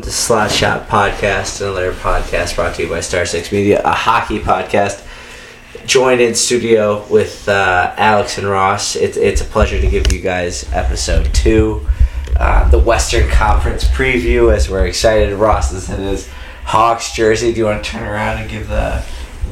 The Slot Shot Podcast, another podcast brought to you by Star Six Media, a hockey podcast. Joined in studio with uh, Alex and Ross. It's, it's a pleasure to give you guys episode two, uh, the Western Conference preview. As we're excited, Ross is in his Hawks jersey. Do you want to turn around and give the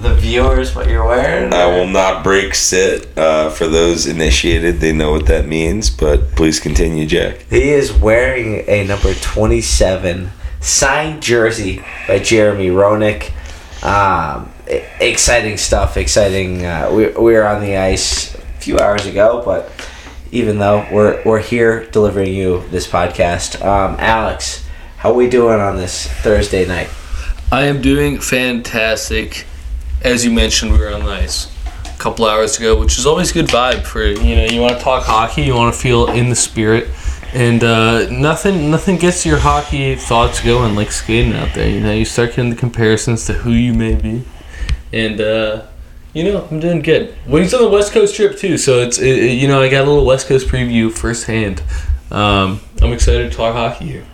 the viewers what you're wearing? I will not break sit. Uh, for those initiated, they know what that means, but please continue, Jack. He is wearing a number 27 signed jersey by Jeremy Roenick. Um, exciting stuff. Exciting. Uh, we, we were on the ice a few hours ago, but even though we're, we're here delivering you this podcast, um, Alex, how are we doing on this Thursday night? I am doing fantastic. As you mentioned, we were on the ice a couple hours ago, which is always a good vibe for you know you want to talk hockey, you want to feel in the spirit, and uh, nothing nothing gets your hockey thoughts going like skating out there. You know, you start getting the comparisons to who you may be, and uh, you know I'm doing good. Wings on the West Coast trip too, so it's it, you know I got a little West Coast preview firsthand. Um, I'm excited to talk hockey here.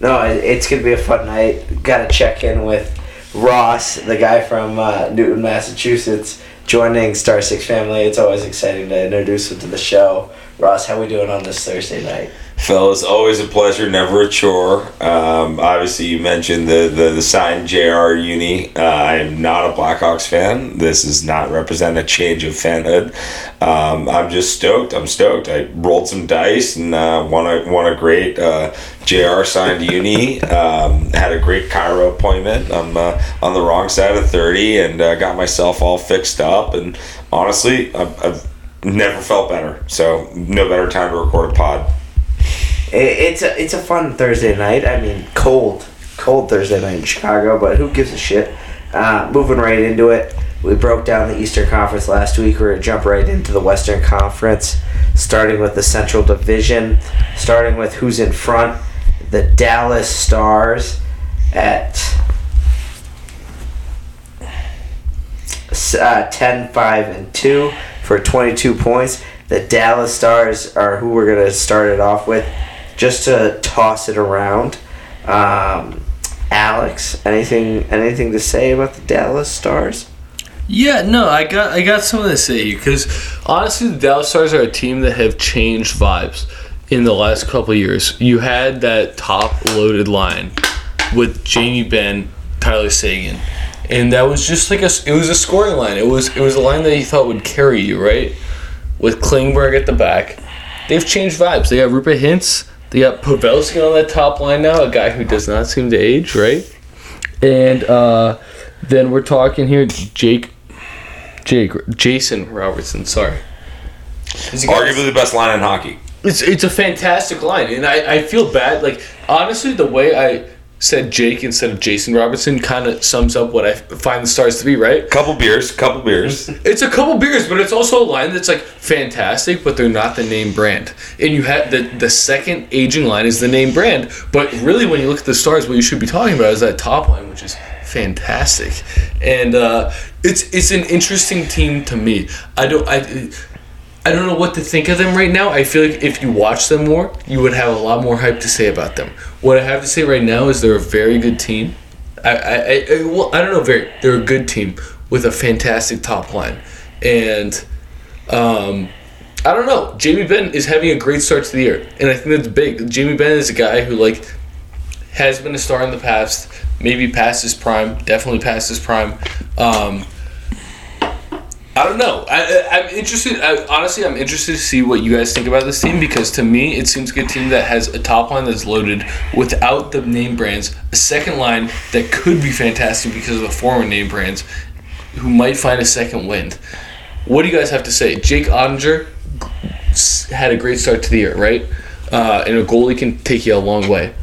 No, it's gonna be a fun night. Got to check in with Ross, the guy from uh, Newton, Massachusetts, joining Star Six family. It's always exciting to introduce him to the show. Ross, how we doing on this Thursday night? Fellas, always a pleasure, never a chore. Um, obviously, you mentioned the, the, the signed JR uni. Uh, I am not a Blackhawks fan. This does not represent a change of fanhood. Um, I'm just stoked. I'm stoked. I rolled some dice and uh, won, a, won a great uh, JR signed uni. Um, had a great Cairo appointment. I'm uh, on the wrong side of 30 and uh, got myself all fixed up. And honestly, I've, I've never felt better. So, no better time to record a pod. It, it's a it's a fun Thursday night. I mean, cold, cold Thursday night in Chicago, but who gives a shit? Uh, moving right into it, we broke down the Eastern Conference last week. We're gonna jump right into the Western Conference, starting with the Central Division, starting with who's in front. The Dallas Stars at uh, 10 5 and 2 for 22 points the dallas stars are who we're going to start it off with just to toss it around um, alex anything anything to say about the dallas stars Yeah, no, I got I got something to say because honestly, the Dallas Stars are a team that have changed vibes in the last couple years. You had that top loaded line with Jamie Benn, Tyler Seguin, and that was just like a it was a scoring line. It was it was a line that you thought would carry you right with Klingberg at the back. They've changed vibes. They got Rupert Hintz. They got Pavelski on that top line now, a guy who does not seem to age, right? And uh, then we're talking here, Jake, Jake, Jason Robertson. Sorry. Is Arguably the best line in hockey. it's it's a fantastic line, and I, I feel bad. Like honestly, the way I said Jake instead of Jason Robertson kind of sums up what I find the Stars to be. Right? Couple beers, couple beers. It's a couple beers, but it's also a line that's like fantastic, but they're not the name brand. And you had the the second aging line is the name brand, but really when you look at the Stars, what you should be talking about is that top line, which is fantastic. And uh, it's it's an interesting team to me. I don't I. I don't know what to think of them right now. I feel like if you watch them more, you would have a lot more hype to say about them. What I have to say right now is they're a very good team. I, I, I well, I don't know. Very, they're a good team with a fantastic top line, and um, I don't know. Jamie Benn is having a great start to the year, and I think that's big. Jamie Benn is a guy who like has been a star in the past, maybe past his prime, definitely past his prime. Um, I don't know. I, I'm interested. I, honestly, I'm interested to see what you guys think about this team because to me, it seems like a team that has a top line that's loaded without the name brands, a second line that could be fantastic because of the former name brands, who might find a second wind. What do you guys have to say? Jake Oettinger had a great start to the year, right? Uh, and a goalie can take you a long way.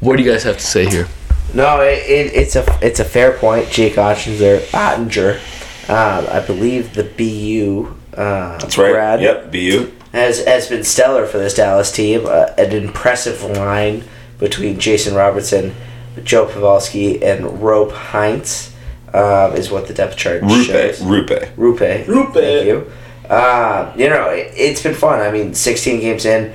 What do you guys have to say here? No, it, it, it's a it's a fair point. Jake Oettinger, Oettinger, um, I believe the BU. Uh, That's right. grad Yep, BU. has has been stellar for this Dallas team. Uh, an impressive line between Jason Robertson, Joe Pavelski, and Rope Hintz um, is what the depth chart Rupe. shows. Rupe. Rupe. Rupe. Thank you. Uh, you know, it, it's been fun. I mean, 16 games in,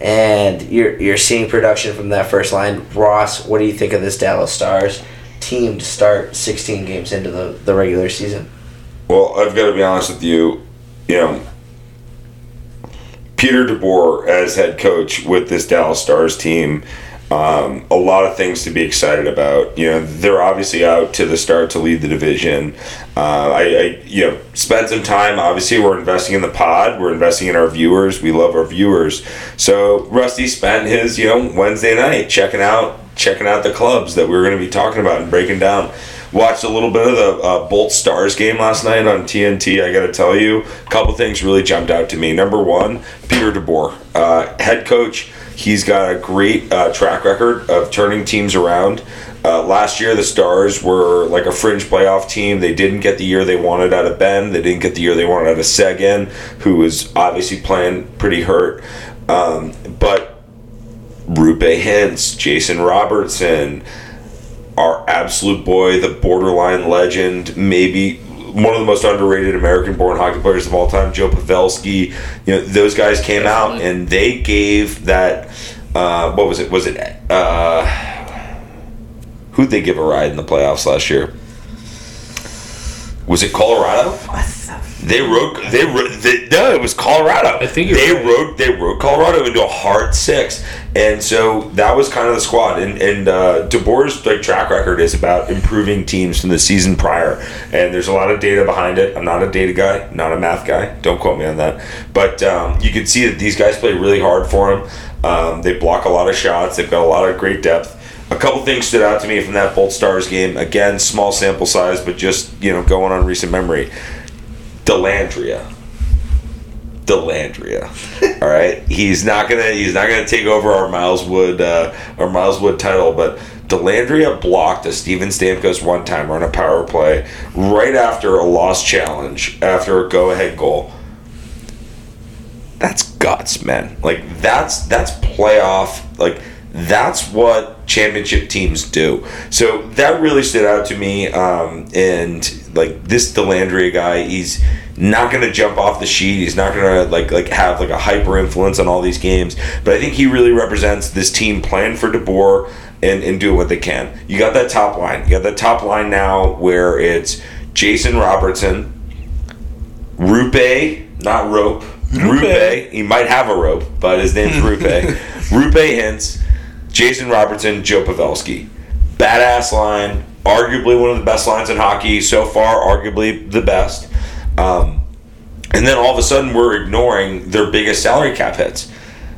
and you're you're seeing production from that first line. Ross, what do you think of this Dallas Stars team to start 16 games into the, the regular season? Well, I've got to be honest with you. You know, Peter DeBoer as head coach with this Dallas Stars team. Um, a lot of things to be excited about. You know, they're obviously out to the start to lead the division. Uh, I, I, you know, spent some time. Obviously, we're investing in the pod. We're investing in our viewers. We love our viewers. So Rusty spent his, you know, Wednesday night checking out checking out the clubs that we are going to be talking about and breaking down. Watched a little bit of the uh, Bolt Stars game last night on TNT. I got to tell you, a couple things really jumped out to me. Number one, Peter DeBoer, uh, head coach. He's got a great uh, track record of turning teams around. Uh, last year, the Stars were like a fringe playoff team. They didn't get the year they wanted out of Benn. They didn't get the year they wanted out of Seguin, who was obviously playing pretty hurt. Um, but Rupe Hintz, Jason Robertson, our absolute boy, the borderline legend, maybe one of the most underrated American-born hockey players of all time, Joe Pavelski. You know, those guys came out and they gave that. Uh, what was it? Was it? Uh, who'd they give a ride in the playoffs last year? Was it Colorado? They rode. They rode. They, no, it was Colorado. I think they right. rode. They rode Colorado into a hard six, and so that was kind of the squad. And and uh, DeBoer's like track record is about improving teams from the season prior, and there's a lot of data behind it. I'm not a data guy, not a math guy. Don't quote me on that. But um, you can see that these guys play really hard for him. Um, they block a lot of shots. They've got a lot of great depth. A couple things stood out to me from that Bolt Stars game. Again, small sample size, but just you know going on recent memory. Dellandrea. Dellandrea. All right, he's not gonna he's not gonna take over our Miles Wood uh, our Miles Wood title, but Dellandrea blocked a Steven Stamkos one timer on a power play right after a lost challenge after a go ahead goal. That's guts, man. Like that's that's playoff. Like that's what championship teams do. So that really stood out to me. Um, and like this Dellandrea guy, he's not going to jump off the sheet. He's not going to like like have like a hyper influence on all these games. But I think he really represents this team plan for DeBoer and and do what they can. You got that top line. You got that top line now where it's Jason Robertson, Rupe, not rope. Rupe. He might have a rope, but his name's Rupe. Rupe Hintz, Jason Robertson, Joe Pavelski. Badass line. Arguably one of the best lines in hockey so far. Arguably the best. Um, and then all of a sudden, we're ignoring their biggest salary cap hits.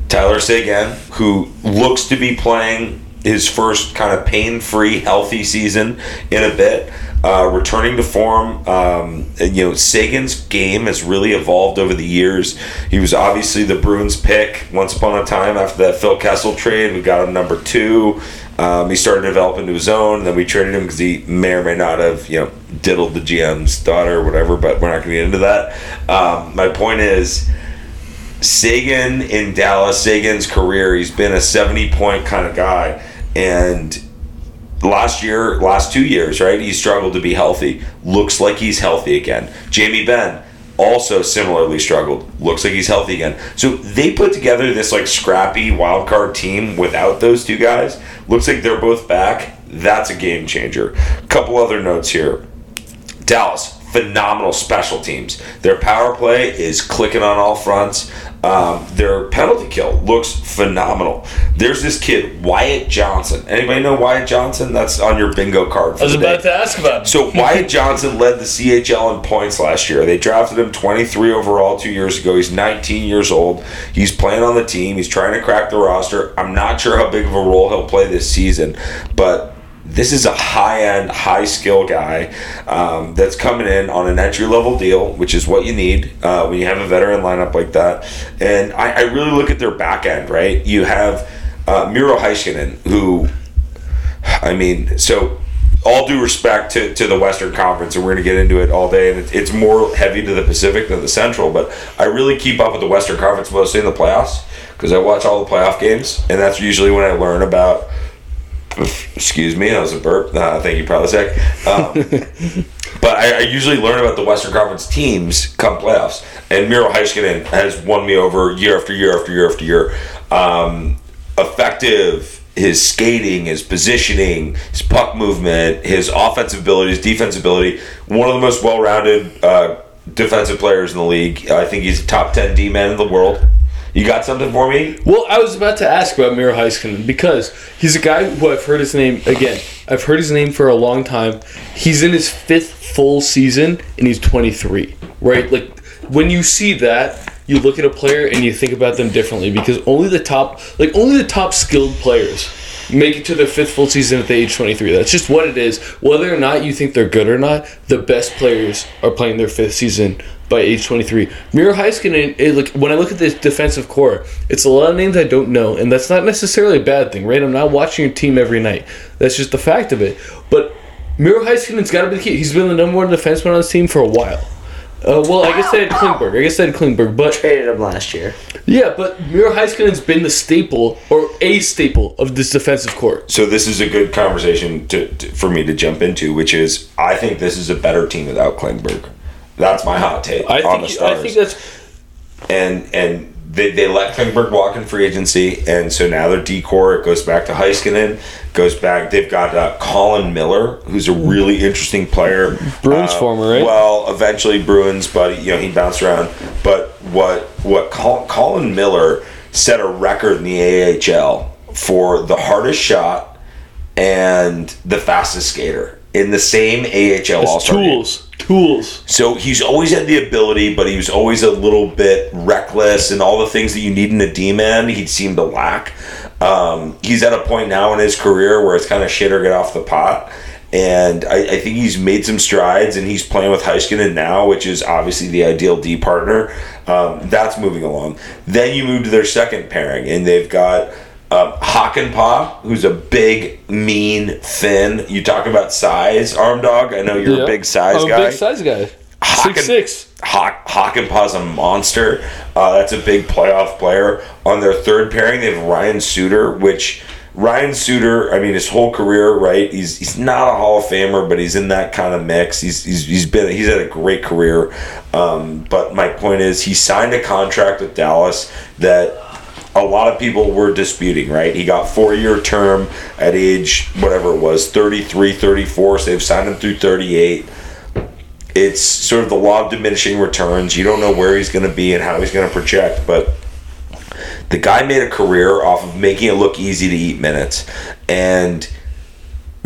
Tyler Seguin, who looks to be playing his first kind of pain-free, healthy season in a bit, uh, returning to form. Um, you know, Seguin's game has really evolved over the years. He was obviously the Bruins pick once upon a time after that Phil Kessel trade. We got him number two. Um, he started to develop into his own. Then we traded him because he may or may not have, you know, diddled the GM's daughter or whatever. But we're not going to get into that. Um, my point is, Seguin in Dallas, Seguin's career, he's been a 70 point kind of guy. And last year, last two years, right, he struggled to be healthy. Looks like he's healthy again. Jamie Benn also similarly struggled. Looks like he's healthy again. So they put together this like scrappy wild card team without those two guys. Looks like they're both back. That's a game changer. Couple other notes here. Dallas, phenomenal special teams. Their power play is clicking on all fronts. Um, their penalty kill looks phenomenal. There's this kid, Wyatt Johnston. Anybody know Wyatt Johnston? That's on your bingo card for I was about to ask about. him. So Wyatt Johnston led the CHL in points last year. They drafted him 23 overall two years ago. He's 19 years old. He's playing on the team. He's trying to crack the roster. I'm not sure how big of a role he'll play this season, but this is a high end, high skill guy um, that's coming in on an entry level deal, which is what you need uh, when you have a veteran lineup like that. And I, I really look at their back end, right? You have uh, Miro Heiskanen, who I mean, so all due respect to, to the Western Conference, and we're going to get into it all day, and it, it's more heavy to the Pacific than the Central, but I really keep up with the Western Conference mostly in the playoffs because I watch all the playoff games, and that's usually when I learn about. Excuse me, that was a burp. Uh, thank you, Prilosec. Um, but I, I usually learn about the Western Conference teams come playoffs, and Miro Heiskanen has won me over year after year after year after year. um, effective. His skating, his positioning, his puck movement, his offensive ability, his defensive ability. One of the most well-rounded uh, defensive players in the league. I think he's a top ten D man in the world. You got something for me? Well, I was about to ask about Miro Heiskanen because he's a guy who I've heard his name again. I've heard his name for a long time. He's in his fifth full season and he's 23, right? Like when you see that, you look at a player and you think about them differently because only the top, like only the top skilled players make it to their fifth full season at the age 23. That's just what it is. Whether or not you think they're good or not, the best players are playing their fifth season by age 23. Miro Heiskanen, it, like, when I look at this defensive core, it's a lot of names I don't know, and that's not necessarily a bad thing, right? I'm not watching your team every night. That's just the fact of it. But Miro Heiskanen's got to be the key. He's been the number one defenseman on this team for a while. Uh, well, I guess they had Klingberg. I guess they had Klingberg, but Traded him last year. yeah, but Miro Heiskanen's been the staple or a staple of this defensive core. So this is a good conversation to, to, for me to jump into, which is I think this is a better team without Klingberg. That's my hot take I on the think I Stars. think that's and and they, they let Klingberg walk in free agency, and so now their decor it goes back to Heiskanen, goes back. They've got uh, Colin Miller, who's a really interesting player. Bruins Uh, former, right? Well, eventually Bruins, but you know he bounced around. But what what Col- Colin Miller set a record in the AHL for the hardest shot and the fastest skater in the same AHL All Star game. tools. Tools. So he's always had the ability, but he was always a little bit reckless and all the things that you need in a D man, he seemed to lack. Um, he's at a point now in his career where it's kind of shit or get off the pot. And I, I think he's made some strides and he's playing with Heiskanen now, which is obviously the ideal D partner. Um, that's moving along. Then you move to their second pairing, and they've got um, Hakanpaa, who's a big, mean thin. You talk about size, arm dog. I know you're Yeah. a big size I'm guy. a big size guy. Haken- Six six. Hawk, Hakanpaa's a monster. Uh, that's a big playoff player. On their third pairing, they have Ryan Suter, which Ryan Suter, I mean, his whole career, right? He's he's not a Hall of Famer, but he's in that kind of mix. He's he's, he's been he's had a great career. Um, but my point is, he signed a contract with Dallas that a lot of people were disputing, right? He got four year term at age whatever it was, 33, 34, so they've signed him through 38 it's sort of the law of diminishing returns. You don't know where he's going to be and how he's going to project, but the guy made a career off of making it look easy to eat minutes. And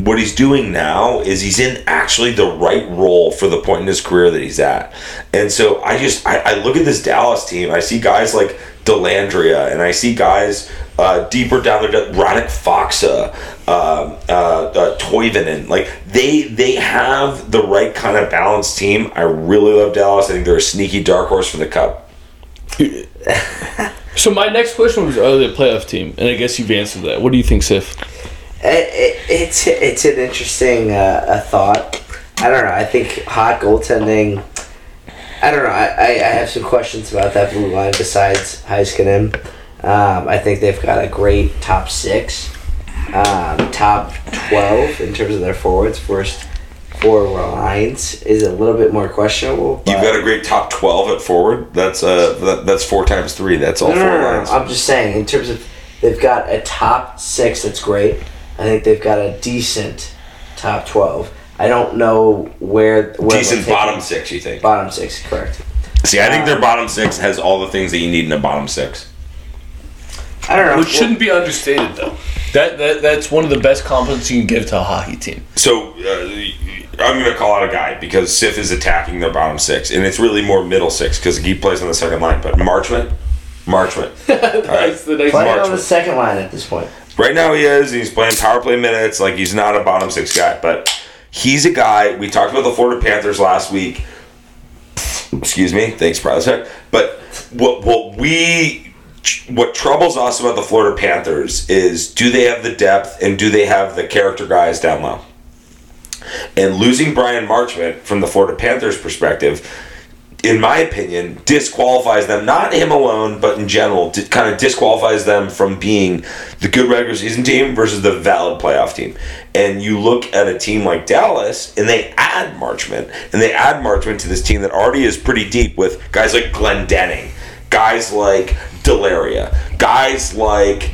what he's doing now is he's in actually the right role for the point in his career that he's at. And so I just I, I look at this Dallas team. I see guys like Dellandrea, and I see guys uh, deeper down there, Radek Faksa, um, uh, uh, Toivonen. Like they they have the right kind of balanced team. I really love Dallas. I think they're a sneaky dark horse for the cup. So my next question was, are they a playoff team? And I guess you've answered that. What do you think, Sif? It, it, it's it's an interesting uh, a thought. I don't know. I think hot goaltending. I don't know. I, I, I have some questions about that blue line besides Heiskanen. Um, I think they've got a great top six, um, top twelve in terms of their forwards. First four lines is a little bit more questionable. You've got a great top twelve at forward. That's uh that, that's four times three. That's all no, four no, no, lines. I'm just saying, in terms of they've got a top six that's great. I think they've got a decent top twelve. I don't know where where Decent bottom six, you think? Bottom six, correct. See, I think their bottom six has all the things that you need in a bottom six. I don't know. Which shouldn't be understated, though. That, that that's one of the best compliments you can give to a hockey team. So uh, I'm going to call out a guy because Sif is attacking their bottom six, and it's really more middle six because he plays on the second line. But Marchment, Marchment. That's the next Playing March on the second line at this point. Right now he is. He's playing power play minutes. Like he's not a bottom six guy, but he's a guy. We talked about the Florida Panthers last week. Excuse me. Thanks, Prospect. But what what we what troubles us about the Florida Panthers is do they have the depth and do they have the character guys down low? And losing Brian Marchment from the Florida Panthers perspective, in my opinion, disqualifies them. Not him alone, but in general, kind of disqualifies them from being the good regular season team versus the valid playoff team. And you look at a team like Dallas, and they add Marchment, and they add Marchment to this team that already is pretty deep with guys like Glendening, guys like Delaria, guys like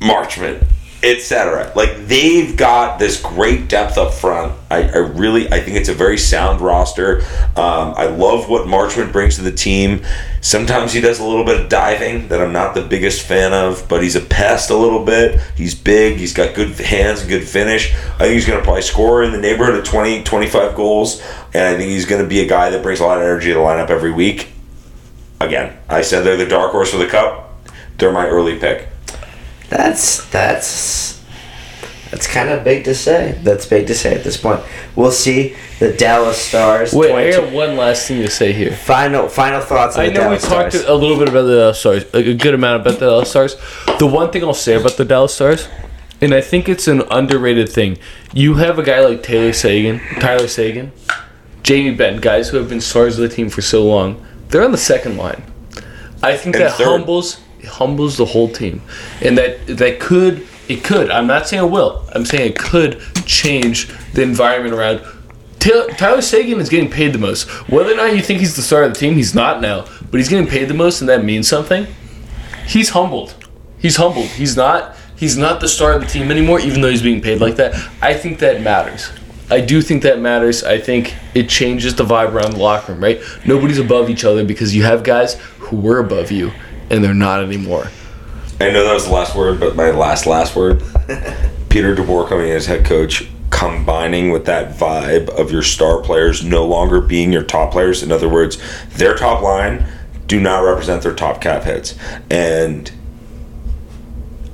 Marchment, etc. Like they've got this great depth up front. I, I really I think it's a very sound roster. Um, I love what Marchment brings to the team. Sometimes he does a little bit of diving that I'm not the biggest fan of, but he's a pest a little bit. He's big. He's got good hands and good finish. I think he's going to probably score in the neighborhood of 20, 25 goals, and I think he's going to be a guy that brings a lot of energy to the lineup every week. Again, I said they're the dark horse for the cup. They're my early pick. That's that's that's kind of big to say. That's big to say at this point. We'll see the Dallas Stars. Wait, I 22 got one last thing to say here. final final thoughts. On I the know we talked Stars. a little bit about the Dallas Stars, a good amount about the Dallas Stars. The one thing I'll say about the Dallas Stars, and I think it's an underrated thing, you have a guy like Taylor Seguin, Tyler Seguin, Jamie Benn, guys who have been stars of the team for so long. They're on the second line. I think And that third. humbles humbles the whole team, and that that could it could. I'm not saying it will. I'm saying it could change the environment around. Tyler Seguin is getting paid the most. Whether or not you think he's the star of the team, he's not now. But he's getting paid the most, and that means something. He's humbled. He's humbled. He's not. He's not the star of the team anymore, even though he's being paid like that. I think that matters. I do think that matters. I think it changes the vibe around the locker room, right? Nobody's above each other because you have guys who were above you, and they're not anymore. I know that was the last word, but my last last word. Peter DeBoer coming in as head coach, combining with that vibe of your star players no longer being your top players. In other words, their top line do not represent their top cap hits, and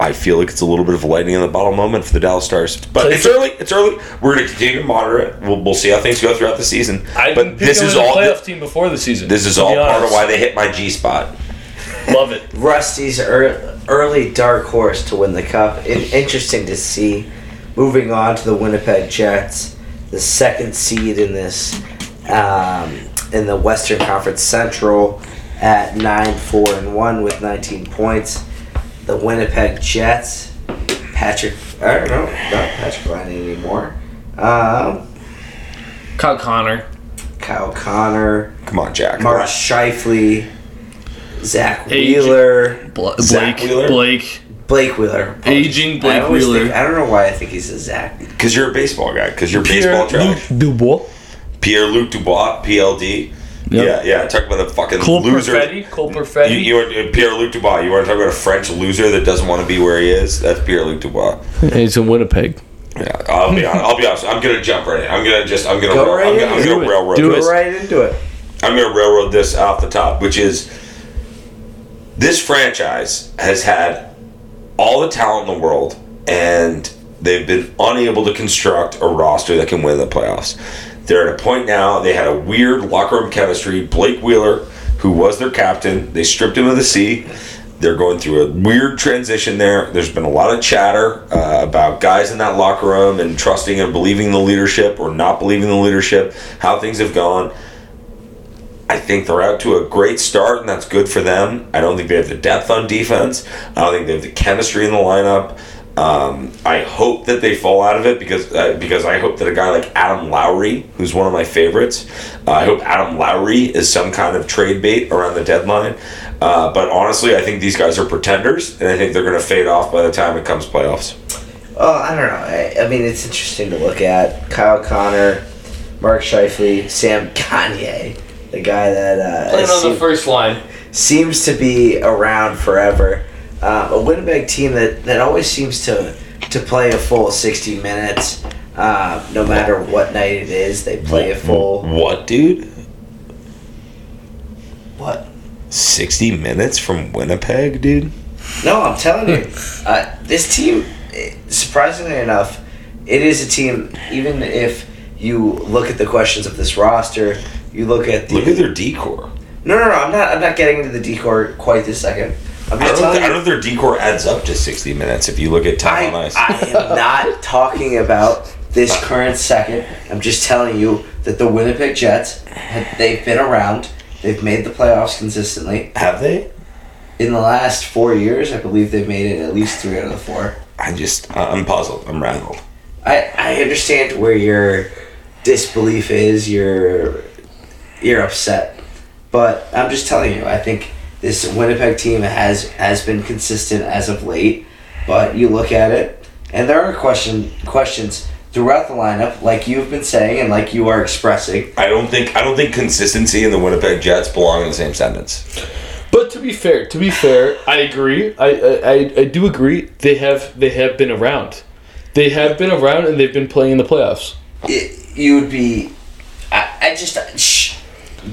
I feel like it's a little bit of a lightning in the bottle moment for the Dallas Stars. But Play it's for- early. It's early. We're going to continue to monitor it. We'll, we'll see how things go throughout the season. I but this is all. playoff team before the season. This is all be part of why they hit my G spot. Love it. Rusty's ear- early dark horse to win the cup. In- interesting to see. Moving on to the Winnipeg Jets, the second seed in this um, in the Western Conference Central at nine four and one with 19 points. The Winnipeg Jets, Patrick. I don't know, not Patrik Laine anymore. Um, Kyle Connor. Kyle Connor, Come on, Jack. Mark Scheifele, Zach Wheeler. Bla- Zach Wheeler? Blake. Blake Wheeler. Aging Blake I Wheeler. Think, I don't know why I think he's a Zach. Because you're a baseball guy. Because you're Pierre baseball trash. Luc Dubois. Pierre Luc Dubois, PLD. Yep. Yeah, yeah. Talk about a fucking Cole loser. Perfetti. Cole Perfetti. You, you are uh, Pierre Luc Dubois. You want to talk about a French loser that doesn't want to be where he is? That's Pierre Luc Dubois. He's in Winnipeg. Yeah, I'll be honest. I'll be honest. I'm gonna jump right in. I'm gonna just. I'm gonna. Go rail, right I'm gonna, I'm gonna it. railroad Do Go this. right into it. I'm going to railroad this off the top, which is this franchise has had all the talent in the world, and they've been unable to construct a roster that can win the playoffs. They're at a point now, they had a weird locker room chemistry. Blake Wheeler, who was their captain, they stripped him of the C. They're going through a weird transition there. There's been a lot of chatter uh, about guys in that locker room and trusting and believing the leadership or not believing the leadership, how things have gone. I think they're out to a great start, and that's good for them. I don't think they have the depth on defense. I don't think they have the chemistry in the lineup. Um, I hope that they fall out of it because uh, because I hope that a guy like Adam Lowry, who's one of my favorites, uh, I hope Adam Lowry is some kind of trade bait around the deadline. Uh, but honestly, I think these guys are pretenders, and I think they're going to fade off by the time it comes playoffs. Well, I don't know. I, I mean, it's interesting to look at. Kyle Connor, Mark Scheifele, Sam Gagne, the guy that uh, Playing on seem- the first line. seems to be around forever. Uh, a Winnipeg team that, that always seems to to play a full 60 minutes. Uh, no matter what night it is, they play a full. What, dude? What? 60 minutes from Winnipeg, dude? No, I'm telling you, uh, this team, eh, surprisingly enough, it is a team. Even if you look at the questions of this roster, you look at the. Look at their decor. no, no, no. I'm not. I'm not getting into the decor quite this second. I'm I don't, think, I don't know if their decor adds up to 60 minutes if you look at time on I, ice. I am not talking about this current second. I'm just telling you that the Winnipeg Jets, they've been around. They've made the playoffs consistently. Have they? In the last four years, I believe they've made it at least three out of the four. I just, I'm puzzled. I'm rattled. I, I understand where your disbelief is. You're you're upset, but I'm just telling you. I think this Winnipeg team has has been consistent as of late, but you look at it, and there are question questions throughout the lineup, like you've been saying and like you are expressing. I don't think I don't think consistency and the Winnipeg Jets belong in the same sentence. But to be fair, to be fair, I agree. I, I, I, I do agree. They have they have been around. They have been around and they've been playing in the playoffs. It, you would be, I, I just shh,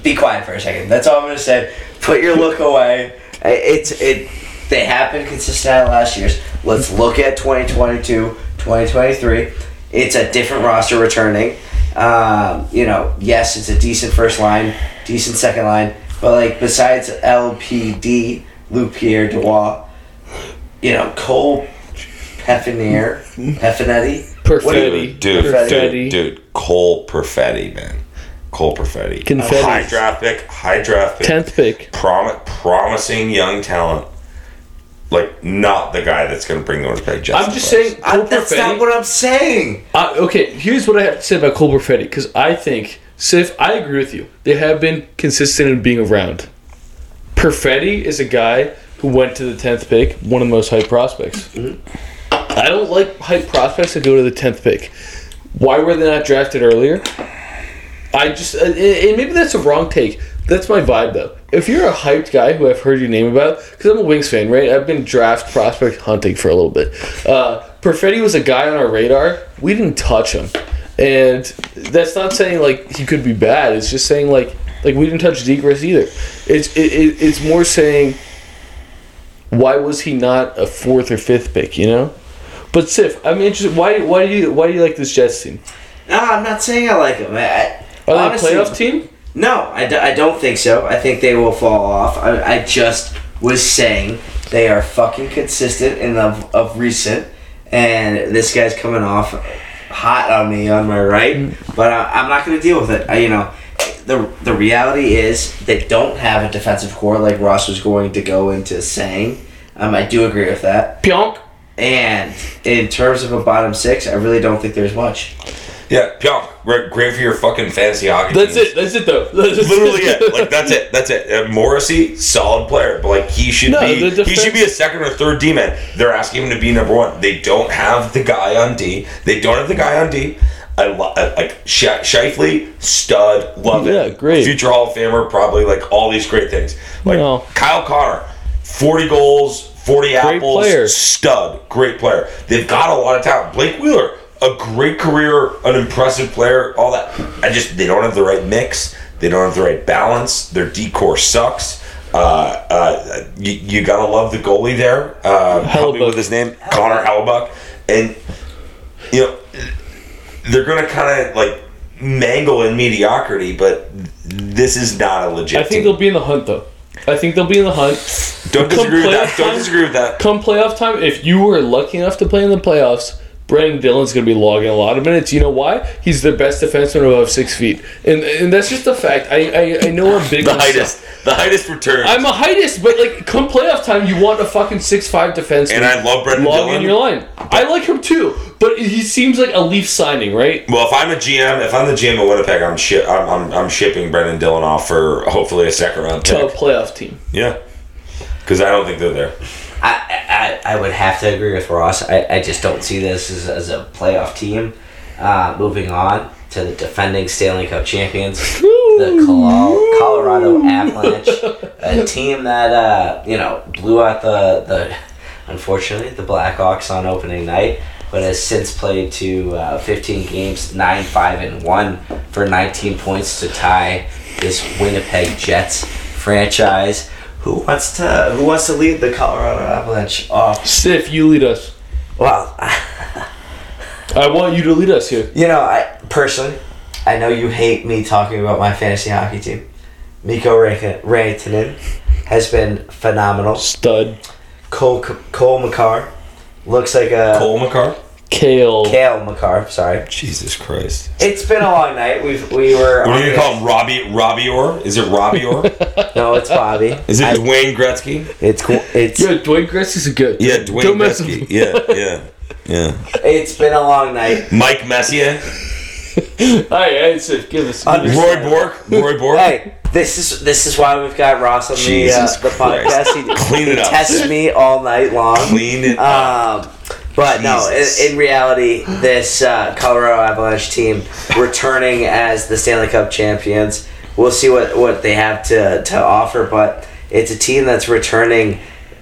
be quiet for a second. That's all I'm gonna say. Put your look away. It's it. They have been consistent at last year's. Let's look at 2022, 2023. It's a different roster returning. Um, you know, yes, it's a decent first line, decent second line, but like besides LPD, Luke Pierre Dubois, you know, Cole Peffinier, Peffinetti. Perfetti. Dude, Perfetti. dude, dude, Cole Perfetti, man. Cole Perfetti. Confetti. High draft pick, high draft pick. Tenth pick. Prom- promising young talent. Like, not the guy that's going to bring the Winnipeg Jets. I'm just saying. I, Cole that's Perfetti- not what I'm saying. Uh, okay, here's what I have to say about Cole Perfetti because I think Sif, I agree with you. They have been consistent in being around. Perfetti is a guy who went to the tenth pick, one of the most hyped prospects. I don't like hype prospects that go to the tenth pick. Why were they not drafted earlier? I just uh, and maybe that's a wrong take. That's my vibe though. If you're a hyped guy who I've heard your name about, because I'm a Wings fan, right? I've been draft prospect hunting for a little bit. Uh, Perfetti was a guy on our radar. We didn't touch him, and that's not saying like he could be bad. It's just saying like like we didn't touch Zegras either. It's it, it, it's more saying why was he not a fourth or fifth pick? You know. But Sif, I'm interested. Why why do you why do you like this Jets team? No, I'm not saying I like him. I, Are honestly, they a playoff team? No, I, d- I don't think so. I think they will fall off. I, I just was saying they are fucking consistent in of, of recent, and this guy's coming off hot on me on my right, but I, I'm not going to deal with it. I, you know, the the reality is they don't have a defensive core like Ross was going to go into saying. Um, I do agree with that. Pionk. And in terms of a bottom six, I really don't think there's much. Yeah, Pionk, great, great for your fucking fantasy hockey That's teams. it. That's it though. That's Literally it. Like that's it. That's it. Uh, Morrissey, solid player, but like he should No, be. the he should be a second or third D man. They're asking him to be number one. They don't have the guy on D. They don't have the guy on D. I lo- uh, like Sh- Scheifele, stud, love Yeah, it. great. Future Hall of Famer, probably like all these great things. Like No. Kyle Connor, forty goals, forty apples, player. stud, great player. They've got a lot of talent. Blake Wheeler, a great career, an impressive player, all that. I just they don't have the right mix. They don't have the right balance. Their decor sucks. Uh, uh, you, you gotta love the goalie there. Uh, help me with his name, Connor Hellebuyck, and you know they're gonna kind of like mangle in mediocrity, but this is not a legit. I think team. they'll be in the hunt though. I think they'll be in the hunt. Don't come disagree with that. Don't disagree with that. Come playoff time, if you were lucky enough to play in the playoffs, Brandon Dillon's going to be logging a lot of minutes. You know why? He's the best defenseman above six feet, and and that's just a fact. I I, I know I'm big. The heightest, the heightest return. I'm a heightest, but like come playoff time, you want a fucking six five defenseman. And I love Brendan log Dillon. in your line. I like him too, but he seems like a Leaf signing, right? Well, if I'm a GM, if I'm the GM of Winnipeg, I'm shi- I'm, I'm, I'm shipping Brenden Dillon off for hopefully a second round To a pick. playoff team. Yeah, because I don't think they're there. I, I, I would have to agree with Ross. I, I just don't see this as, as a playoff team. Uh, moving on to the defending Stanley Cup champions, the Colo- Colorado Avalanche, a team that uh, you know blew out the the unfortunately the Blackhawks on opening night, but has since played to uh, 15 games, nine five and one for 19 points to tie this Winnipeg Jets franchise. Who wants to Who wants to lead the Colorado Avalanche off? Sif, you lead us. Well, I want you to lead us here. you know, I personally, I know you hate me talking about my fantasy hockey team. Mikko Rankin- Rantanen has been phenomenal. Stud. Cole Cole Makar looks like a Cole Makar. Kale. Kale Makar. Sorry, Jesus Christ. it's been a long night. We've we were. What on do you the- call him? Robbie Robbie Orr? Is it Robbie Orr? No, it's Bobby. Is it I- Dwayne Gretzky? it's cool. It's Yeah, Dwayne Gretzky's a good. Yeah, Dwayne Don't mess Gretzky. him. Yeah, yeah, yeah. it's been a long night. Mike Messier. All right, all right, Sif, give us. Give us Under- Roy Bork. Roy Bork. Hey, This is this is why we've got Ross on the uh, the podcast. He, Clean it he up. tests me all night long. Clean it up. But no, in, in reality, this uh, Colorado Avalanche team returning as the Stanley Cup champions. We'll see what, what they have to, to offer, but it's a team that's returning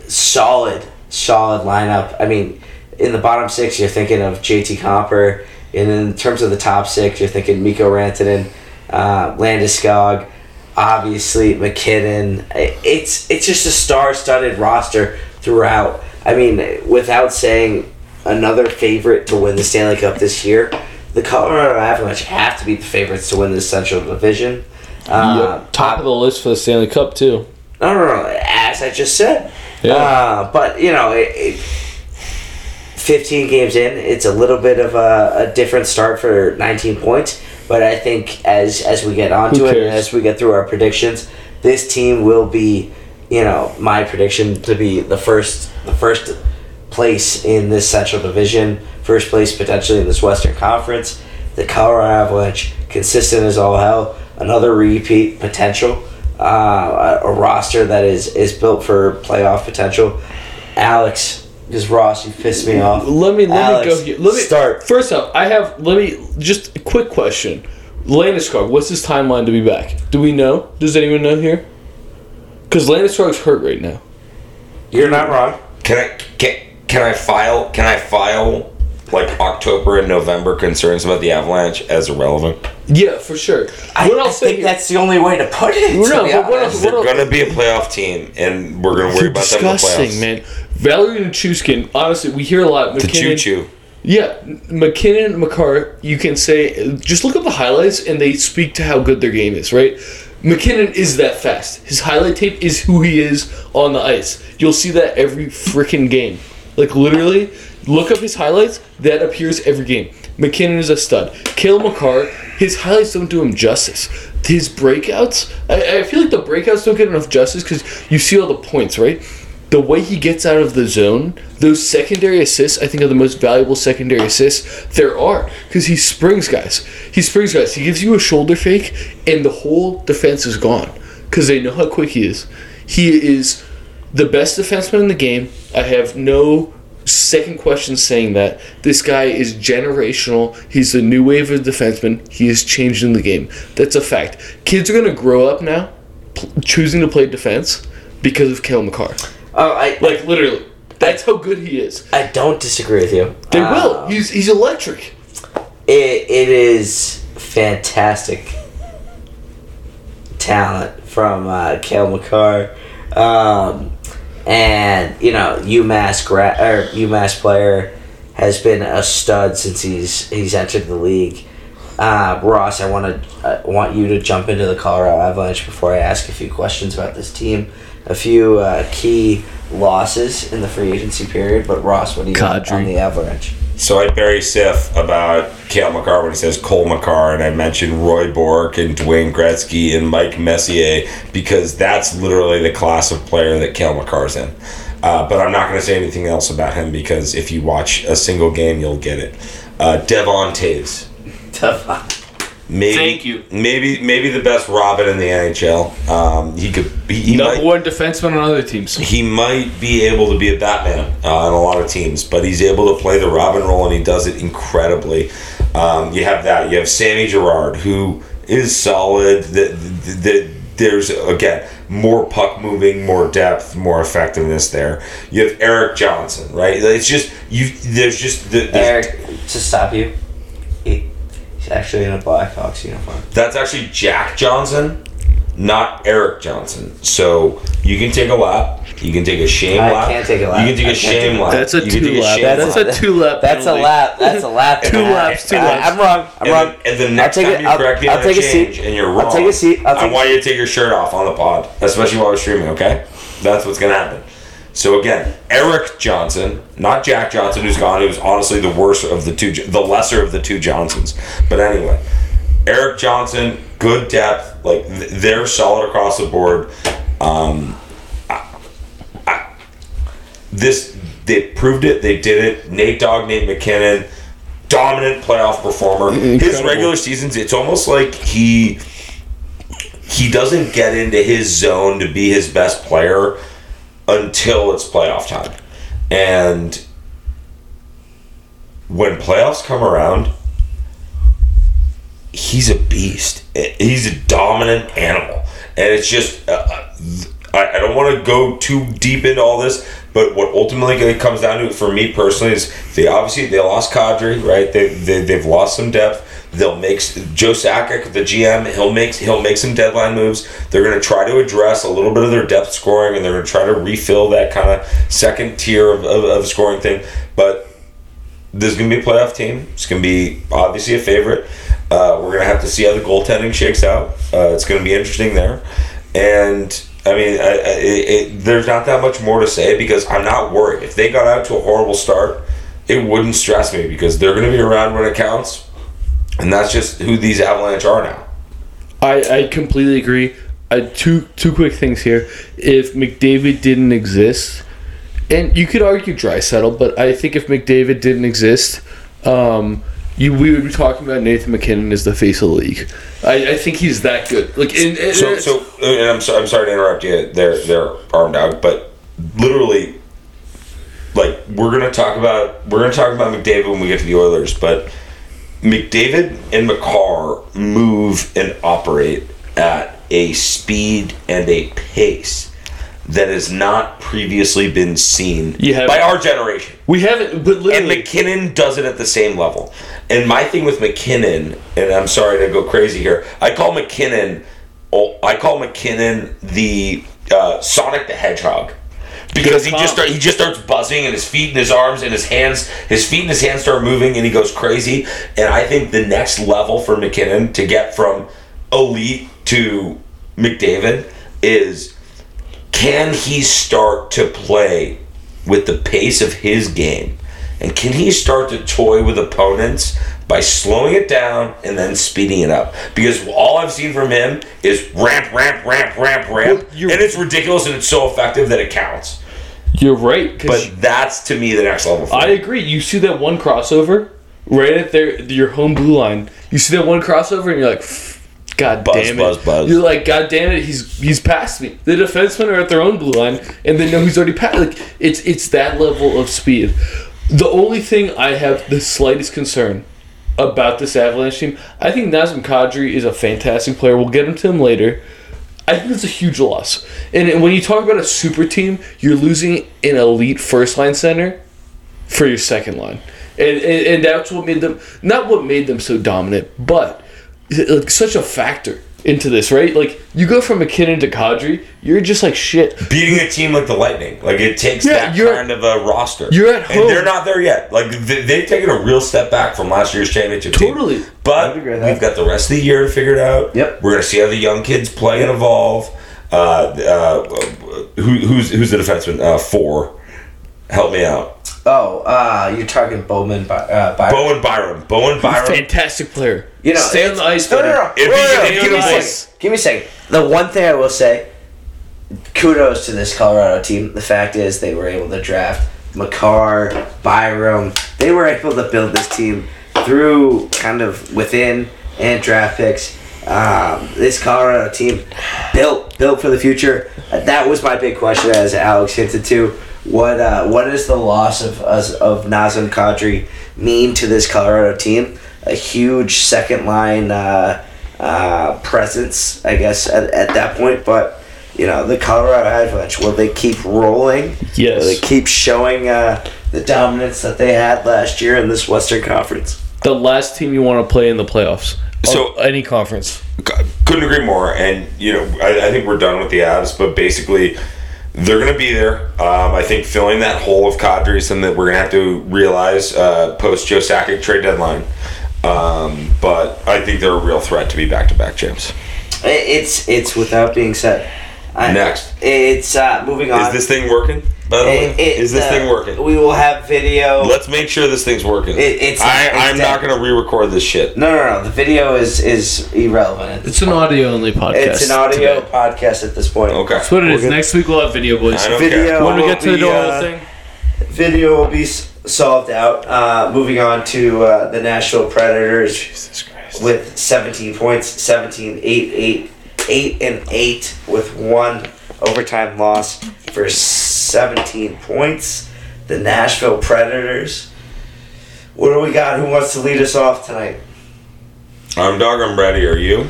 solid, solid lineup. I mean, in the bottom six, you're thinking of JT Compher. And in terms of the top six, you're thinking Mikko Rantanen, uh, Landeskog, obviously MacKinnon. It's it's just a star-studded roster throughout. I mean, without saying another favorite to win the Stanley Cup this year, the Colorado Avalanche have to be the favorites to win the Central Division. Uh, Yep. Top of the list for the Stanley Cup too. no, no, no. As I just said. Yeah. Uh, but you know, it, it, fifteen games in, it's a little bit of a, a different start for nineteen points. But I think as as we get onto it and as we get through our predictions, this team will be, you know, my prediction to be the first the first place in this Central Division, first place potentially in this Western Conference. The Colorado Avalanche, consistent as all hell, another repeat potential, uh, a, a roster that is is built for playoff potential. Alex, because Ross, you pissed me off. Let me let Alex, me go here. Let me start. First up, I have let me just a quick question. Landeskog, what's his timeline to be back? Do we know? Does anyone know here? Because Landeskog's hurt right now. You're not wrong. Can I can, can I file can I file like October and November concerns about the Avalanche as irrelevant? Yeah, for sure. I, what I I'll think here- that's the only way to put it. No, to be but what honest. else- They're Well- gonna be a playoff team, and we're gonna worry You're about them in the disgusting, playoffs. man. Valeri Nichushkin, honestly, we hear a lot. The choo MacKinnon, choo. Yeah, MacKinnon, Makar, you can say, just look at the highlights and they speak to how good their game is, right? MacKinnon is that fast. His highlight tape is who he is on the ice. You'll see that every freaking game. Like, literally, look up his highlights, that appears every game. MacKinnon is a stud. Kale Makar, his highlights don't do him justice. His breakouts, I, I feel like the breakouts don't get enough justice because you see all the points, right? the way he gets out of the zone, those secondary assists, I think are the most valuable secondary assists there are because he springs guys. He springs guys. He gives you a shoulder fake, and the whole defense is gone because they know how quick he is. He is the best defenseman in the game. I have no second question saying that. This guy is generational. He's the new wave of defenseman. He is changing the game. That's a fact. Kids are going to grow up now choosing to play defense because of Kale Makar. Oh, I Like literally, that's how good he is. I don't disagree with you. They Uh, will. He's he's electric. It, it is fantastic talent from uh, Kale McCarr. Um, and, you know, UMass, gra- or UMass player has been a stud since he's he's entered the league. Uh, Ross, I want to uh, want you to jump into the Colorado Avalanche before I ask a few questions about this team. A few uh, key losses in the free agency period, but Ross, what do you Kadri. on the Avalanche? So I bury Sif about Kale Makar when he says Cole Makar, and I mentioned Roy Bork and Dwayne Gretzky and Mike Messier because that's literally the class of player that Kale Makar's in. Uh, but I'm not going to say anything else about him because if you watch a single game, you'll get it. Uh, Devon Toews. Maybe, Thank you. Maybe maybe the best Robin in the NHL. Um, he could be he Number might, one defenseman on other teams. he might be able to be a Batman uh, on a lot of teams, but he's able to play the Robin role and he does it incredibly. Um, you have that. You have Sammy Girard, who is solid. That that there's again more puck moving, more depth, more effectiveness there. You have Erik Johnson, right? It's just you. There's just the, there's- Eric, to stop you, he, he's actually in a Blackhawks uniform. That's actually Jack Johnson, not Erik Johnson. So you can take a lap. You can take a shame I lap. can't take a lap. You can take I a can't shame take a lap. That's a You can two take lap. shame That's lap. a two lap. That's a penalty. lap. That's a lap. Two and a half. laps, two I- laps. I'm wrong. I'm and, wrong. then, and the next take time it- you I'll- correct me I'll on take a a seat. and you're wrong, I'll take a seat. I'll I take- want you to take your shirt off on the pod, especially while we're streaming. Okay, that's what's gonna happen. So again, Erik Johnson, not Jack Johnson, who's gone. He was honestly the worst of the two, the lesser of the two Johnsons. But anyway, Erik Johnson, good depth. Like they're solid across the board. Um, I, I, this they proved it. They did it. Nate Dogg, Nate MacKinnon, dominant playoff performer. His regular seasons, it's almost like he he doesn't get into his zone to be his best player until it's playoff time. And when playoffs come around, he's a beast. He's a dominant animal. And it's just, uh, I, I don't want to go too deep into all this, but what ultimately it comes down to for me personally is they obviously they lost Kadri, right? They, they they've lost some depth. They'll make Joe Sakic, the GM. He'll make he'll make some deadline moves. They're going to try to address a little bit of their depth scoring, and they're going to try to refill that kind of second tier of, of, of scoring thing. But there's going to be a playoff team. It's going to be obviously a favorite. Uh, we're going to have to see how the goaltending shakes out. Uh, it's going to be interesting there, and I mean, I, I, it, there's not that much more to say because I'm not worried. If they got out to a horrible start, it wouldn't stress me because they're going to be around when it counts, and that's just who these Avalanche are now. I, I completely agree. Uh, two two quick things here. If McDavid didn't exist, and you could argue Draisaitl, but I think if McDavid didn't exist, um, you we would be talking about Nathan MacKinnon as the face of the league. I, I think he's that good. Like, and, and So, so, and I'm, so, I'm sorry to interrupt you. They're they're armed out, but literally, like we're gonna talk about we're gonna talk about McDavid when we get to the Oilers, but McDavid and Makar move and operate at a speed and a pace that has not previously been seen by our generation. we haven't, but And MacKinnon does it at the same level. And my thing with MacKinnon, and I'm sorry to go crazy here, I call MacKinnon, oh, I call MacKinnon the uh, Sonic the Hedgehog. Because he just start, he just starts buzzing and his feet and his arms and his hands his feet and his hands start moving and he goes crazy and I think the next level for MacKinnon to get from elite to McDavid is can he start to play with the pace of his game? And can he start to toy with opponents by slowing it down and then speeding it up? Because all I've seen from him is ramp, ramp, ramp, ramp, ramp. Well, and it's ridiculous and it's so effective that it counts. You're right. But that's to me the next level. I agree. You see that one crossover right at their your home blue line. You see that one crossover, and you're like, God Buzz, damn it! buzz, buzz. You're like, God damn it! He's he's past me. The defensemen are at their own blue line, and they know he's already past. Like it's it's that level of speed. The only thing I have the slightest concern about this Avalanche team, I think Nazem Kadri is a fantastic player. We'll get into him later. I think it's a huge loss. And, and when you talk about a super team, you're losing an elite first line center for your second line. And, and, and that's what made them, not what made them so dominant, but like such a factor into this, right? Like you go from MacKinnon to Kadri, you're just like shit. Beating a team like the Lightning, like it takes Yeah, that you're- kind of a roster. you're at home. and they're not there yet. Like they, they've taken a real step back from last year's championship. team. Totally. But I'd agree with that. we've got the rest of the year to figure it out. Yep. We're gonna see how the young kids play and evolve. Uh, uh, who, who's who's the defenseman? Uh, four. Help me out. Oh, uh, you're talking Bowman, By- uh, Byron. Bowen Byram. Bowen Byram. Fantastic player. You know, stay on the ice. No, no, better. no. If Wait, he- if give me a was- second. Give me a second. The one thing I will say, kudos to this Colorado team. The fact is, they were able to draft Makar, Byram. They were able to build this team through kind of within and draft picks. Um, this Colorado team built built for the future. That was my big question, as Alex hinted to. What uh, what does the loss of us of Nazem Kadri mean to this Colorado team? A huge second line uh, uh, presence, I guess, at, at that point. But you know, the Colorado Avalanche will they keep rolling? Yes. Will they keep showing uh, the dominance that they had last year in this Western Conference? The last team you want to play in the playoffs. So- any conference. Couldn't agree more. And you know, I, I think we're done with the Avs, but basically, they're going to be there. Um, I think filling that hole of Kadri is something that we're going to have to realize uh, post Joe Sakic trade deadline. Um, but I think they're a real threat to be back to back champs. It's it's without being said. I- Next. it's uh, moving on. Is this thing working? By the way, It- it- is this uh, thing working? We will have video. Let's make sure this thing's working. It- it's- I, it's I'm not going to re-record this shit. no, no, no. The video is is irrelevant. It's an audio only podcast. It's an audio today. podcast at this point. Okay. That's what it We're is. gonna- Next week we'll have video, boys. I don't Video. care. When we will get to the be, door uh, thing. Video will be solved out. Uh, moving on to uh, the Nashville Predators Jesus Christ. with 17 points, 17, 8, 8 eight and eight with one overtime loss for 17 points. The Nashville Predators. What do we got? Who wants to lead us off tonight? I'm Doug. I'm ready. Are you?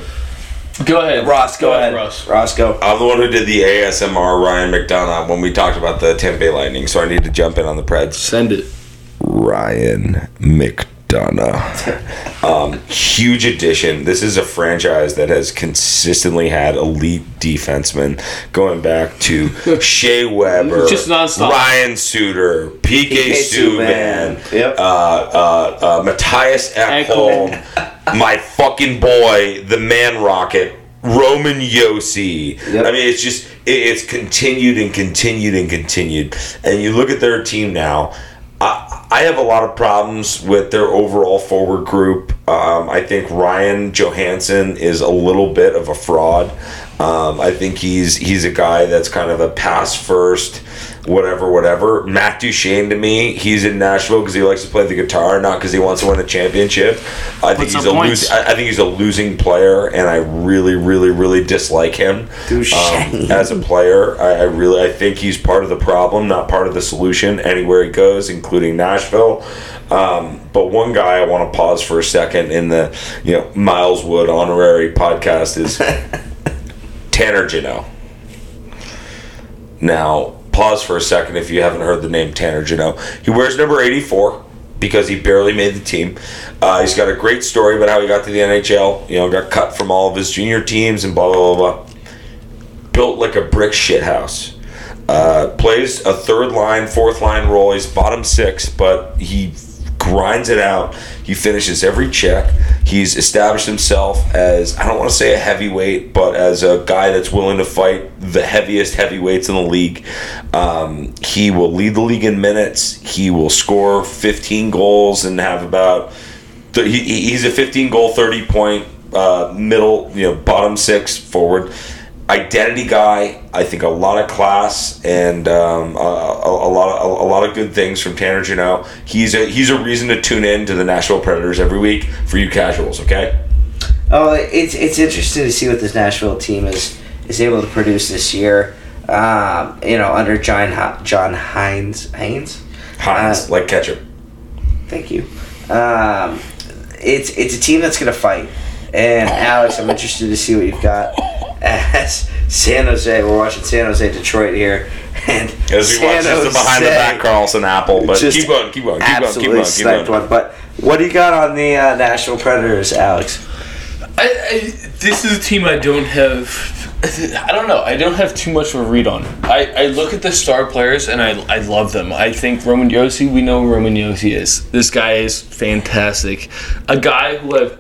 Go ahead, Ross, go, ahead. Ross. Ross, go. I'm the one who did the ASMR Ryan McDonagh when we talked about the Tampa Bay Lightning, so I need to jump in on the Preds. Send it. Ryan McDonagh. Um, huge addition. This is a franchise that has consistently had elite defensemen going back to Shea Weber, Just nonstop. Ryan Suter, PK, PK Subban, Subban. Yep. uh, uh, uh, Mattias Ekholm, my fucking boy, the Man Rocket, Roman Josi. Yep. I mean, it's just it, it's continued and continued and continued. And you look at their team now. I, have a lot of problems with their overall forward group. Um, I think Ryan Johansen is a little bit of a fraud. Um, I think he's he's a guy that's kind of a pass first, whatever, whatever. Matt Duchene to me, he's in Nashville because he likes to play the guitar, not because he wants to win a championship. I think he's a. I I think he's a losing player, and I really, really, really dislike him um, as a player. I, I really, I think he's part of the problem, not part of the solution. Anywhere he goes, including Nashville. Um, but one guy I want to pause for a second in the, you know, Miles Wood honorary podcast is Tanner Jeannot. Now, pause for a second if you haven't heard the name Tanner Jeannot. He wears number 84 because he barely made the team. Uh, he's got a great story about how he got to the NHL. You know, got cut from all of his junior teams and blah, blah, blah, blah. Built like a brick shit house. Uh, plays a third line, fourth line role. He's bottom six, but he grinds it out. He finishes every check. He's established himself as I don't want to say a heavyweight, but as a guy that's willing to fight the heaviest heavyweights in the league. Um, he will lead the league in minutes. He will score 15 goals and have about. th- He, he- he's a 15 goal, 30 point uh, middle, you know, bottom six forward identity guy. I think a lot of class and um, a, a, a lot of a, a lot of good things from Tanner Jeannot. He's a he's a reason to tune in to the Nashville Predators every week for you casuals. Okay. Oh, it's it's interesting to see what this Nashville team is is able to produce this year. Um, you know, under John John Hines Haynes. Hines Uh, like ketchup. Thank you. Um, it's it's a team that's gonna fight. And Alex, I'm interested to see what you've got as San Jose. We're watching San Jose Detroit here, and As we watch San just the behind the Jose back Carlson Apple, but just keep going, keep going, keep going, keep absolutely going, keep sniped going. one. But what do you got on the uh, National Predators, Alex? I, I this is a team I don't have. I don't know. I don't have too much of a read on. I, I look at the star players and I, I love them. I think Roman Josi. We know who Roman Josi is. This guy is fantastic. A guy who I've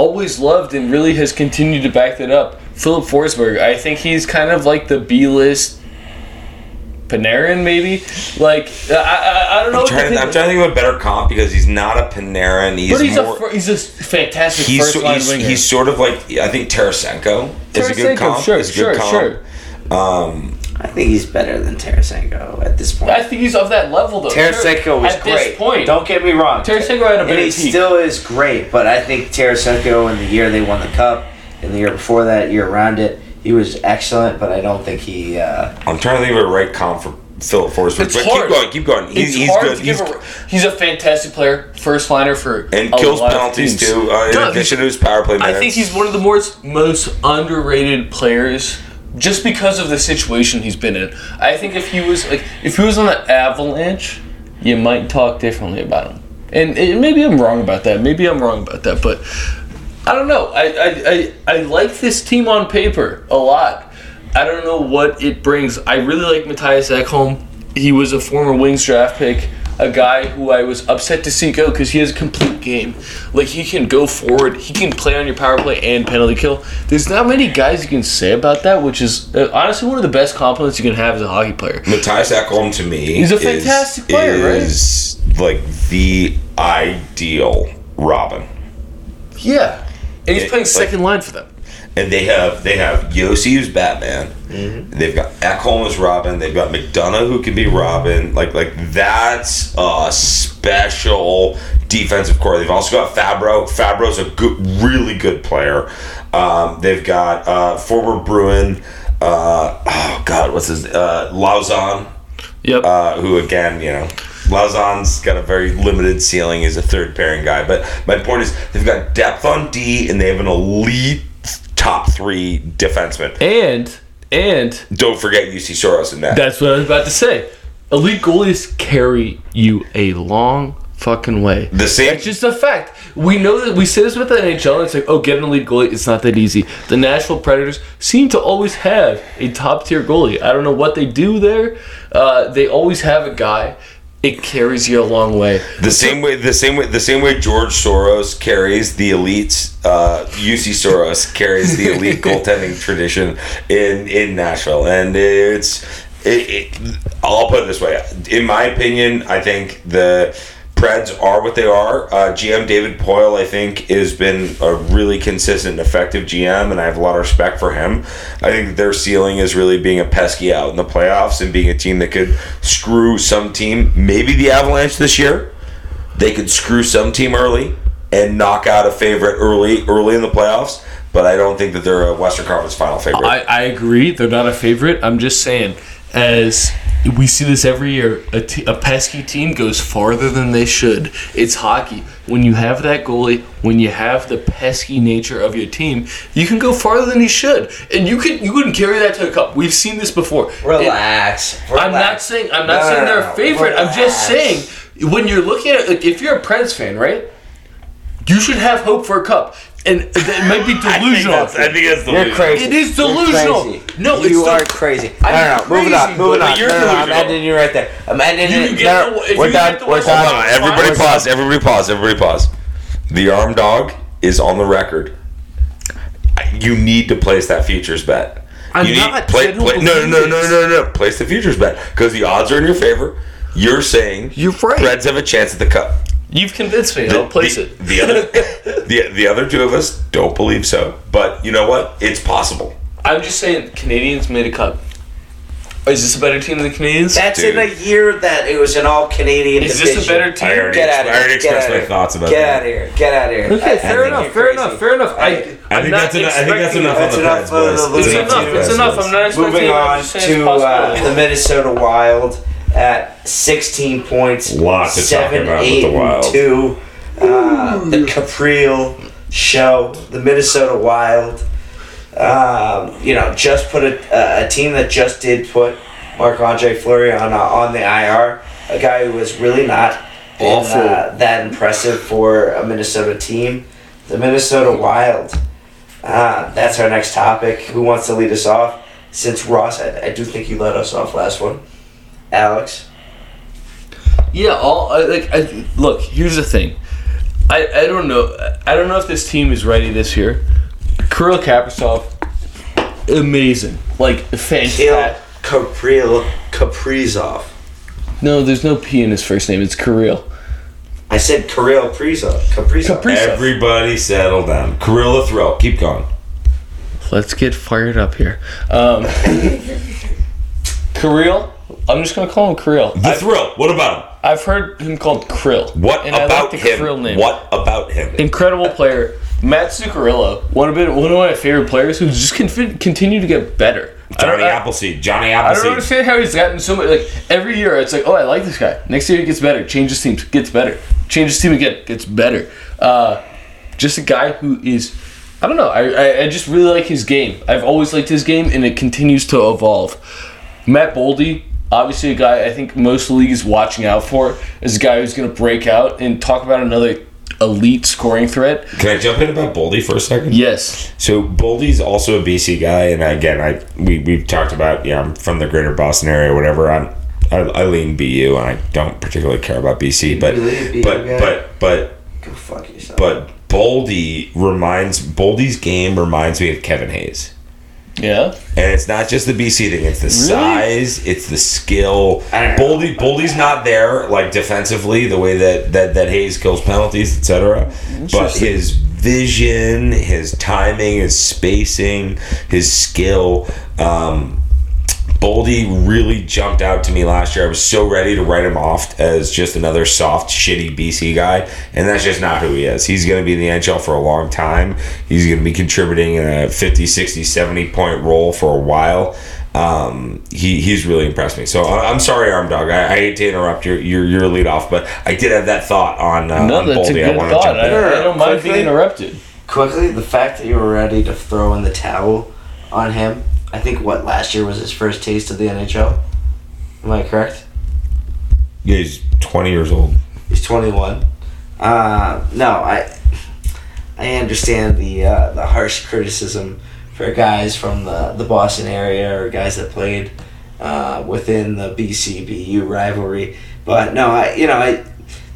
always loved and really has continued to back that up. Filip Forsberg. I think he's kind of like the B list. Panarin, maybe. Like I, I, I don't know. I'm what trying, to, think I'm of- trying to think of a better comp because he's not a Panarin. He's, but he's more, a he's a fantastic he's, first so- line he's, winger. he's sort of like I think Tarasenko is a good Tarasenko, comp. Sure, is a sure, good comp. sure. Um, I think he's better than Tarasenko at this point. I think he's of that level though. Tarasenko was At great. this point, Don't get me wrong. Tarasenko had a and better he peak. still is great, but I think Tarasenko in the year they won the cup, and the year before that, year around it, he was excellent. But I don't think he. Uh, I'm trying to think of a right comp for Filip Forsberg. It's but hard. keep going, keep going. He's, he's good. He's, a. He's a fantastic player, first liner for and a kills lot of penalties teams. too. Uh, in Does. addition to his power play minutes. I think he's one of the most most underrated players just because of the situation he's been in. I think if he was like if he was on the Avalanche, you might talk differently about him. And, maybe I'm wrong about that. Maybe I'm wrong about that, but I don't know. I, I, I, I like this team on paper a lot. I don't know what it brings. I really like Mattias Ekholm. He was a former Wings draft pick, a guy who I was upset to see go because he has a complete game. Like he can go forward, he can play on your power play and penalty kill. There's not many guys you can say about that, which is uh, honestly one of the best compliments you can have as a hockey player. Mattias Ekholm to me. He's a is- fantastic player, right? Is like the ideal Robin. Yeah, and he's It- playing like- second line for them. And they have they have Josi who's Batman. They've got Ekholm as Robin. They've got McDonagh who can be Robin. Like like that's a special defensive core. They've also got Fabro. Fabro's a good, really good player. Um, they've got uh, former Bruin. Uh, oh God, what's his uh, Lauzon? Yep. uh, who again, you know, Lauzon's got a very limited ceiling as a third pairing guy. But my point is, they've got depth on D, and they have an elite top three defenseman. and and Don't forget Juuse Saros in that. that's what I was about to say. Elite goalies carry you a long fucking way. the same. It's just a fact. We know that we say this with the NHL. It's like, oh, get an elite goalie. It's not that easy. The Nashville Predators seem to always have a top tier goalie. I don't know what they do there. Uh, they always have a guy. It carries you a long way. The same way, the same way, the same way George Soros carries the elites. Uh, Juuse Saros carries the elite goaltending tradition in in Nashville, and it's. It, it, I'll put it this way. In my opinion, I think the Preds are what they are. Uh, GM David Poile, I think, has been a really consistent and effective GM, and I have a lot of respect for him. I think their ceiling is really being a pesky out in the playoffs and being a team that could screw some team, maybe the Avalanche this year they could screw some team early and knock out a favorite early early in the playoffs. But I don't think that they're a Western Conference Final favorite. I, I agree. They're not a favorite. I'm just saying, as we see this every year, a, t- a pesky team goes farther than they should. It's hockey. When you have that goalie, when you have the pesky nature of your team, you can go farther than you should, and you can you can carry that to a cup. We've seen this before. It- Relax. I'm not saying I'm not No, saying they're a favorite. I'm just saying when you're looking at like if you're a Preds fan, right? You should have hope for a cup, and it might be delusional. that's delusional. You're crazy. It is You're delusional. crazy. No, you it's are the- crazy. I'm no, no, no. Moving on. crazy, Moving but on. you're No, no, no, I'm ending you right there. I'm ending you. It. No, the, we're you done. We're done. Hold Hold on, everybody pause. Everybody pause. Everybody pause. The arm dog is on the record. You need to place that futures bet. I'm you not. play, play, no, no, no, no, no, no. Place the futures bet because the odds are in your favor. You're saying You're right. Reds have a chance at the cup. You've convinced me. I'll place the, it. The other, the, the other two of us don't believe so. But you know what? It's possible. I'm just saying, Canadiens made a cup. Is this a better team than the Canadiens? That's Dude. in a year that it was an all Canadian. Is this a better team? I already, Get out of I already expressed my here. thoughts about Get that. out of here. Get out of here. Okay, I- I fair think enough. you're Fair crazy. enough. Fair enough. I, I I'm think not that's enough. I think that's expecting- enough That's on the enough Preds, for the boys. losing It's team. enough. It's Preds, enough. boys. I'm not expecting. Moving it. I'm on just saying it's to possible. uh, the Minnesota Wild at 16 points. Lot to talk seven, about with eight, the and Wild. Two. Uh, the Capril show. The Minnesota Wild. Um, you know, just put a, a team that just did put Marc Andre Fleury on uh, on the IR. A guy who was really not been, uh, that impressive for a Minnesota team. The Minnesota Wild. Uh, that's our next topic. Who wants to lead us off? Since Ross, I, I do think you led us off last one. Alex. Yeah, all I, like I, look. Here's the thing. I, I don't know. I don't know if this team is ready this year. Kirill Kaprizov, amazing, like Kirill fantastic. Capril Kaprizov. No, there's no P in his first name. It's Kirill. I said Kirill Kaprizov. Kaprizov. Kaprizov. Everybody settle down. Gorilla throw. Keep going. Let's get fired up here. Um, Kirill. I'm just gonna call him Krill. The I've, thrill. What about him? I've heard him called Krill. What and I about like the him? Krill name. What about him? incredible player. Matt Zuccarello, one of been one of my favorite players who just con- continue to get better. Johnny I- Appleseed. Johnny Appleseed. I don't understand how he's gotten so much. Like every year, it's like, oh, I like this guy. Next year, he gets better. Changes teams, gets better. Changes team again, gets better. Uh, just a guy who is, I don't know. I, I I just really like his game. I've always liked his game, and it continues to evolve. Matt Boldy, obviously a guy I think most of the league is watching out for, is a guy who's going to break out and talk about another elite scoring threat. Can I jump in about Boldy for a second? Yes, So Boldy's also a BC guy, and again, I we we've talked about. Yeah, I'm from the Greater Boston area, whatever. I'm I, I lean BU, and I don't particularly care about BC, but lean BU but but but Go fuck yourself. but Boldy reminds Boldy's game reminds me of Kevin Hayes. Yeah. And it's not just the BC thing; it's the size, it's the skill. I don't know. Boldy, Boldy's not there like defensively the way that that, that Hayes kills penalties, etc. But his vision, his timing, his spacing, his skill. Um, Boldy really jumped out to me last year. I was so ready to write him off as just another soft, shitty BC guy, and that's just not who he is. He's going to be in the NHL for a long time. He's going to be contributing in a 50, 60, 70 point role for a while. Um, he, he's really impressed me. So I- I'm sorry, Arm Dog. I, I hate to interrupt your, your, your lead off, but I did have that thought on, uh, No, on that's Boldy. I good wanted thought. to jump I, in. I don't mind being interrupted. Quickly, the fact that you were ready to throw in the towel on him, I think what last year was his first taste of the NHL. Am I correct? Yeah, he's 20 years old. He's 21. Uh, no, I I understand the uh, the harsh criticism for guys from the, the Boston area or guys that played uh, within the BC BU rivalry. But no, I you know I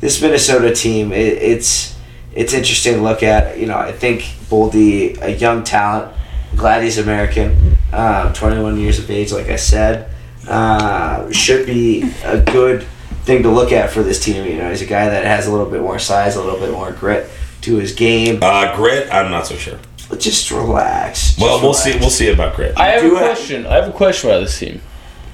this Minnesota team it, it's it's interesting to look at. You know, I think Boldy, a young talent, glad he's American, uh, 21 years of age, like I said, uh, should be a good thing to look at for this team. You know, he's a guy that has a little bit more size, a little bit more grit to his game. Uh, grit, I'm not so sure. But just relax. Just Well, we'll relax. see. We'll see about grit. I have do a question. I have a question about this team.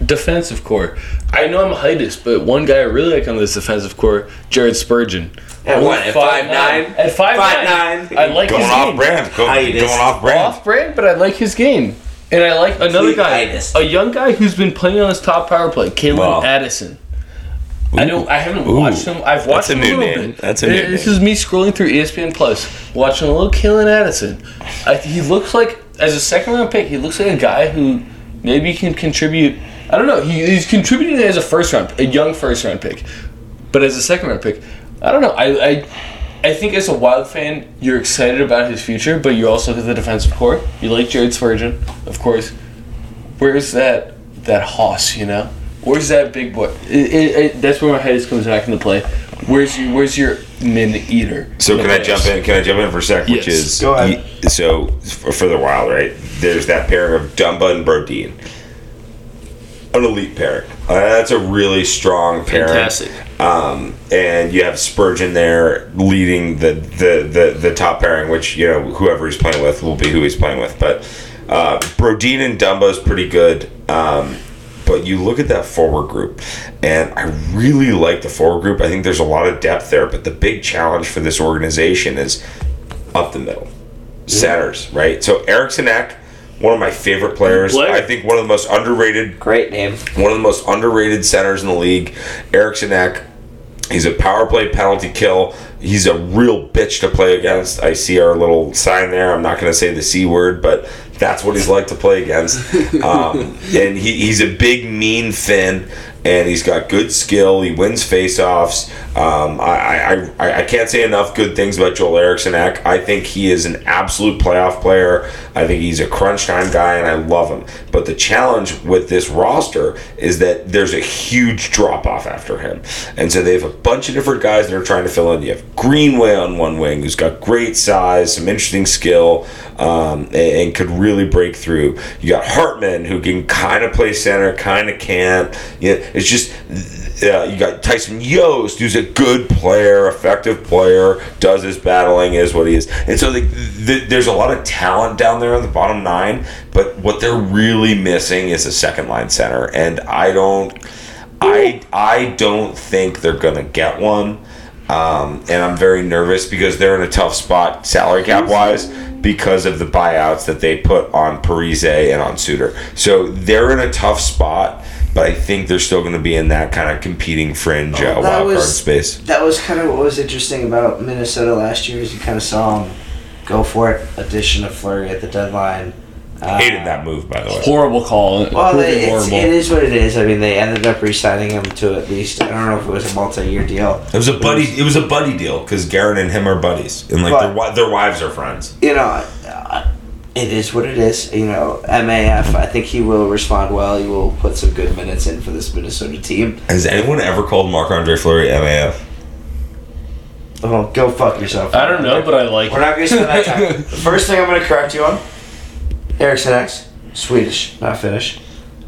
Defensive core. I know I'm a heightist, but one guy I really like on this defensive core, Jared Spurgeon. At Only what, at 5'9"? At five, Five nine. nine. I like going his off game. brand. Go, going off brand. Off brand, but I like his game. And I like another guy, heightist. a young guy who's been playing on his top power play, Calen Wow. Addison. I don't. I haven't Ooh. watched him. I've watched That's a him new little name. bit. That's a new This name. is me scrolling through ESPN Plus, watching a little Calen Addison. I, he looks like, as a second round pick, he looks like a guy who maybe can contribute. I don't know. He, he's contributing as a first round, a young first round pick, but as a second round pick, I don't know. I, I, I think as a Wild fan, you're excited about his future, but you also look at the defensive core. You like Jared Spurgeon, of course. Where's that that hoss? You know, where's that big boy? It, it, it, that's where my head is comes back into play. Where's your Where's your min eater? So can I jump in? Can I jump in for a sec? Which Yes. is Go ahead. he- so for, for the Wild, right? There's that pairing of Dumba and Brodin, an elite pairing. Uh, that's a really strong pairing. Fantastic. Um, and you have Spurgeon there leading the, the, the, the top pairing, which you know whoever he's playing with will be who he's playing with. But uh, Brodin and Dumba is pretty good. Um, but you look at that forward group, and I really like the forward group. I think there's a lot of depth there. But the big challenge for this organization is up the middle, centers, right? So Eriksson Ek, one of my favorite players. Player. I think one of the most underrated Great name. one of the most underrated centers in the league. Eriksson Ek. He's a power play penalty kill. He's a real bitch to play against. I see our little sign there. I'm not going to say the C word, but that's what he's like to play against. Um, and he, he's a big, mean Finn, and he's got good skill. He wins faceoffs. Um, I, I, I, can't say enough good things about Joel Eriksson. I think he is an absolute playoff player. I think he's a crunch time guy, and I love him. But the challenge with this roster is that there's a huge drop off after him. And so they have a bunch of different guys that are trying to fill in. You have Greenway on one wing, who's got great size, some interesting skill, um, and, and could really break through. You got Hartman, who can kind of play center, kind of can't. You know, it's just. Uh, you got Tyson Jost, who's a good player, effective player, does his battling, is what he is. And so the, the, there's a lot of talent down there in the bottom nine, but what they're really missing is a second line center. And I don't, I I don't think they're gonna get one. Um, and I'm very nervous because they're in a tough spot salary cap wise because of the buyouts that they put on Parise and on Suter. So they're in a tough spot, but I think they're still going to be in that kind of competing fringe uh, Well, that wild card space. That was kind of what was interesting about Minnesota last year is you kind of saw him go for it. Addition of Fleury at the deadline. Uh, Hated that move, by the way. Horrible call. Well, they, it's, horrible. it is what it is. I mean, they ended up re-signing him to at least I don't know if it was a multi-year deal. It was a buddy. It was a buddy deal because Garrett and him are buddies, and like But- their their wives are friends. You know, uh, it is what it is. You know, MAF. I think he will respond well. He will put some good minutes in for this Minnesota team. Has anyone ever called Marc Andre Fleury MAF? Oh, go fuck yourself. I don't know, but I like. We're not going to spend that time. the first thing I'm going to correct you on, Eriksson Ek's, Swedish, not Finnish.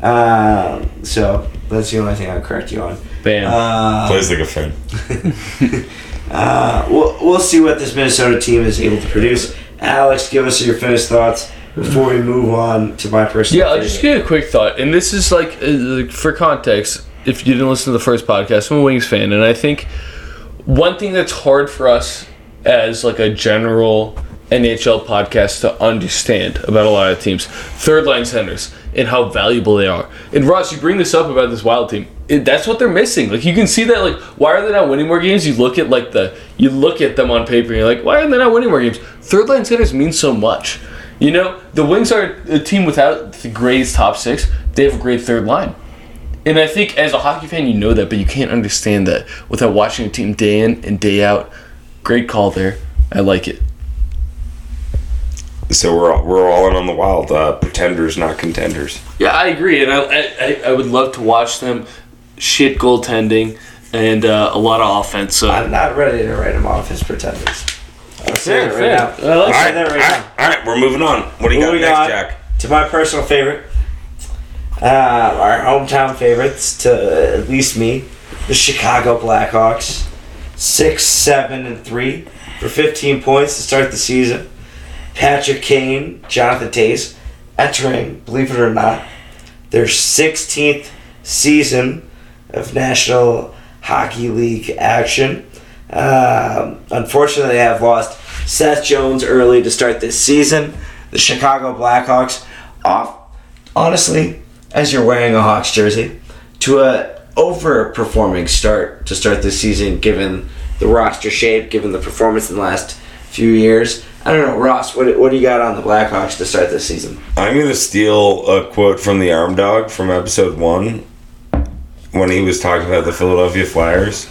Um, so that's the only thing I'll correct you on. Bam. Uh, Plays like a Finn. Uh, we'll, we'll see what this Minnesota team is able to produce. Alex, give us your finished thoughts before we move on to my personal. Yeah, I'll just give you a quick thought, and this is like uh, like, for context. If you didn't listen to the first podcast, I'm a Wings fan, and I think one thing that's hard for us as like a general NHL podcast to understand about a lot of teams, third line centers and how valuable they are. And Ross, you bring this up about this Wild team. It, that's what they're missing. Like you can see that. Like why are they not winning more games? You look at like the you look at them on paper and you're like, why are they not winning more games? Third line centers mean so much. You know, the Wings are a team without the greatest top six. They have a great third line. And I think as a hockey fan, you know that, but you can't understand that without watching a team day in and day out. Great call there. I like it. So we're all, we're all in on the wild. Uh, pretenders, not contenders. Yeah, I agree, and I, I, I would love to watch them shit goaltending and uh, a lot of offense. So I'm not ready to write them off as pretenders. I'll say Fair, right fair. now. I like I'll right, that all right now. right, all right. We're moving on. What do you got next, on Jack? To my personal favorite, uh, our hometown favorites, to at least me, the Chicago Blackhawks, six, seven, and three for 15 points to start the season. Patrick Kane, Jonathan Toews, entering, believe it or not, their 16th season of National Hockey League action. Um, unfortunately, they have lost Seth Jones early to start this season. The Chicago Blackhawks off, honestly, as you're wearing a Hawks jersey, to a overperforming start to start this season, given the roster shape, given the performance in the last few years. I don't know, Ross. What, what do you got on the Blackhawks to start this season? I'm going to steal a quote from the Arm Dog from episode one when he was talking about the Philadelphia Flyers.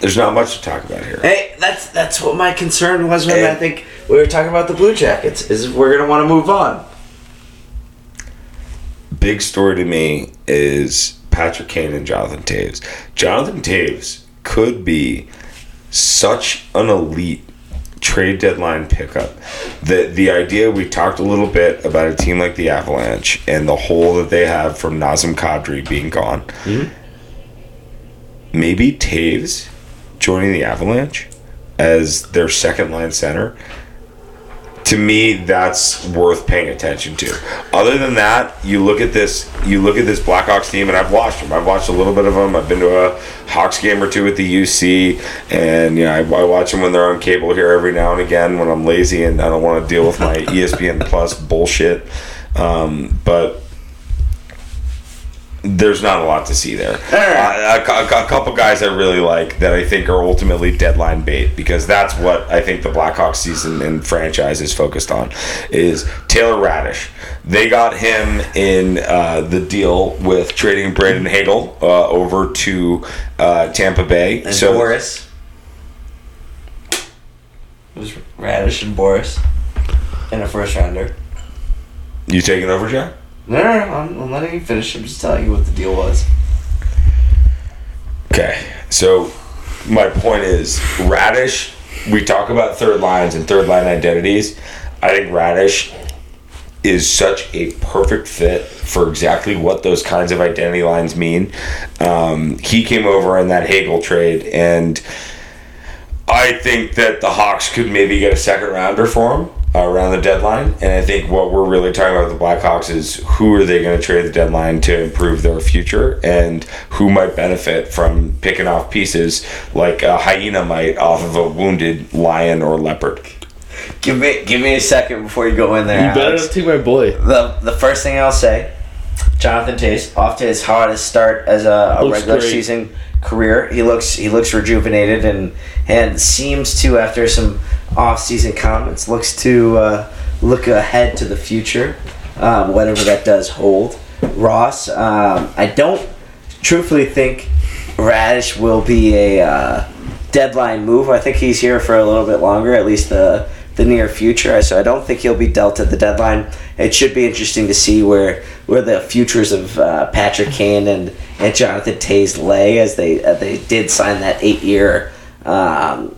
There's not much to talk about here. Hey, that's that's what my concern was when And- I think we were talking about the Blue Jackets. Is we're gonna want to move on. Big story to me is Patrick Kane and Jonathan Toews. Jonathan Toews could be such an elite trade deadline pickup. The the idea we talked a little bit about a team like the Avalanche and the hole that they have from Nazem Kadri being gone. Mm-hmm. Maybe Toews joining the Avalanche as their second line center. To me, that's worth paying attention to. Other than that, you look at this. You look at this Blackhawks team, and I've watched them. I've watched a little bit of them. I've been to a Hawks game or two at the UC, and you know I, I watch them when they're on cable here every now and again when I'm lazy and I don't want to deal with my ESPN Plus bullshit. Um, but there's not a lot to see there. Uh, a, a couple guys I really like that I think are ultimately deadline bait because that's what I think the Blackhawks season and franchise is focused on is Taylor Raddysh. They got him in uh, the deal with trading Brandon Hagel uh, over to uh, Tampa Bay. And so Boris. It was Raddysh and Boris in a first rounder. you taking over, Jack? No. I'm, I'm letting you finish. I'm just telling you what the deal was. Okay, so my point is Raddysh. We talk about third lines and third line identities. I think Raddysh is such a perfect fit for exactly what those kinds of identity lines mean. Um, he came over in that Hagel trade, and I think that the Hawks could maybe get a second rounder for him around the deadline. And I think what we're really talking about with the Blackhawks is who are they going to trade the deadline to improve their future, and who might benefit from picking off pieces like a hyena might off of a wounded lion or leopard. Give me, give me a second before you go in there. You better Alex. not take my boy. The the first thing I'll say, Jonathan Toews off to his hottest start as a, a regular great. season career. He looks he looks rejuvenated and and seems to after some off season comments looks to uh, look ahead to the future, um, whatever that does hold. Ross, um, I don't truthfully think Raddysh will be a uh, deadline move. I think he's here for a little bit longer, at least the the near future. So I don't think he'll be dealt at the deadline. It should be interesting to see where where the futures of uh, Patrick Kane and, and Jonathan Toews lay, as they uh, they did sign that eight year um,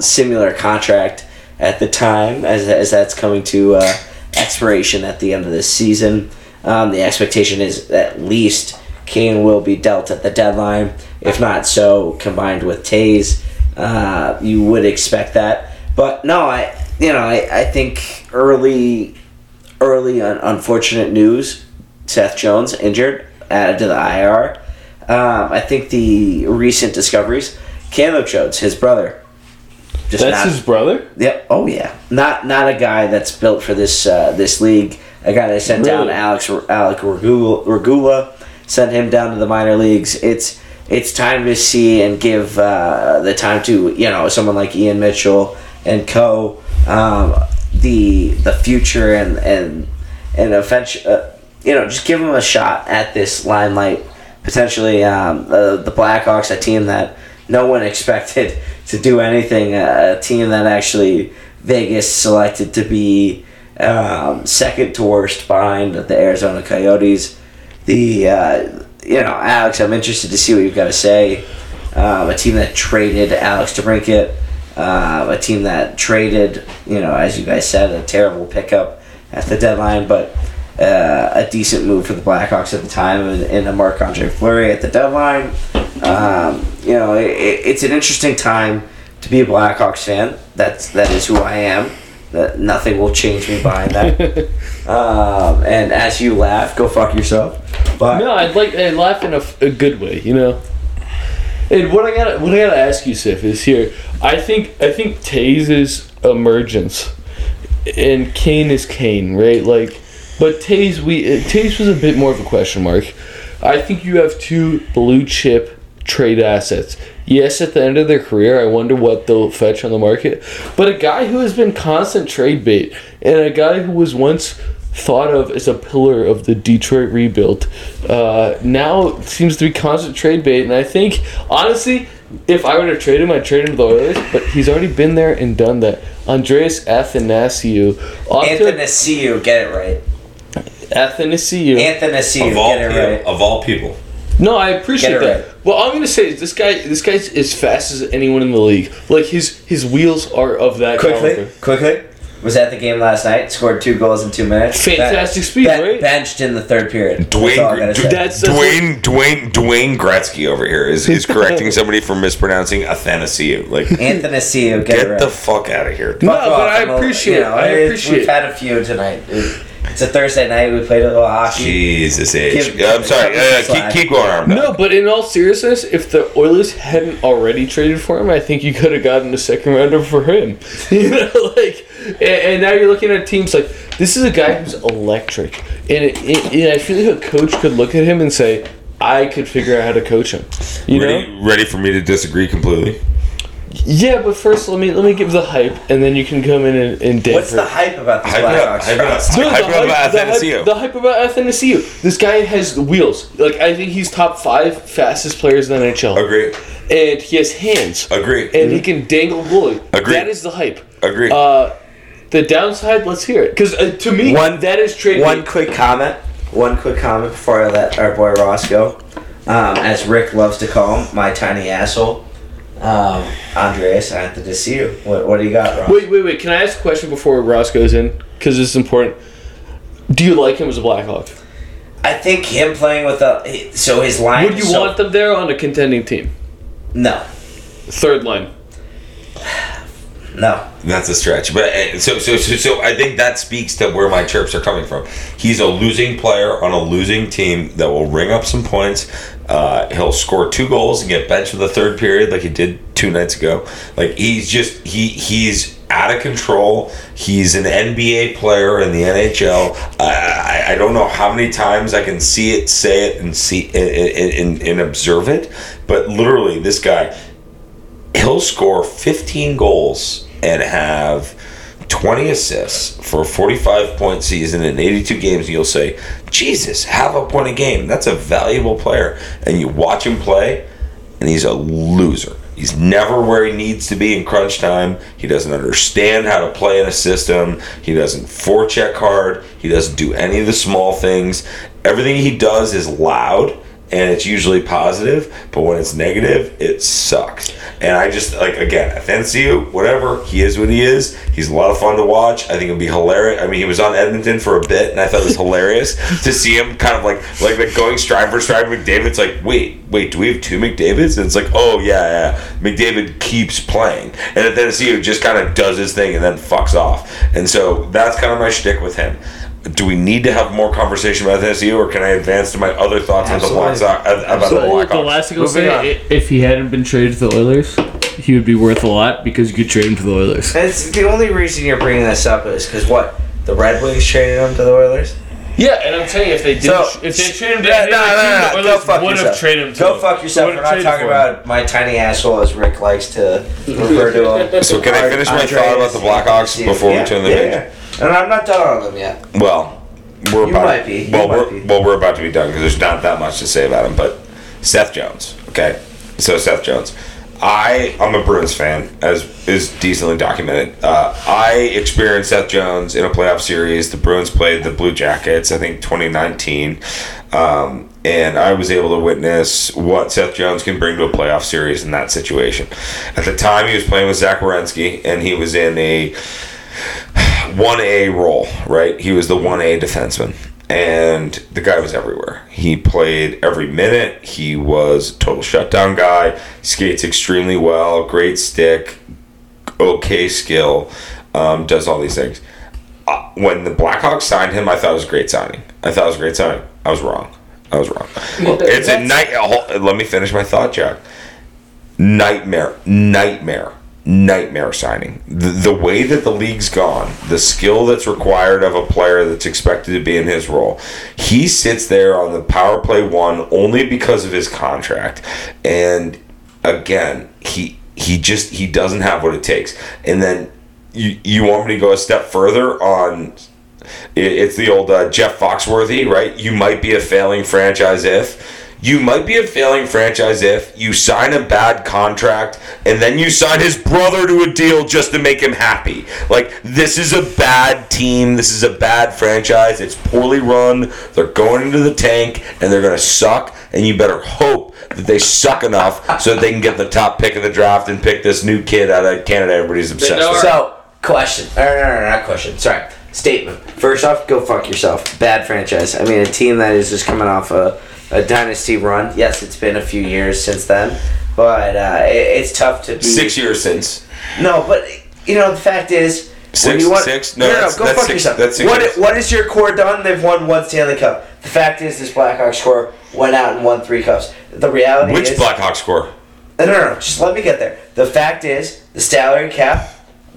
similar contract at the time, as, as that's coming to uh, expiration at the end of this season. Um, the expectation is at least Kane will be dealt at the deadline, if not so, combined with Toews. Uh, you would expect that, but no, I you know I, I think early early un- unfortunate news. Seth Jones injured, added to the IR. Um, I think the recent discoveries, Caleb Jones, his brother. Just That's not- his brother. Yep. Oh yeah. Not not a guy that's built for this uh, this league. A guy they sent down, Really? Alex Alec Regula, Regula, sent him down to the minor leagues. It's it's time to see and give uh, the time to you know someone like Ian Mitchell and Co. Um, the the future and and and eventually, uh, you know just give them a shot at this limelight. Potentially, um, uh, the Blackhawks, a team that no one expected to do anything. A, a team that actually Vegas selected to be um, second to worst behind the Arizona Coyotes. The uh, you know Alex, I'm interested to see what you've got to say. Um, a team that traded Alex DeBrincat, uh, a team that traded you know as you guys said a terrible pickup at the deadline, but uh, a decent move for the Blackhawks at the time in, in a Marc Andre Fleury at the deadline. Um, you know, it, it- it's an interesting time to be a Blackhawks fan. That's that is who I am. That nothing will change me behind that. um, and as you laugh, go fuck yourself. But No, I'd like I laugh in a good way, you know. And what I gotta what I gotta ask you, Sif, is here. I think I think Toews's emergence and Kane is Kane, right? Like, but Toews we uh, Toews was a bit more of a question mark. I think you have two blue chip trade assets. Yes, at the end of their career, I wonder what they'll fetch on the market. But a guy who has been constant trade bait and a guy who was once thought of as a pillar of the Detroit rebuild uh, now seems to be constant trade bait. And I think, honestly, if I were to trade him, I'd trade him to the Oilers. But he's already been there and done that. Andreas Athanasiou. off Athanasiou, get it right. Athanasiou. Athanasiou, Of all, get it people, right. of all people. No, I appreciate that. right. Well, I'm gonna say is this guy. This guy's as fast as anyone in the league. Like his his wheels are of that Quickly, caliber. quickly. Was at the game last night. Scored two goals in two minutes. Fantastic Ben- speed, ben- right? Benched in the third period. That's all I Dwayne, gotta D- That's- that's Dwayne, Dwayne, Dwayne Gretzky over here is, is correcting somebody for mispronouncing Athanasiou. Like, Athanasiou, get, get it right. the fuck out of here. No, Fuck but off, I I'm a- appreciate you it. I appreciate We've had a few tonight. It- It's a Thursday night. We played a little hockey. Jesus age. Give- I'm sorry. Uh, keep, slack. keep going, Arm. No, but in all seriousness, if the Oilers hadn't already traded for him, I think you could have gotten a second rounder for him. You know, like, and, and now you're looking at teams like this is a guy who's electric, and, it, it, and I feel like a coach could look at him and say, "I could figure out how to coach him." You know? Ready, ready for me to disagree completely? Yeah, but first let me let me give the hype, and then you can come in and, and What's the hype about the Hype it up, Blackhawks? hype it up. Ross? No, Hype the about the Athanasiou. The hype about Athanasiou. This guy has wheels. Like I think he's top five fastest players in the NHL. Agree. And he has hands. Agree. And he can dangle a goalie. Agree. That is the hype. Agree. Uh, the downside, let's hear it. Because uh, to me, One- that is trade. One bait. quick comment. One quick comment before I let our boy Ross go. Um, as Rick loves to call him, my tiny asshole. Um, Andreas, I have to see you. What, what do you got, Ross? Wait, wait, wait. Can I ask a question before Ross goes in? Because this is important. Do you like him as a Blackhawk? I think him playing with a so his line. Would you so- want them there on a contending team? No, Third line. no. That's a stretch, but uh, so, so so so I think that speaks to where my chirps are coming from. He's a losing player on a losing team that will ring up some points. Uh, he'll score two goals and get benched in the third period, like he did two nights ago. Like he's just he he's out of control. He's an NBA player in the NHL. I, I, don't know how many times I can see it, say it, and see and, and, and observe it, but literally, this guy he'll score 15 goals and have 20 assists for a 45 point season in 82 games you'll say jesus have a point a game that's a valuable player. And you watch him play and he's a loser. He's never where he needs to be in crunch time. He doesn't understand how to play in a system. He doesn't forecheck hard. He doesn't do any of the small things. Everything he does is loud and it's usually positive, but when it's negative, it sucks. And I just like again, offense you, whatever. He is what he is. He's a lot of fun to watch. I think it'd be hilarious. I mean, he was on Edmonton for a bit, and I thought it was hilarious to see him kind of like like like going stride for stride with McDavid. It's like, wait, wait, do we have two McDavids? And it's like, oh yeah, yeah. McDavid keeps playing, and then see just kind of does his thing and then fucks off. And so that's kind of my shtick with him. Do we need to have more conversation about this, or can I advance to my other thoughts on the Black Sox, about the Absolutely. Blackhawks? The last thing I'll Moving on. say, i- if he hadn't been traded to the Oilers, he would be worth a lot because you could trade him to the Oilers. It's the only reason you're bringing this up is because what the Red Wings traded him to the Oilers. Yeah, and I'm telling you, if they did, So if they traded him to Yeah, any no, other no, no, no. Oilers Go fuck would yourself. have traded him. Go fuck yourself. Would've We're not talking about my tiny asshole, as Rick likes to refer to him. So can I finish my thought about the Blackhawks before we turn the yeah, page? Yeah. And I'm not done on them yet. Well, we're You about might be. You well, might we're be. well, we're about to be done because there's not that much to say about him. But Seth Jones, okay. So Seth Jones, I I'm a Bruins fan, as is decently documented. Uh, I experienced Seth Jones in a playoff series. The Bruins played the Blue Jackets, I think 2019. Um, and I was able to witness what Seth Jones can bring to a playoff series in that situation. At the time, he was playing with Zach Werenski, and he was in a 1A role, right? He was the 1A defenseman. And the guy was everywhere. He played every minute. He was a total shutdown guy. Skates extremely well. Great stick. Okay skill. Um, does all these things. Uh, when the Blackhawks signed him, I thought it was a great signing. I thought it was a great signing. I was wrong. I was wrong. It's a night. Let me finish my thought, Jack nightmare, nightmare, nightmare signing. The, the way that the league's gone, the skill that's required of a player that's expected to be in his role, he sits there on the power play one only because of his contract. And again, he he just he doesn't have what it takes. And then you you want me to go a step further on it- it's the old uh, Jeff Foxworthy, right? You might be a failing franchise if. You might be a failing franchise if you sign a bad contract and then you sign his brother to a deal just to make him happy. Like, this is a bad team. This is a bad franchise. It's poorly run. They're going into the tank and they're going to suck. And you better hope that they suck enough so that they can get the top pick of the draft and pick this new kid out of Canada everybody's obsessed with. So, question. Or, no, no, no, not question. Sorry. Statement. First off, go fuck yourself. Bad franchise. I mean, a team that is just coming off a, a dynasty run. Yes, it's been a few years since then, but uh, it, it's tough to be. Six years since. No, but you know the fact is. Six- you want, six? No, No, no, that's- go fuck six- yourself. that's six what, years. what is your core done? They've won one Stanley Cup. The fact is, this Blackhawks core went out and won three cups. The reality Which is, Blackhawks score? no, no, no. Just let me get there. The fact is, the salary cap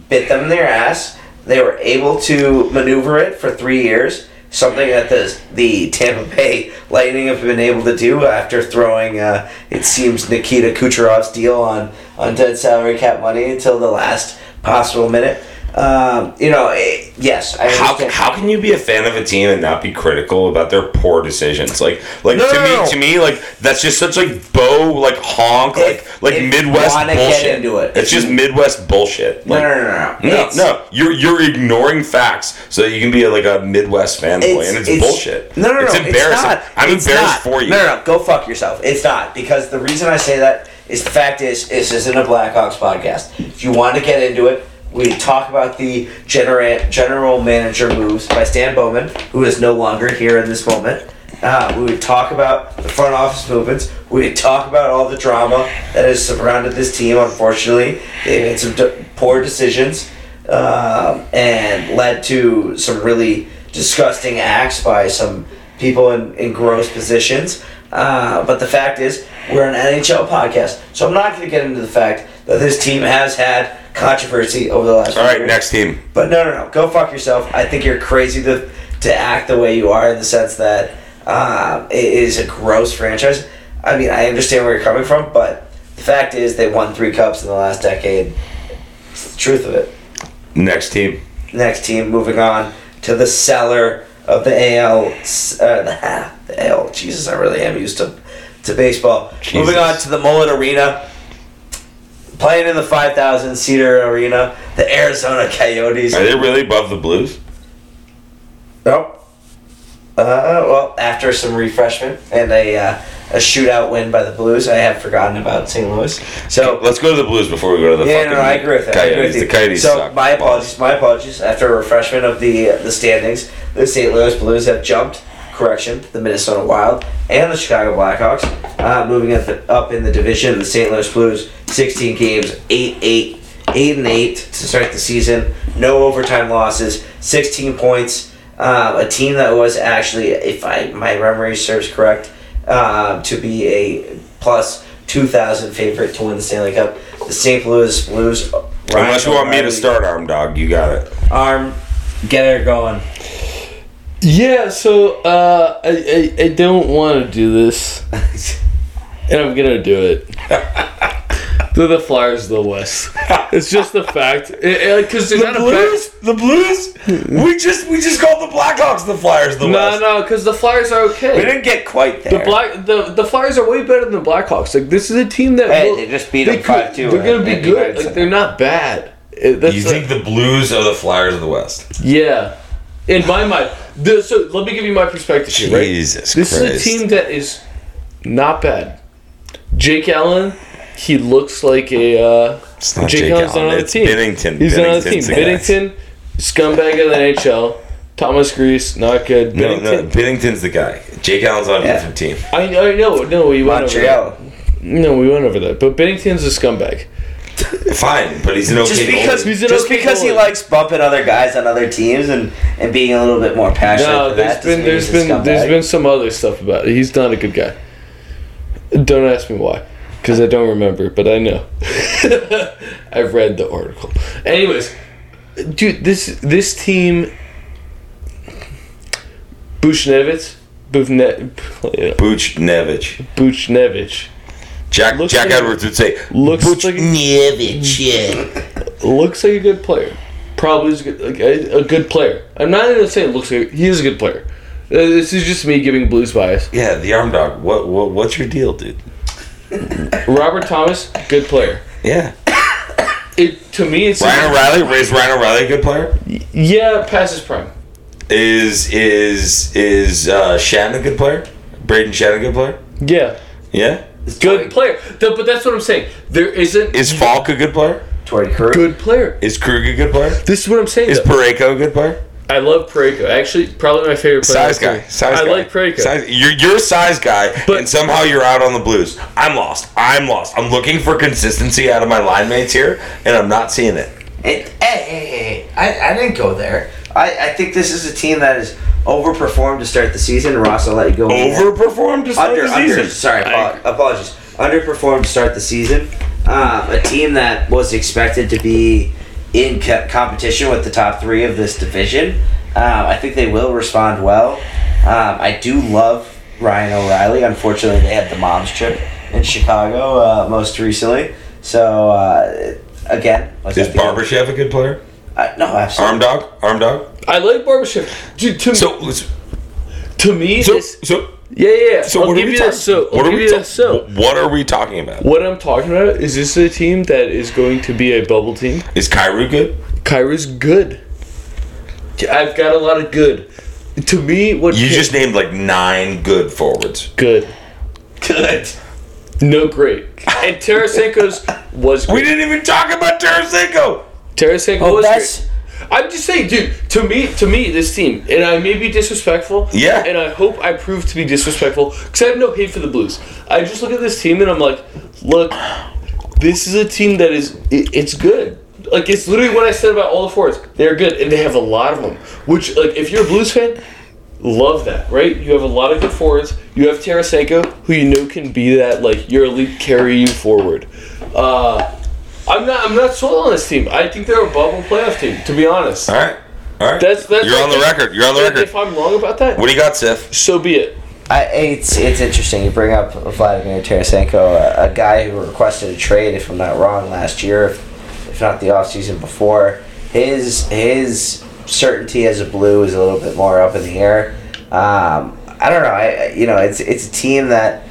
bit them in their ass. They were able to maneuver it for three years. Something that the the Tampa Bay Lightning have been able to do after throwing, uh, it seems, Nikita Kucherov's deal on on dead salary cap money until the last possible minute. Um, you know, it, yes, I How, how can you be a fan of a team and not be critical about their poor decisions? Like like No, to no, me no. to me like that's just such like bow like honk If- like like Midwest you wanna get bullshit. into it, It's just Midwest bullshit. no, Like, no, no, no, no. No, no, you're you're ignoring facts so that you can be like a Midwest fanboy, It's, and it's, bullshit. No, no, no. it's embarrassing. It's. I'm It's embarrassed not. for you. No, no, no. Go fuck yourself. It's not because the reason I say that is the fact is this isn't a Blackhawks podcast. If you want to get into it, we talk about the genera- general manager moves by Stan Bowman, who is no longer here in this moment. Uh, we would talk about the front office movements. We would talk about all the drama that has surrounded this team. Unfortunately, they made some d- poor decisions um, and led to some really disgusting acts by some people in, in gross positions. Uh, but the fact is, we're an NHL podcast, so I'm not going to get into the fact that this team has had controversy over the last. All right, years. next team. But no, no, no. Go fuck yourself. I think you're crazy to to act the way you are in the sense that um, it is a gross franchise. I mean, I understand where you're coming from, but the fact is they won three cups in the last decade. It's the truth of it. Next team. Next team, moving on to the cellar of the AL. Uh, the, the AL. Jesus, I really am used to to baseball. Jesus. Moving on to the Mullet Arena. Playing in the 5,000 seater arena, the Arizona Coyotes. Are they really above the Blues? Nope. Uh, well, after some refreshment and a uh, a shootout win by the Blues. I have forgotten about St. Louis. So Let's go to the Blues before we go to the yeah, fucking no, I agree with that. I agree Coyotes. with you. The Coyotes so suck. my apologies. My apologies. After a refreshment of the the standings, the St. Louis Blues have jumped. Correction, the Minnesota Wild and the Chicago Blackhawks, uh, moving up, the, up in the division. The St. Louis Blues, 16 games, 8 8, 8 and 8 to start the season. No overtime losses, 16 points. Um, a team that was actually, if I my memory serves correct, um, to be a plus 2,000 favorite to win the Stanley Cup. The St. Louis Blues. Unless you want me to start arm dog, you got it. Arm, get her going. Yeah, so uh, I, I I don't want to do this, and I'm gonna do it. They're the Flyers the West. It's just a fact, because they're not a the Blues. we just we just called the Blackhawks the Flyers. The West. No, no, because the Flyers are okay. We didn't get quite there. The black the the Flyers are way better than the Blackhawks. Like this is a team that Hey, will- they just beat they them could- 5-2 They're gonna be good. Like they're not bad. It- that's You a- think the Blues are the Flyers of the West? Yeah. In my mind, the, so let me give you my perspective here, right? Jesus This Christ. is a team that is not bad. Jake Allen, he looks like a. Uh, It's not Jake, Jake Allen's Allen, not on the it's team. Binnington. He's not on the team. Binnington's the guy. Binnington, scumbag of the NHL. Thomas Greiss, not good. No, Binnington. no, Binnington's the guy. Jake Allen's on a Yeah. different team. I, I know, no, we went over that. No, we went over that. But Binnington's a scumbag. Fine, but he's an okay Just because, goalie. He's an just okay because he likes bumping other guys on other teams and, and being a little bit more passionate No, for there's that. been doesn't mean there's he's a been there's scumbag. been some other stuff about it. He's not a good guy. Don't ask me why, because I don't remember, but I know. I've read the article. Anyways, dude, this this team, Bushnevich, Bufne, Buchnevich. Bushnevich, Jack Looks Jack like- Edwards would say looks like- Buchnevich. Yeah. looks like a good player. Probably is a good, like a, a good player. I'm not even saying looks like he is a good player. Uh, This is just me giving Blues bias. Yeah, the arm dog. What what what's your deal, dude? Robert Thomas, good player. Yeah. It to me, it's Ryan O'Reilly, is Ryan O'Reilly a good player? yeah, past his prime. Is is is uh, Schenn a good player? Brayden Schenn a good player? Yeah, Yeah. Good player. Th- But that's what I'm saying. There isn't Is Faulk a good player? Torrey Krug. good player. Is Krug a good player? This is what I'm saying. Is though. Parayko a good player? I love Parayko. Actually, probably my favorite player. Size guy. Size I guy. like Parayko. Size, you're, you're a size guy, But- and somehow you're out on the Blues. I'm lost. I'm lost. I'm looking for consistency out of my line mates here, and I'm not seeing it. It, hey, hey, hey, I, I didn't go there. I, I think this is a team that has overperformed to start the season. Ross, I'll let you go. Overperformed to start under, the under season. sorry, apo- apologies. Underperformed to start the season. Um, a team that was expected to be in co- competition with the top three of this division. Um, I think they will respond well. Um, I do love Ryan O'Reilly. Unfortunately, they had the mom's trip in Chicago uh, most recently. So uh, again, Is Barbashev a good player? Uh, no, absolutely. Arm dog? Arm dog? I like Barbashev. Dude, to, So, so, to me, so, this, so, yeah, yeah. yeah. so I'll what give are we you talking this. So, I'll what are give we ta- So, What are we talking about? what I'm talking about is this a team that is going to be a bubble team? Is Kyrou good? Kyrou's good. I've got a lot of good. To me, what You just named like nine good forwards. good. Good. No, great. And Tarasenko's was We didn't even talk about Tarasenko. Tarasenko Oh, was that's great. I'm just saying, dude. To me, to me, this team, and I may be disrespectful. Yeah. And I hope I prove to be disrespectful because I have no hate for the Blues. I just look at this team and I'm like, look, this is a team that is it, it's good. Like it's literally what I said about all the forwards. They're good and they have a lot of them. Which, like, if you're a Blues fan, love that, right? You have a lot of good forwards. You have Tarasenko, who you know can be that like your elite carry you forward. Uh, I'm not. I'm not sold on this team. I think they're a bubble playoff team. To be honest, All right. All right. that's that's. You're on the I record. You're on the record. If I'm wrong about that, What do you got, Sif? so be it. I, it's it's interesting. You bring up Vladimir Tarasenko, a, a guy who requested a trade, if I'm not wrong, last year, if, if not the offseason before. His his certainty as a blue is a little bit more up in the air. Um, I don't know. I I- you know it's it's a team that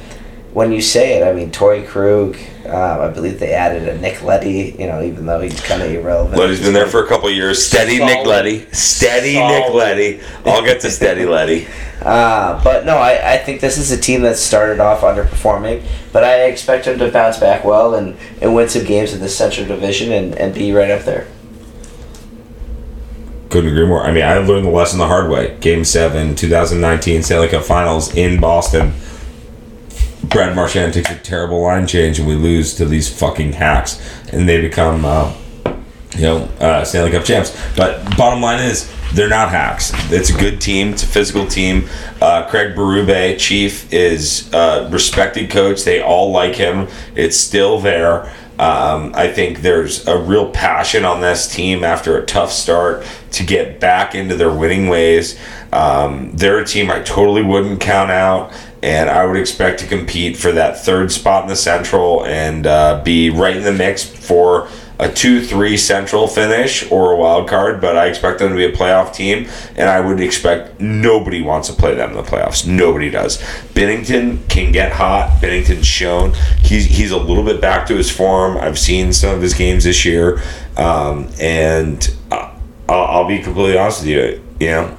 when you say it, I mean Torrey Krug. Um, I believe they added a Nick Leddy. You know, even though he's kind of irrelevant. Leddy's been there for a couple of years. Steady Nick Leddy. Steady Nick Leddy. I'll get to Steady Leddy. Uh, but no, I, I think this is a team that started off underperforming, but I expect them to bounce back well and, and win some games in the Central Division and, and be right up there. Couldn't agree more. I mean, I learned the lesson the hard way. Game 7, 2019 Stanley Cup Finals in Boston. Brad Marchand takes a terrible line change, and we lose to these fucking hacks, and they become, uh, you know, uh, Stanley Cup champs. But bottom line is, they're not hacks. It's a good team. It's a physical team. Uh, Craig Berube, chief, is a respected coach. They all like him. It's still there. Um, I think there's a real passion on this team after a tough start to get back into their winning ways. Um, they're a team I totally wouldn't count out, and I would expect to compete for that third spot in the Central and uh, be right in the mix for a 2 3 Central finish or a wild card, but I expect them to be a playoff team, and I would expect nobody wants to play them in the playoffs. Nobody does. Binnington can get hot. Binnington's shown he's, he's a little bit back to his form. I've seen some of his games this year, um, and uh, I'll, I'll be completely honest with you. You know,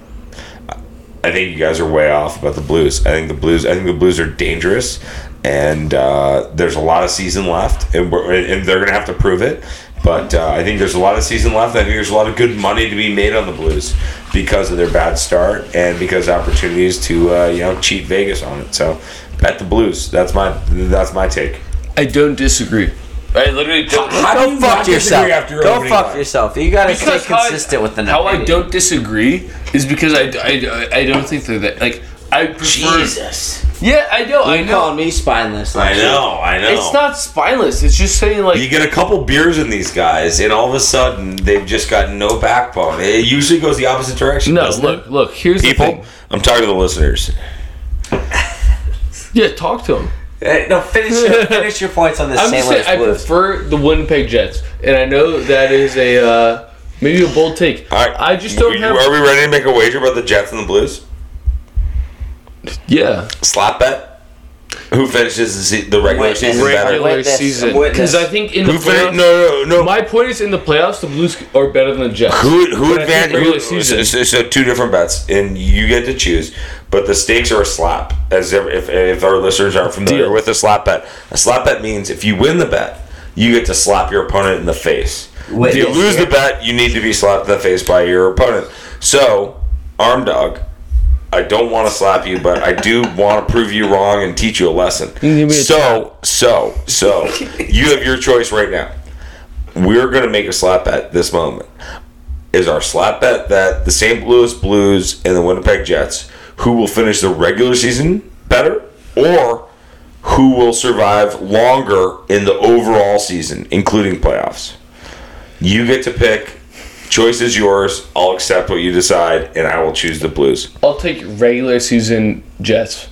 I think you guys are way off about the Blues. I think the Blues. I think the Blues are dangerous, and uh, there's a lot of season left, and, and they're gonna have to prove it. But uh, I think there's a lot of season left. I think there's a lot of good money to be made on the Blues because of their bad start and because opportunities to uh, you know cheat Vegas on it. So bet the Blues. That's my that's my take. I don't disagree. I literally don't. How do Go you fuck yourself. disagree after your Go opening fuck line? yourself. You gotta stay how I- consistent with the How I don't disagree is because I, I, I don't think they're that like I prefer. Jesus. Yeah, I know. I You know. calling me spineless? I like shit. know. I know. It's not spineless. It's just saying like You get a couple beers in these guys, and all of a sudden they've just got no backbone. It usually goes the opposite direction. no. doesn't Look, it? look. Here's the people. thing. I'm talking to the listeners. Yeah, talk to them. No, finish your, finish your points on this I'm just Louis saying I Blues. prefer the Winnipeg Jets, and I know that is a uh, maybe a bold take. All right, I just don't we- have. Are we ready to make a wager about the Jets and the Blues? yeah, Slap bet. Who finishes the, se- the regular Witness. season better? regular Witness. season Witness. because I think in the Who playoffs. fin- No, no, no. My point is in the playoffs, the Blues are better than the Jets. Who who But I think regular Who, season? so, so two different bets, and you get to choose. But the stakes are a slap. As if if, if our listeners aren't familiar Deal. with a slap bet, a slap bet means if you win the bet, you get to slap your opponent in the face. Witness if you lose here. the bet, you need to be slapped in the face by your opponent. So, arm dog. I don't want to slap you, but I do want to prove you wrong and teach you a lesson. a So, so, so, you have your choice right now. We're going to make a slap bet this moment. Is our slap bet that the St. Louis Blues and the Winnipeg Jets, who will finish the regular season better, or who will survive longer in the overall season, including playoffs? You get to pick. Choice is yours. I'll accept what you decide, and I will choose the Blues. I'll take regular season Jets.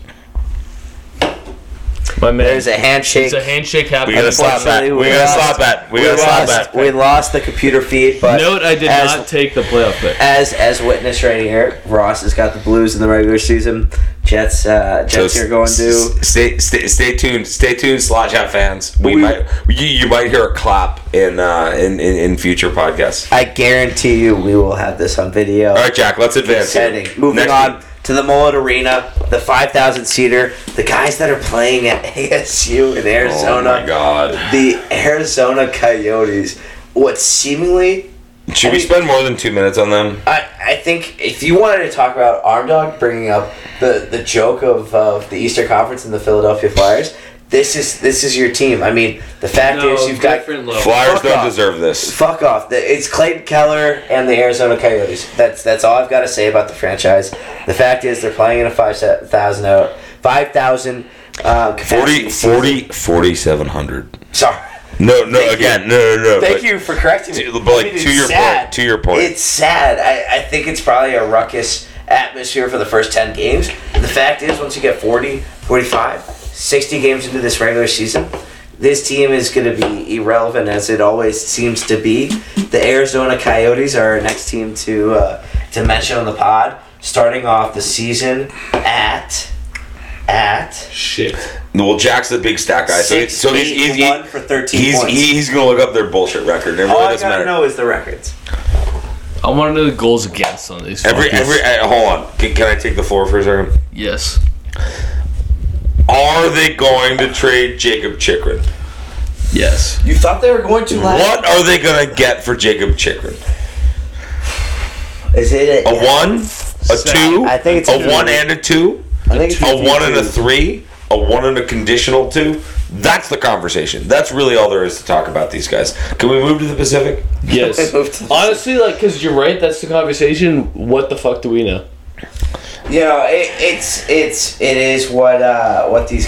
My man, There's a handshake. it's a handshake We happening. got a slap bet. Unfortunately, We we got a lost- slap bet. We we got a slap lost, bet. we lost the computer feed, but Note: I did as, not take the playoff pick. as as witness right here. Ross has got the Blues in the regular season. Jets uh, Jets So here going to. stay stay stay tuned. Stay tuned, Slot Chat fans. We, We- might you, you might hear a clap in uh in, in in future podcasts. I guarantee you, we will have this on video. All right, Jack. Let's advance. Exciting. Moving Next on week. to the Mullet Arena, the 5,000 seater. The guys that are playing at ASU in Oh Arizona, my God! the Arizona Coyotes. What seemingly, Should we spend more than two minutes on them? I, I think, if you wanted to talk about Arm Dog bringing up the, the joke of, of the Easter Conference and the Philadelphia Flyers, this is this is your team. I mean, the fact is you've got different. Flyers Fuck don't off. deserve this. Fuck off. It's Clayton Keller and the Arizona Coyotes. That's that's all I've got to say about the franchise. The fact is they're playing in a 5,000 out 5,000 um, 40, 40, 4,700. Sorry. No, no, Thank again, you. no, no, no. Thank you for correcting me. to- but, like, I mean, to your sad. point- to your point. It's sad. I, I think it's probably a ruckus atmosphere for the first 10 games. The fact is, once you get 40, 45, 60 games into this regular season, this team is going to be irrelevant as it always seems to be. The Arizona Coyotes are our next team to uh, to mention on the pod, starting off the season at at Shit. Well, Jack's the big stat guy, so, six, so he's, eight, he's, he- one for 13 he's, points. he's gonna look up their bullshit record. It really All I gotta matter. know is the records. I want to know the goals against on these. Every fuckers. every uh, hold on. Can, can I take the floor for a second? yes. Are they going to trade Jakob Chychrun? Yes. You thought they were going to last? What are they gonna get for Jakob Chychrun? Is it A one, a two, I think it's a a one and a two, I think it's a one and a three, a one and a conditional two. That's the conversation. That's really all there is to talk about these guys. Can we move to the Pacific? Yes. Move to the- Honestly, like, because you're right, that's the conversation. What the fuck do we know? You know, it, it's it's it is what uh what these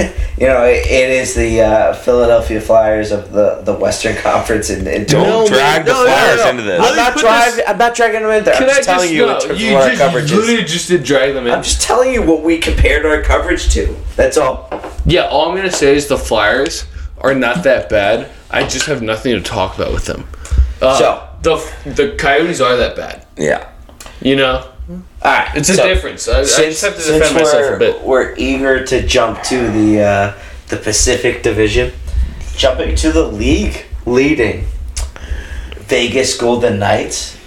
you know it, it is the uh, Philadelphia Flyers of the the Western Conference and, and Don't No, drag man, the no, no, Flyers no. into this. I'm me not put driving. this- I'm not dragging them in there. I'm Can just I telling just you no, in you of what our just coverage is. literally just did drag them in. I'm just telling you what we compared our coverage to. That's all. Yeah, all I'm gonna say is the Flyers are not that bad. I just have nothing to talk about with them. Uh, So- the the Coyotes are that bad. Yeah. You know, All right, it's a difference. I, I just have to defend myself we're, a bit. we're eager to jump to the uh, the Pacific Division, jumping to the league leading Vegas Golden Knights,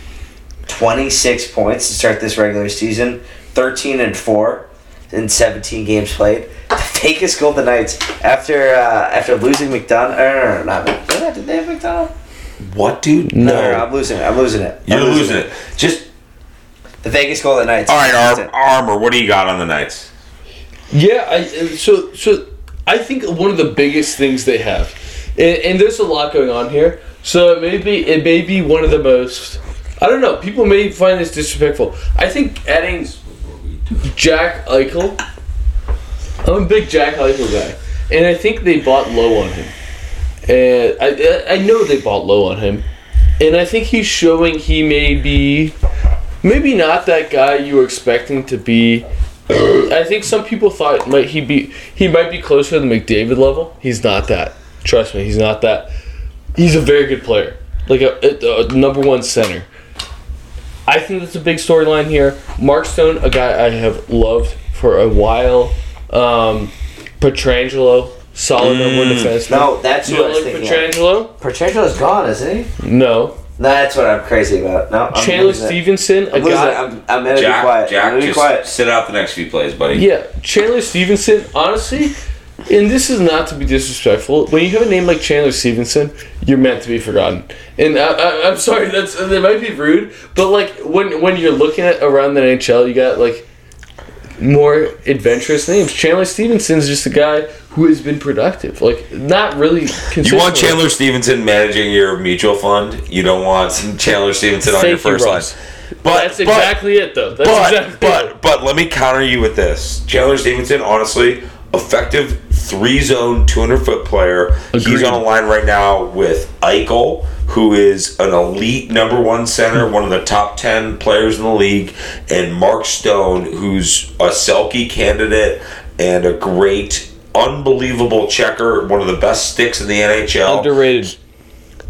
twenty six points to start this regular season, thirteen and four in seventeen games played. The Vegas Golden Knights after uh, after losing McDonagh, or no, no, no, not McDonagh. Did they have McDonagh? What, dude? No, no, no, I'm losing it. I'm losing it. I'm You're losing it. Just The Vegas Golden Knights. all right, That's Arm, it. Armor. What do you got on the Knights? Yeah, I, uh, so so I think one of the biggest things they have, and, and there's a lot going on here. So it may be it may be one of the most. I don't know. People may find this disrespectful. I think adding Jack Eichel. I'm a big Jack Eichel guy, and I think they bought low on him. And I I I know they bought low on him, and I think he's showing he may be maybe not that guy you were expecting to be. I think some people thought might he be he might be closer to the McDavid level. He's not that. Trust me, he's not that. He's a very good player, like a, a, a number one center. I think that's a big storyline here. Mark Stone, a guy I have loved for a while. Um, Pietrangelo, solid number one defenseman. No, that's you what I was like thinking. Pietrangelo? Pietrangelo's gone, isn't he? No. That's what I'm crazy about. No, I'm Chandler losing it. Stephenson, a I'm losing it. guy. I'm, I'm gonna be Jack, quiet. I'm Jack, gonna be just quiet. sit out the next few plays, buddy. Yeah, Chandler Stephenson, honestly, and this is not to be disrespectful. When you have a name like Chandler Stephenson, you're meant to be forgotten. And I, I, I'm sorry, that's that might be rude, but like when when you're looking at around the NHL, you got like more adventurous names. Chandler Stephenson's just a guy who has been productive, like not really. You want Chandler Stephenson managing your mutual fund. You don't want Chandler Stephenson on your you, first line. But That's but- exactly it, though. That's but, exactly but it. but let me counter you with this. Chandler Stephenson, honestly, effective three zone, two hundred foot player. He's on a line right now with Eichel, who is an elite number one center, one of the top ten players in the league, and Mark Stone, who's a Selke candidate and a great. Unbelievable checker, one of the best sticks in the NHL Underrated.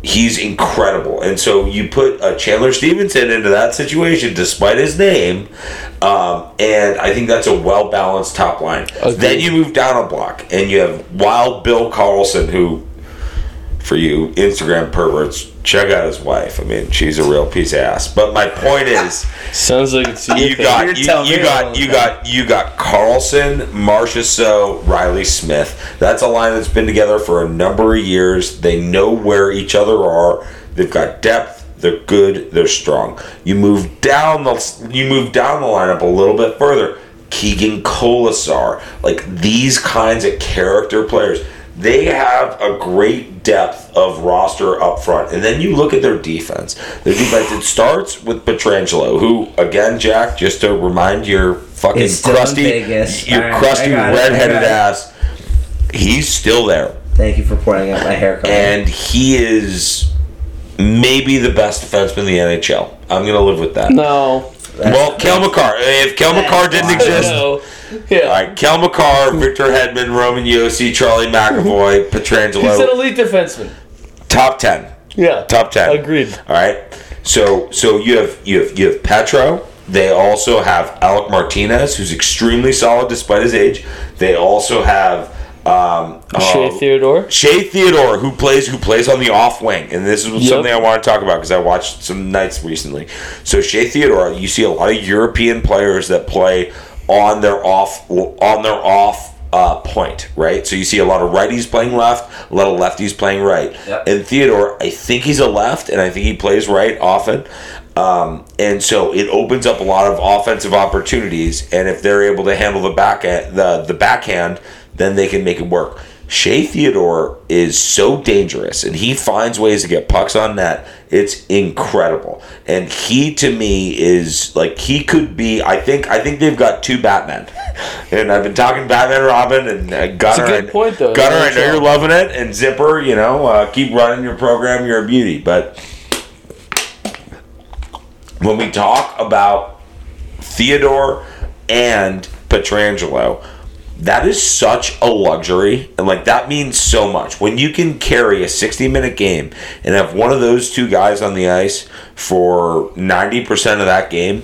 he's incredible. And so you put uh, Chandler Stephenson into that situation, despite his name, um, and I think that's a well balanced top line. Agreed. Then you move down a block, and you have Wild Bill Karlsson, who, for you Instagram perverts, check out his wife. I mean, she's a real piece of ass. But my point is. Sounds like it's your You got You're you, telling you me all got you time. got you got Karlsson, Marcia So, Reilly Smith. That's a line that's been together for a number of years. They know where each other are. They've got depth. They're good. They're strong. You move down the you move down the lineup a little bit further. Keegan Kolesar, like these kinds of character players, they have a great depth of roster up front. And then you look at their defense. Their defense it starts with Pietrangelo, who again, Jack, just to remind your fucking It's crusty, Vegas. your Alright, crusty I got it, redheaded ass, he's still there, Thank you for pointing out my haircut. and he is maybe the best defenseman in the NHL. I'm gonna live with that. No. Well, Cale Makar. If Cale Makar didn't exist, No. Yeah. all right, Cale Makar, Victor Hedman, Roman Josi, Charlie McAvoy, Pietrangelo. He's an elite defenseman. top ten, Yeah. top ten. Agreed. All right. So so you have you have you have Petro, They also have Alec Martinez, who's extremely solid despite his age. They also have um, Shea uh, Theodore. Shea Theodore, who plays who plays on the off wing, and this is Yep. something I want to talk about because I watched some nights recently. So Shea Theodore, you see a lot of European players that play on their off on their off uh, point, right? So you see a lot of righties playing left, a lot of lefties playing right. Yep. And Theodore, I think he's a left, and I think he plays right often. Um, and so it opens up a lot of offensive opportunities, and if they're able to handle the back the the backhand, then they can make it work. Shea Theodore is so dangerous, and he finds ways to get pucks on net. It's incredible, and he to me is like he could be. I think I think they've got two Batmen, and I've been talking Batman Robin and uh, Gunner. good and- point, though. Gunner, I know you're loving it, and Zipper, you know, uh, keep running your program. You're a beauty, but when we talk about Theodore and Pietrangelo, that is such a luxury. And like that means so much. When you can carry a 60 minute game and have one of those two guys on the ice for 90% of that game,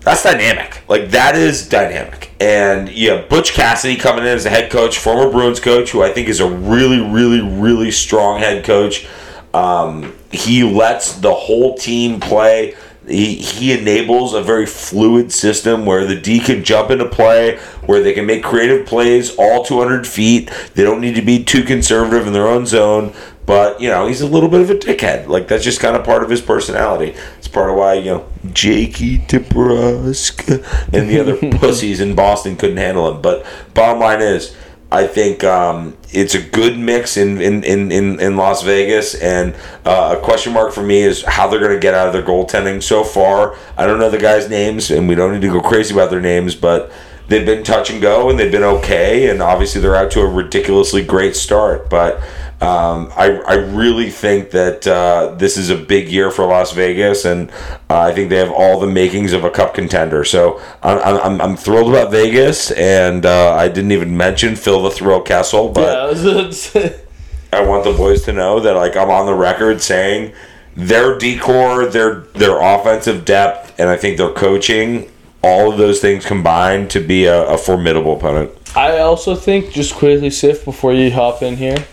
that's dynamic. Like that is dynamic. And have Butch Cassidy coming in as a head coach, former Bruins coach, who I think is a really, really, really strong head coach. Um, he lets the whole team play. He, he enables a very fluid system where the D can jump into play, where they can make creative plays all 200 feet. They don't need to be too conservative in their own zone. But, you know, he's a little bit of a dickhead. Like, that's just kind of part of his personality. It's part of why, you know, Jakey DeBrusk and the other pussies in Boston couldn't handle him. But bottom line is, I think um, it's a good mix in, in, in, in, in Las Vegas. And uh, a question mark for me is how they're going to get out of their goaltending so far. I don't know the guys' names, and we don't need to go crazy about their names, but they've been touch and go, and they've been okay. And obviously, they're out to a ridiculously great start. But um, I, I really think that uh, this is a big year for Las Vegas, and uh, I think they have all the makings of a cup contender. So I'm, I'm, I'm thrilled about Vegas, and uh, I didn't even mention Phil the Thrill Kessel. but Yeah, I was gonna say- I want the boys to know that like I'm on the record saying their decor, their their offensive depth, and I think their coaching, all of those things combined to be a, a formidable opponent. I also think just quickly, Sif, before you hop in here,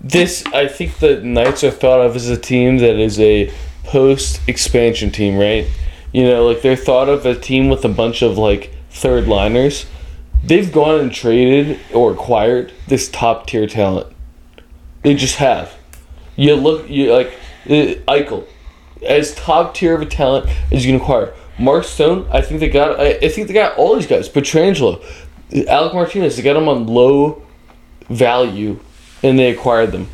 this I think the Knights are thought of as a team that is a post expansion team, right? You know, like they're thought of a team with a bunch of like third liners. They've gone and traded or acquired this top tier talent. They just have. You look, you like uh, Eichel, as top tier of a talent as you can acquire. Mark Stone, I think they got. I, I think they got all these guys. Pietrangelo, Alec Martinez, they got them on low value, and they acquired them.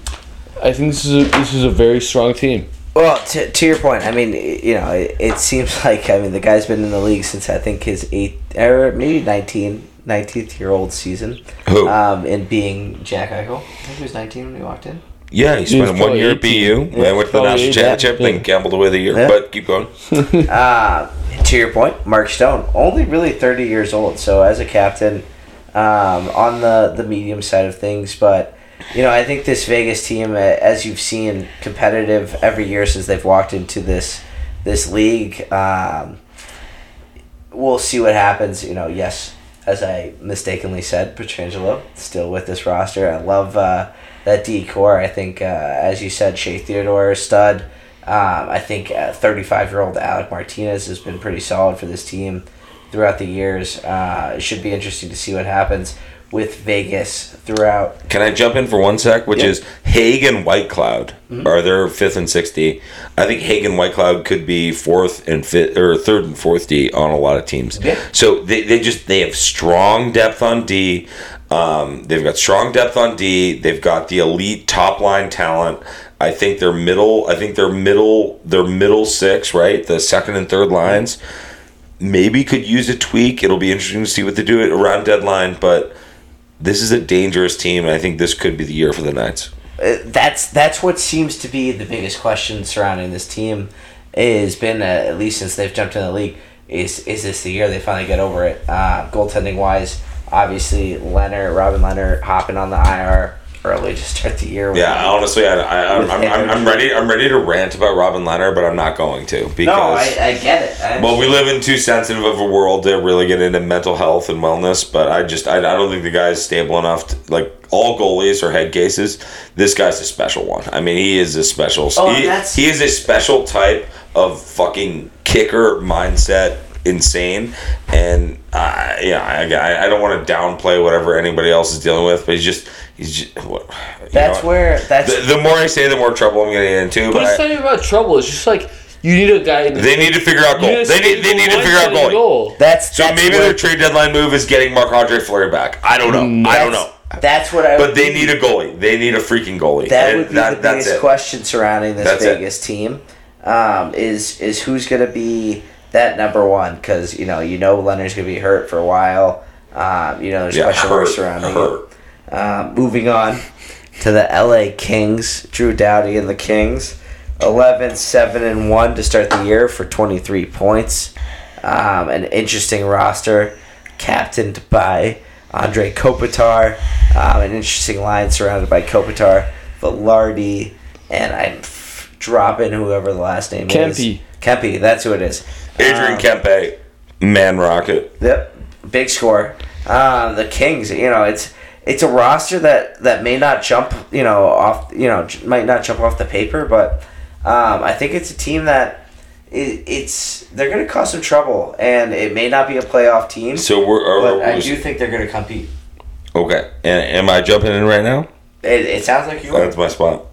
I think this is a, this is a very strong team. Well, to, to your point, I mean, you know, it, it seems like I mean the guy's been in the league since I think his eighth or maybe 19, 19th year old season. Who? Um, and being Jack Eichel, I think he was nineteen when he walked in. Yeah, he spent one year at BU, 18. then went to the national 18, championship, yeah. then gambled away the year. Yeah. But keep going. Uh, to your point, Mark Stone, only really 30 years old. So as a captain, um, on the, the medium side of things, but you know, I think this Vegas team, uh, as you've seen, competitive every year since they've walked into this this league. Um, we'll see what happens. You know, yes, as I mistakenly said, Pietrangelo still with this roster. I love uh, that decor. I think, uh, as you said, Shea Theodore is stud. Um, I think thirty-five year old Alec Martinez has been pretty solid for this team throughout the years. Uh, it should be interesting to see what happens with Vegas throughout. Can I jump in for one sec? Which Yeah. is Hague and Whitecloud are their fifth and sixth D. I think Hague and Whitecloud could be fourth and fifth or third and fourth D on a lot of teams. Yeah. So they, they just they have strong depth on D. Um, they've got strong depth on D. They've got the elite top line talent. I think their middle. I think their middle. Their middle six, right? The second and third lines, maybe could use a tweak. It'll be interesting to see what they do it around deadline, but this is a dangerous team, and I think this could be the year for the Knights. Uh, that's that's what seems to be the biggest question surrounding this team. Has been uh, at least since they've jumped in the league. Is is this the year they finally get over it? Uh, goaltending wise, obviously Lehner, Robin Lehner, hopping on the IR. early to start the year. Yeah, honestly, I, I, I'm, I'm, I'm, ready. I'm ready to rant about Robin Lehner, but I'm not going to because. No, I, I get it. I Well, we live in too sensitive of a world to really get into mental health and wellness, but I just I, I don't think the guy's stable enough. To, like all goalies are head cases. This guy's a special one. I mean, he is a special. Oh, he, that's- he is a special type of fucking kicker mindset. Insane, and uh, yeah, I, I, I don't want to downplay whatever anybody else is dealing with, but he's just he's just what. That's know, where that's the, the more I say, the more trouble I'm getting into. But But it's I- not even about trouble. It's just like you need a guy. In the, they need to figure out goal. need They need they need to figure out mindset in goalie. goal. that's So that's maybe their trade deadline move is getting Marc Andre Fleury back. I don't know. I don't know. that's- That's what I. But they need a goalie. They need a freaking goalie. That And would be that- the that's biggest question surrounding this That's it. Vegas team. Um, is is who's going to be that number one? Because you know you know Lehner's going to be hurt for a while. Um, you know there's Yeah, question hurt, marks surrounding hurt. it. Um, moving on to the LA Kings, Drew Doughty and the Kings, 11, 7 and one to start the year for twenty three points. Um, an interesting roster, captained by Andre Kopitar. Um, an interesting line surrounded by Kopitar, Velarde, and I'm f- dropping whoever the last name Kempe. is. Kempe, that's who it is. Adrian Um, Kempe, man rocket. Yep, big score. Uh, the Kings, you know, it's it's a roster that that may not jump, you know, off, you know, j- might not jump off the paper, but um, I think it's a team that it, it's they're going to cause some trouble, and it may not be a playoff team, So we're but are, I do think they're going to compete. okay. And am I jumping in right now? It, it sounds like you are. That's my spot.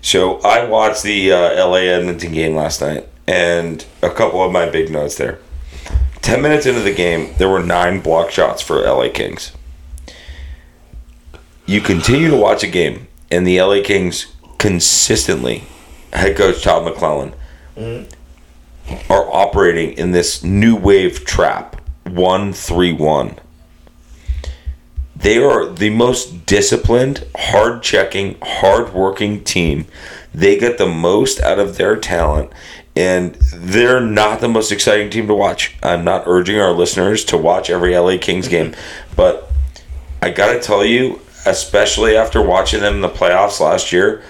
So I watched the uh, LA Edmonton game last night, and a couple of my big notes there. Ten minutes into the game, there were nine block shots for LA Kings. You continue to watch a game, and the LA Kings consistently, head coach Todd McLellan, mm-hmm. are operating in this new wave trap one three one. They are the most disciplined, hard checking, hard working team. They get the most out of their talent, and they're not the most exciting team to watch. I'm not urging our listeners to watch every LA Kings game, but I gotta tell you, especially after watching them in the playoffs last year,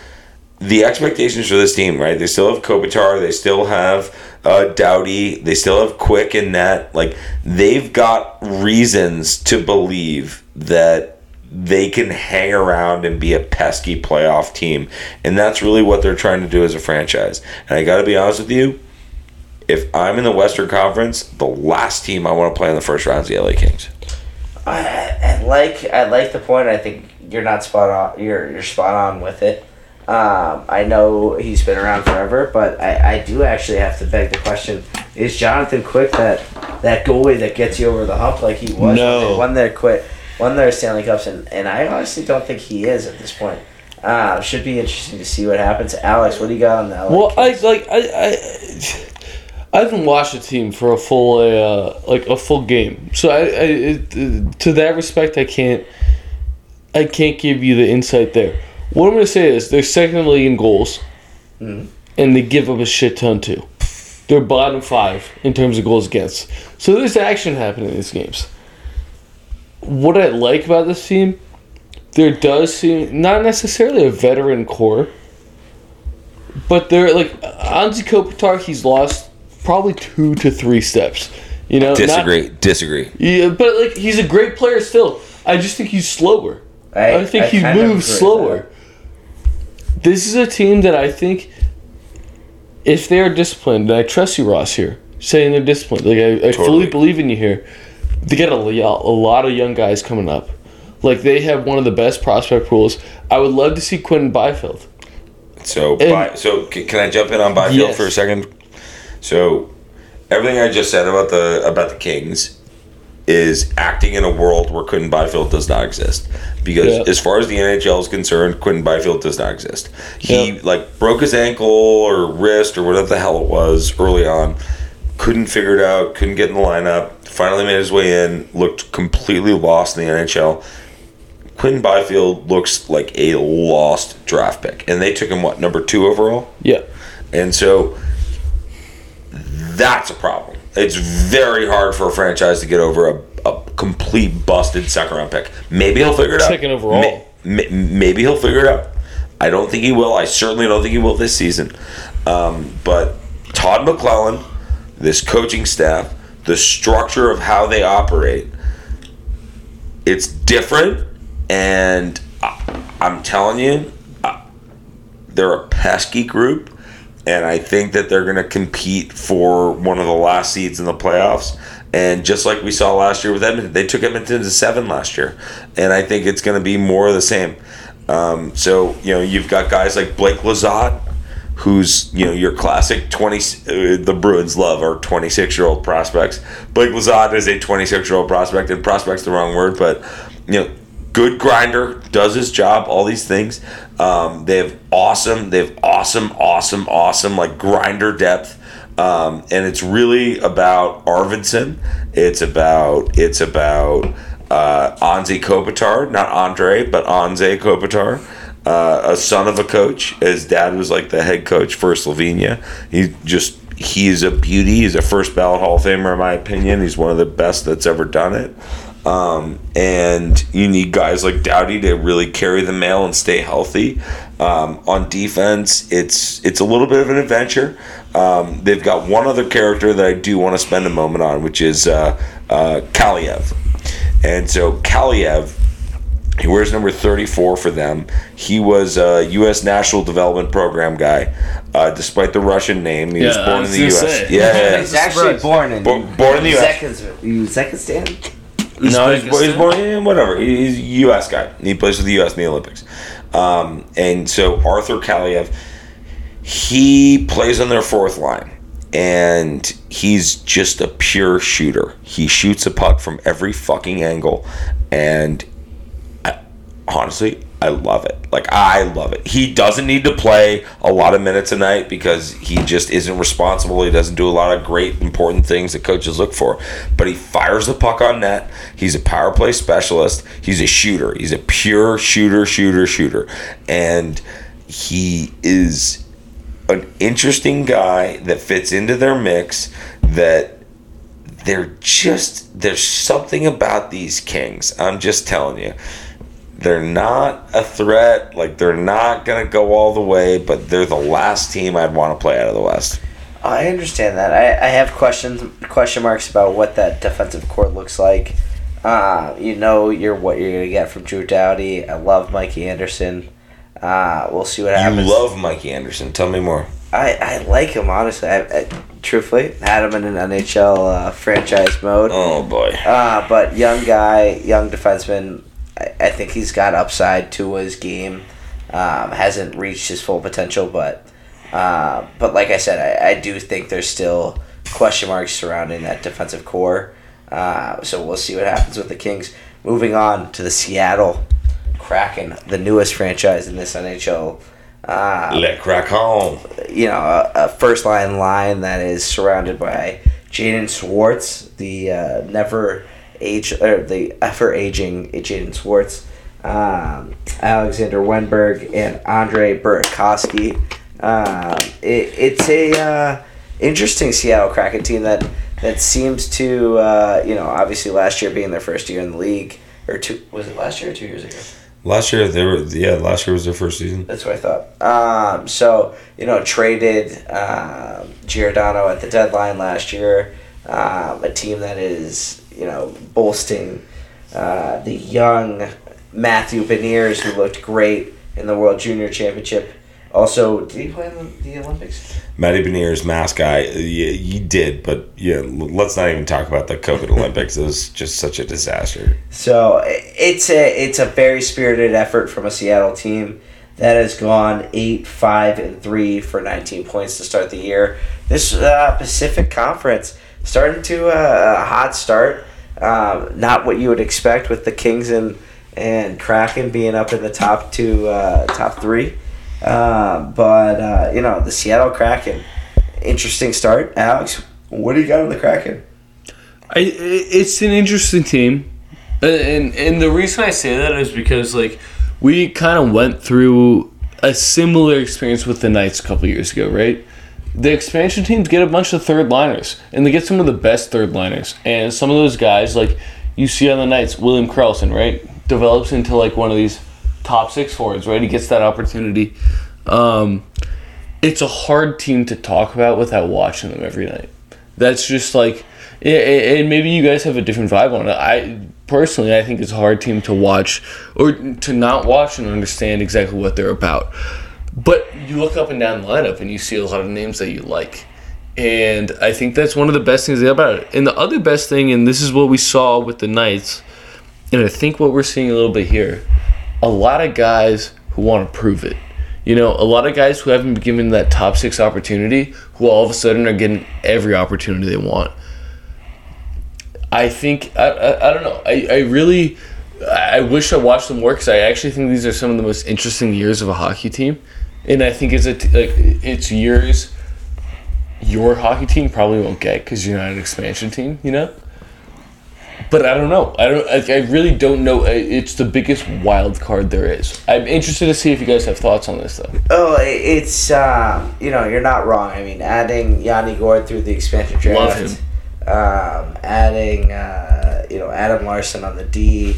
the expectations for this team, right? They still have Kopitar, they still have uh, Doughty, they still have Quick and Net. Like they've got reasons to believe that they can hang around and be a pesky playoff team, and that's really what they're trying to do as a franchise. And I got to be honest with you, if I'm in the Western Conference, the last team I want to play in the first round is the LA Kings. I, I like I like the point. I think you're not spot on. You're you're spot on with it. Um, I know he's been around forever, but I, I do actually have to beg the question: Is Jonathan Quick that that goalie that gets you over the hump like he was? No. when they won their quit, won their Stanley Cups, and, and I honestly don't think he is at this point. Uh, should be interesting to see what happens. Alex, what do you got on that? Well, I like I, I I haven't watched a team for a full uh, like a full game, so I, I it, to that respect I can't I can't give you the insight there. What I'm gonna say is they're second in the league in goals, and they give up a shit ton too. They're bottom five in terms of goals against. So there's action happening in these games. What I like about this team, there does seem not necessarily a veteran core. But they're like Anze Kopitar, he's lost probably two to three steps. You know, not- Disagree. Disagree. yeah, but like he's a great player still. I just think he's slower. I, think he moves agree with slower. This is a team that I think, if they are disciplined, and I trust you, Ross, here, saying they're disciplined. Like I, I fully believe in you here. They got a, a lot of young guys coming up. Like they have one of the best prospect pools. I would love to see Quinton Byfield. So, And- By, so can I jump in on Byfield Yes. for a second? So, everything I just said about the about the Kings is acting in a world where Quinton Byfield does not exist. Because Yeah. as far as the NHL is concerned, Quinton Byfield does not exist. He Yeah. like broke his ankle or wrist or whatever the hell it was early on. Couldn't figure it out. Couldn't get in the lineup. Finally made his way in. Looked completely lost in the NHL. Quinn Byfield looks like a lost draft pick, and they took him what number two overall. Yeah. And so that's a problem. It's very hard for a franchise to get over a, a complete busted second round pick. Maybe he'll figure it out. Second overall. May- maybe he'll figure it out. I don't think he will. I certainly don't think he will this season. Um, but Todd McLellan, this coaching staff, the structure of how they operate, it's different. And I'm telling you, they're a pesky group. And I think that they're going to compete for one of the last seeds in the playoffs. And just like we saw last year with Edmonton, they took Edmonton to seven last year. And I think it's going to be more of the same. Um, so, you know, you've got guys like Blake Lizotte, who's, you know, your classic 20, uh, the Bruins love our 26 year old prospects. Blake Lizotte is a 26 year old prospect, and prospect's the wrong word, but, you know, good grinder, does his job, all these things. Um, they have awesome, they have awesome, awesome, awesome, like grinder depth. Um, and it's really about Arvidsson. It's about it's about uh, Anze Kopitar, not Andre, but Anze Kopitar, uh, a son of a coach. His dad was like the head coach for Slovenia. He just he's a beauty. He's a first ballot Hall of Famer in my opinion. He's one of the best that's ever done it. Um, and you need guys like Doughty to really carry the mail and stay healthy. Um, on defense, it's it's a little bit of an adventure. Um, they've got one other character that I do want to spend a moment on, which is uh, uh, Kaliyev. And so Kaliyev, he wears number 34 for them. He was a U.S. National Development Program guy, uh, despite the Russian name. He was Yeah, I born was in the U.S. say. Yeah, yeah, yeah. He's actually born in Bo- born in the US. Uzbekistan. Uzbekistan. No, he's, he's born, in whatever. He's a U.S. guy. He plays for the U.S. in the Olympics. Um, and so Arthur Kaliyev, he plays on their fourth line. And he's just a pure shooter. He shoots a puck from every fucking angle. And I, honestly, I love it. Like, I love it. He doesn't need to play a lot of minutes a night because he just isn't responsible. He doesn't do a lot of great, important things that coaches look for. But he fires the puck on net. He's a power play specialist. He's a shooter. He's a pure shooter, shooter, shooter. And he is an interesting guy that fits into their mix that they're just there's something about these kings i'm just telling you they're not a threat like they're not gonna go all the way but they're the last team i'd want to play out of the west I understand that. I, I have questions, question marks about what that defensive core looks like. Uh, you know, you're what you're gonna get from Drew Doughty. I love Mikey Anderson. Uh, we'll see what you happens. You love mikey anderson tell me more I, I like him honestly. I, I truthfully had him in an NHL uh, franchise mode. oh boy Uh, but young guy, young defenseman. I, I think he's got upside to his game. Um, hasn't reached his full potential, but uh, but like I said, I, I do think there's still question marks surrounding that defensive core. Uh, so we'll see what happens with the Kings. Moving on to the Seattle Kraken, the newest franchise in this NHL. Uh, let crack home you know, a, a first line line that is surrounded by Jaden Schwartz, the uh, never age or the ever aging Jaden Schwartz, um, Alexander Wennberg, and Andre Burakovsky. Um, it, it's a uh, interesting Seattle Kraken team that that seems to uh, you know obviously last year being their first year in the league or two was it last year or two years ago. last year they were yeah last year was their first season That's what I thought. Um, so you know, traded um, Giordano at the deadline last year. Um, a team that is you know boasting uh, the young Matthew Beniers, who looked great in the World Junior Championship. Also, did he play in the, the Olympics? Matty Beniers, mask guy, yeah, he did, but yeah, let's not even talk about the COVID Olympics. It was just such a disaster. So it's a it's a very spirited effort from a Seattle team that has gone eight five and three for nineteen points to start the year. This uh, Pacific Conference starting to uh, a hot start. Um, not what you would expect with the Kings and and Kraken being up in the top two uh, top three. Um, but uh, you know the Seattle Kraken, interesting start. Alex, what do you got on the Kraken? I, i- it's an interesting team, Uh, and and the reason I say that is because like we kind of went through a similar experience with the Knights a couple years ago, right? The expansion teams get a bunch of third liners, and they get some of the best third liners, and some of those guys like you see on the Knights, William Karlsson, right, develops into like one of these top six forwards, right? He gets that opportunity. Um, it's a hard team to talk about without watching them every night. That's just like, and maybe you guys have a different vibe on it. I personally, I think it's a hard team to watch or to not watch and understand exactly what they're about. But you look up and down the lineup and you see a lot of names that you like. And I think that's one of the best things about it. And the other best thing, and this is what we saw with the Knights, and I think what we're seeing a little bit here, a lot of guys who want to prove it. You know, a lot of guys who haven't been given that top six opportunity, who all of a sudden are getting every opportunity they want. I think I, I, I don't know. I, I really I wish I watched them more because I actually think these are some of the most interesting years of a hockey team, and I think it's a t- like it's years your hockey team probably won't get because you're not an expansion team, you know. But I don't know. I don't. I, I really don't know. It's the biggest wild card there is. I'm interested to see if you guys have thoughts on this though. Oh, it's um, you know you're not wrong. I mean, adding Yanni Gourde through the expansion draft. Um, adding uh, you know Adam Larsson on the D.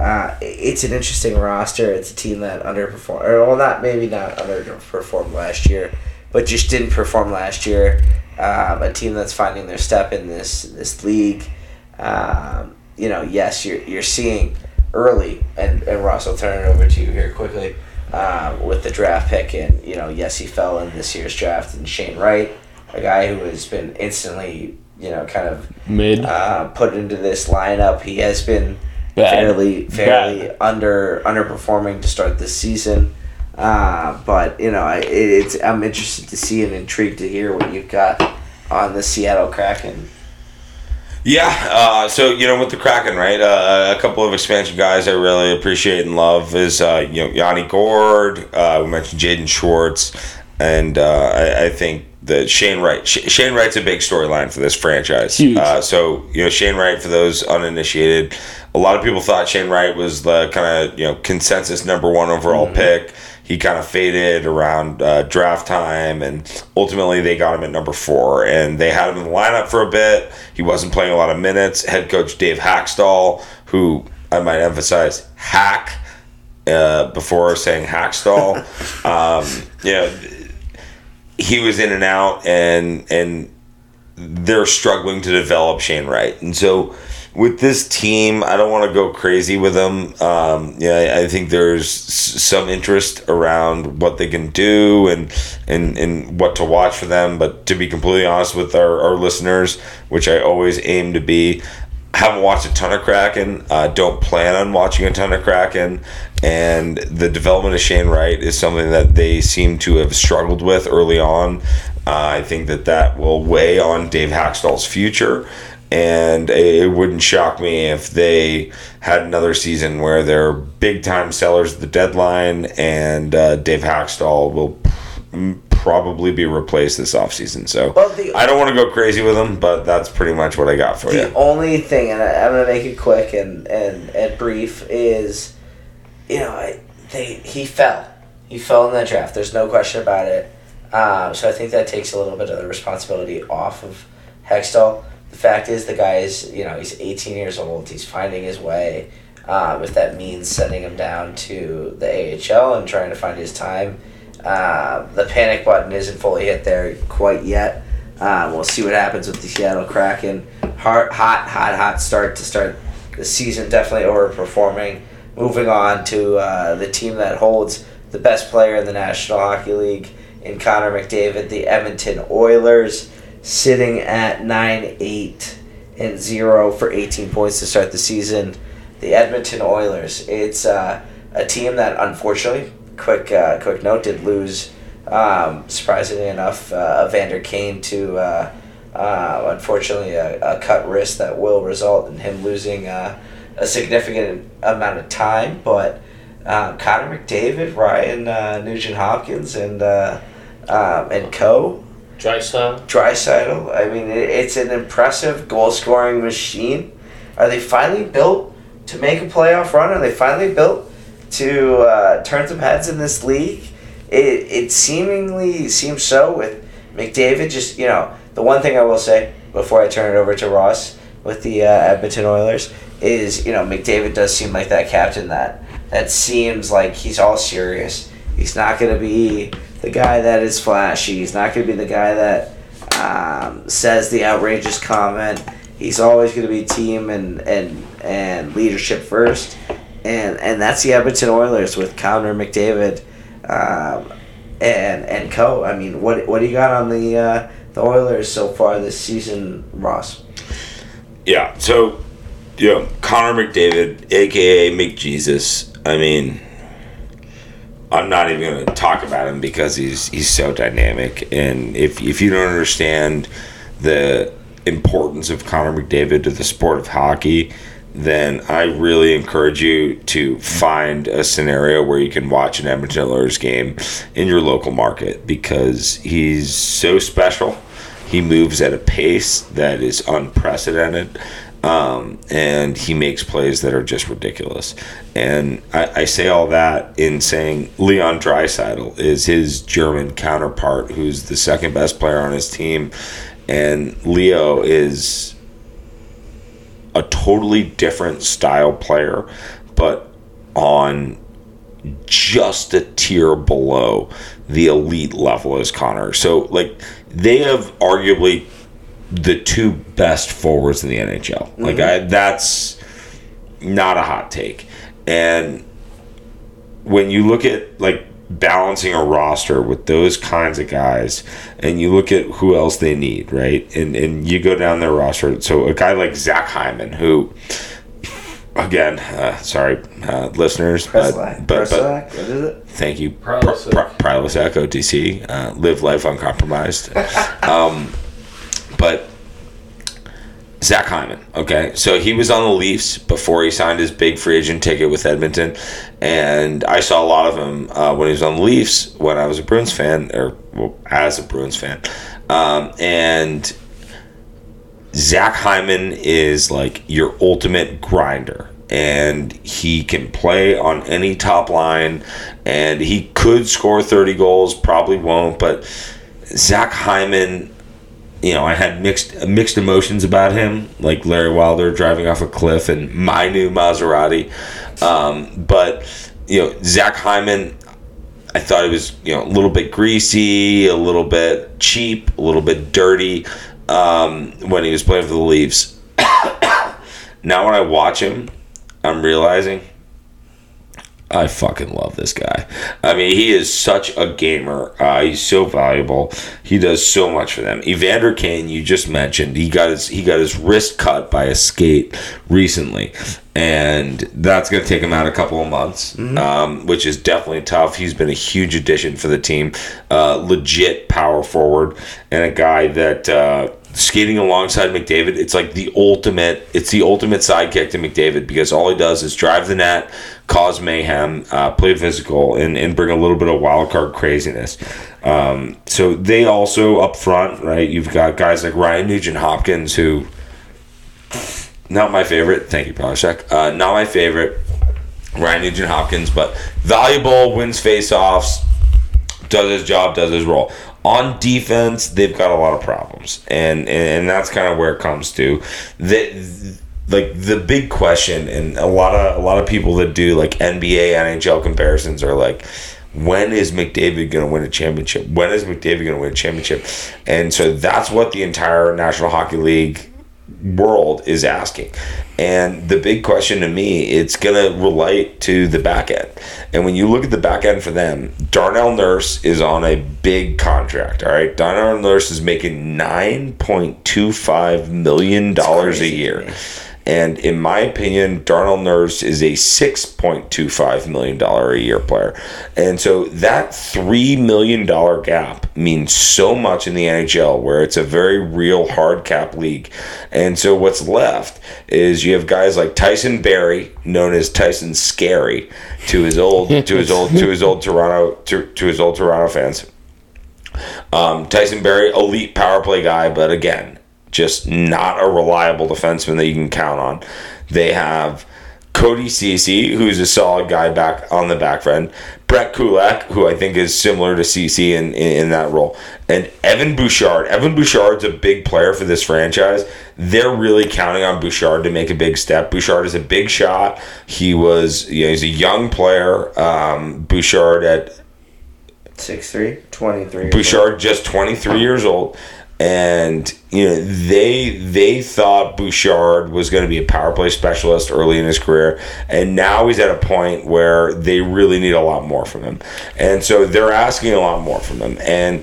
Uh, it's an interesting roster. It's a team that underperformed, or well, not maybe not underperformed last year, but just didn't perform last year. Um, a team that's finding their step in this this league. Um, you know, yes, you're you're seeing early, and, and Ross, I'll turn it over to you here quickly um, with the draft pick. And, you know, yes, he fell in this year's draft. And Shane Wright, a guy who has been instantly, you know, kind of Mid. uh, put into this lineup. He has been Bad. fairly fairly Bad. under underperforming to start this season. Uh, but you know, I, it, it's I'm interested to see and intrigued to hear what you've got on the Seattle Kraken. Yeah, uh, so you know, with the Kraken, right? Uh, a couple of expansion guys I really appreciate and love is uh, you know Yanni Gourde. Uh, we mentioned Jaden Schwartz, and uh, I, I think that Shane Wright. Sh- Shane Wright's a big storyline for this franchise. Huge. Uh, so you know, Shane Wright for those uninitiated, a lot of people thought Shane Wright was the kind of you know consensus number one overall pick. He kind of faded around uh, draft time, and ultimately they got him at number four. And they had him in the lineup for a bit. He wasn't playing a lot of minutes. Head coach Dave Hakstol, who I might emphasize, hack uh, before saying Hakstol. um, you know, he was in and out, and and they're struggling to develop Shane Wright. And so with this team, I don't want to go crazy with them. Um, yeah, I think there's some interest around what they can do and, and, and what to watch for them. But to be completely honest with our, our listeners, which I always aim to be, haven't watched a ton of Kraken. Uh, don't plan on watching a ton of Kraken. And the development of Shane Wright is something that they seem to have struggled with early on. Uh, I think that that will weigh on Dave Hakstol's future. And it wouldn't shock me if they had another season where they're big time sellers at the deadline and uh, Dave Hakstol will p- probably be replaced this offseason. So Well, the- I don't want to go crazy with them, but that's pretty much what I got for The you. The only thing, and I, I'm gonna make it quick and, and, and brief, is you know I, they he fell, he fell in that draft. There's no question about it. Um, so I think that takes a little bit of the responsibility off of Hextall. The fact is, the guy is you know he's 18 years old. He's finding his way. Um, if that means sending him down to the AHL and trying to find his time, uh, the panic button isn't fully hit there quite yet. Uh, we'll see what happens with the Seattle Kraken. Hot, hot, hot, hot start to start the season. Definitely overperforming. Moving on to uh, the team that holds the best player in the National Hockey League in Connor McDavid, the Edmonton Oilers, sitting at nine, eight, and zero for 18 points to start the season. The Edmonton Oilers. It's uh, a team that unfortunately, quick uh, quick note, did lose. Um, surprisingly enough, uh, Evander Kane to uh, uh, unfortunately a, a cut wrist that will result in him losing uh, a significant amount of time. But uh, Connor McDavid, Ryan uh, Nugent Hopkins, and uh, um, and Co. Drysdale. Drysidle. I mean, it, it's an impressive goal scoring machine. Are they finally built to make a playoff run? Are they finally built to uh, turn some heads in this league? It, it seemingly seems so with McDavid. Just, you know, the one thing I will say before I turn it over to Ross with the uh, Edmonton Oilers is, you know, McDavid does seem like that captain that that seems like he's all serious. He's not going to be the guy that is flashy. He's not going to be the guy that um, says the outrageous comment. He's always going to be team and, and and leadership first, and and that's the Edmonton Oilers with Connor McDavid, um, and and co. I mean, what what do you got on the uh, the Oilers so far this season, Ross? Yeah. So, you know, Connor McDavid, aka McJesus. I mean, I'm not even going to talk about him because he's he's so dynamic. And if if you don't understand the importance of Connor McDavid to the sport of hockey, then I really encourage you to find a scenario where you can watch an Edmonton Oilers game in your local market because he's so special. He moves at a pace that is unprecedented. Um, and he makes plays that are just ridiculous. And I, I say all that in saying Leon Draisaitl is his German counterpart, who's the second best player on his team, and Leo is a totally different style player, but on just a tier below the elite level as Connor. So like they have arguably the two best forwards in the NHL. Mm-hmm. Like I that's not a hot take. And when you look at like balancing a roster with those kinds of guys and you look at who else they need, right? And and you go down their roster. So a guy like Zach Hyman, who again, uh, sorry, uh, listeners, but, but, but, what is it? Thank you, Prilosec, OTC, uh, live life uncompromised. um, but Zach Hyman. Okay, so he was on the Leafs before he signed his big free agent ticket with Edmonton, and I saw a lot of him uh, when he was on the Leafs when I was a Bruins fan, or well, as a Bruins fan, um, and Zach Hyman is like your ultimate grinder. And he can play on any top line, and he could score 30 goals, probably won't, but Zach Hyman you know, I had mixed mixed emotions about him, like Larry Wilder driving off a cliff and my new Maserati. Um, but you know, Zach Hyman, I thought it was you know a little bit greasy, a little bit cheap, a little bit dirty um, when he was playing for the Leafs. now when I watch him, I'm realizing I fucking love this guy. I mean, he is such a gamer. Uh, he's so valuable. He does so much for them. Evander Kane, you just mentioned, he got his he got his wrist cut by a skate recently, and that's going to take him out a couple of months, mm-hmm. um, which is definitely tough. He's been a huge addition for the team. Uh, legit power forward and a guy that. Uh, skating alongside McDavid, it's like the ultimate. It's the ultimate sidekick to McDavid because all he does is drive the net, cause mayhem, uh, play physical, and, and bring a little bit of wild card craziness. Um, so they also up front, right? You've got guys like Ryan Nugent Hopkins, who not my favorite. Thank you, Prilosec. Uh, not my favorite. Ryan Nugent Hopkins, but valuable, wins face-offs, does his job, does his role on defense, they've got a lot of problems, and and that's kind of where it comes to that. like the big question, and a lot of a lot of people that do like NBA NHL comparisons are like. When is McDavid going to win a championship? When is McDavid going to win a championship? And so that's what the entire National Hockey League world is asking. And the big question to me, it's going to relate to the back end. And when you look at the back end for them, Darnell Nurse is on a big contract. All right. Darnell Nurse is making $9.25 million a year. And in my opinion, Darnell Nurse is a $6.25 million a year player. And so that $3 million gap means so much in the NHL, where it's a very real hard cap league. And so what's left is you have guys like Tyson Barrie, known as Tyson Scary, to his old to his old to his old Toronto to, to his old Toronto fans. Um, Tyson Barrie, elite power play guy, but again, just not a reliable defenseman that you can count on. They have Cody Ceci, who's a solid guy back on the back end. Brett Kulak, who I think is similar to Ceci in, in, in that role. And Evan Bouchard. Evan Bouchard's a big player for this franchise. They're really counting on Bouchard to make a big step. Bouchard is a big shot. He was, you know, he's a young player. Um, Bouchard at 6'3", 23. Bouchard just 23 years old and you know they they thought Bouchard was going to be a power play specialist early in his career. And now he's at a point where they really need a lot more from him. And so they're asking a lot more from him. And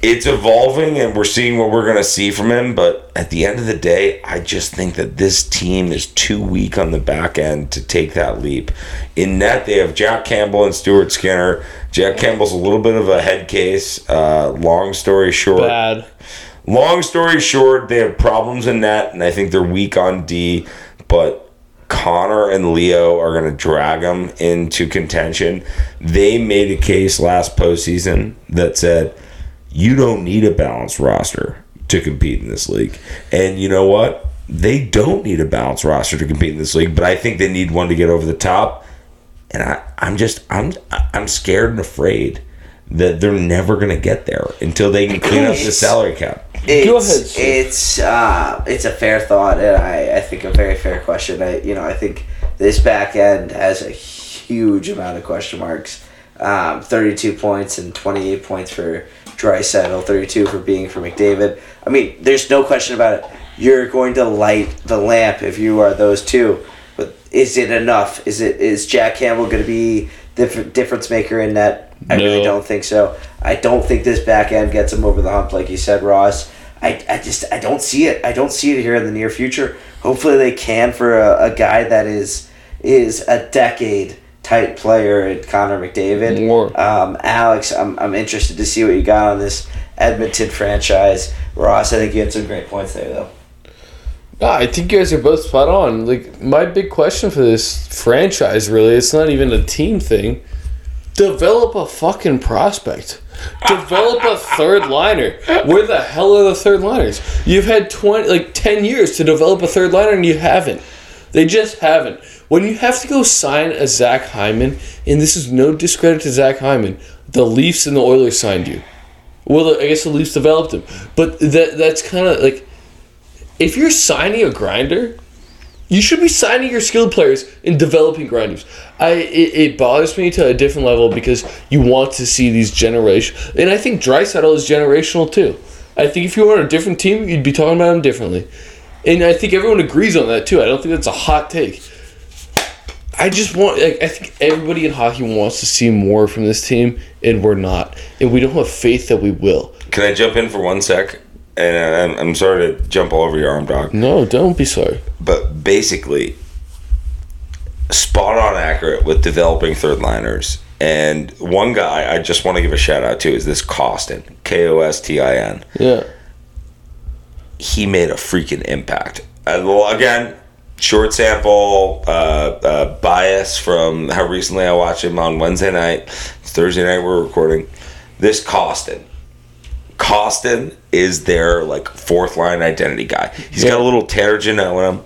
it's evolving and we're seeing what we're going to see from him but at the end of the day I just think that this team is too weak on the back end to take that leap in net they have Jack Campbell and Stuart Skinner Jack Campbell's a little bit of a head case uh, long story short Bad. Long story short, they have problems in net, and I think they're weak on D. But Connor and Leo are going to drag them into contention. They made a case last postseason that said you don't need a balanced roster to compete in this league, and you know what? They don't need a balanced roster to compete in this league, but I think they need one to get over the top. And I, I'm just, I'm, I'm scared and afraid that they're never going to get there until they can clean up the salary cap. It's, Go ahead, Steve. It's uh, it's a fair thought, and I, I think a very fair question. I you know I think this back end has a huge amount of question marks. Um, Thirty two points and twenty eight points for Draisaitl, thirty two for being for McDavid. I mean, there's no question about it. You're going to light the lamp if you are those two. But is it enough? Is it is Jack Campbell going to be the f- difference maker in that? I really don't think so. I don't think this back end gets him over the hump, like you said, Ross. I, I just I don't see it. I don't see it here in the near future. Hopefully they can for a, a guy that is is a decade type player in Connor McDavid. More. Um, Alex, I'm, I'm interested to see what you got on this Edmonton franchise. Ross, I think you had some great points there though. Ah, I think you guys are both spot on. Like my big question for this franchise, really, it's not even a team thing. Develop a fucking prospect. Develop a third liner. Where the hell are the third liners? You've had twenty, like ten years to develop a third liner, and you haven't. They just haven't. When you have to go sign a Zach Hyman, and this is no discredit to Zach Hyman, the Leafs and the Oilers signed you. Well, I guess the Leafs developed him, but that that's kind of like if you're signing a grinder, you should be signing your skilled players and developing grinders. I it, it bothers me to a different level because you want to see these generation, and I think Draisaitl is generational too. I think if you were on a different team, you'd be talking about him differently, and I think everyone agrees on that too. I don't think that's a hot take. I just want, like, I think everybody in hockey wants to see more from this team, and we're not, and we don't have faith that we will. Can I jump in for one sec? And I'm, I'm sorry to jump all over your arm, dog. No, don't be sorry. But basically, spot on accurate with developing third liners. And one guy I just want to give a shout out to is this Kostin, K O S T I N. Yeah. He made a freaking impact. Uh, well, again, short sample, uh, uh, bias from how recently I watched him on Wednesday night. It's Thursday night we're recording. This Kostin. Kostin is their like fourth line identity guy. He's got a Yeah. little Tanner Jeannot in him.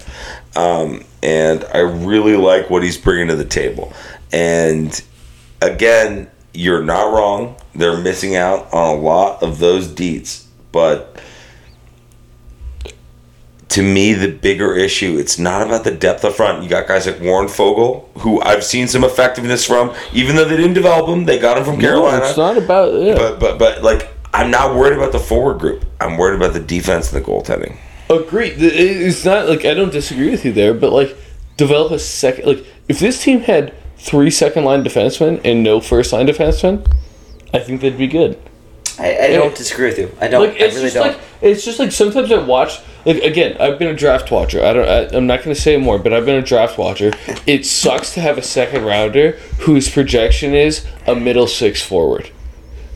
Um, and I really like what he's bringing to the table. And again, you're not wrong. They're missing out on a lot of those deets, but to me, the bigger issue, it's not about the depth up front. You got guys like Warren Foegele, who I've seen some effectiveness from, even though they didn't develop him. They got him from Carolina. No, it's not about yeah. but but but like, I'm not worried about the forward group. I'm worried about the defense and the goaltending. Agreed. Th- It's not like I don't disagree with you there, but like develop a second. Like if this team had three second line defensemen and no first line defensemen, I think they'd be good. I, I don't disagree with you. I don't. Like it's I really just don't. like it's just like sometimes I watch. Like again, I've been a draft watcher. I don't. I, I'm not going to say more, but I've been a draft watcher. It sucks to have a second rounder whose projection is a middle six forward.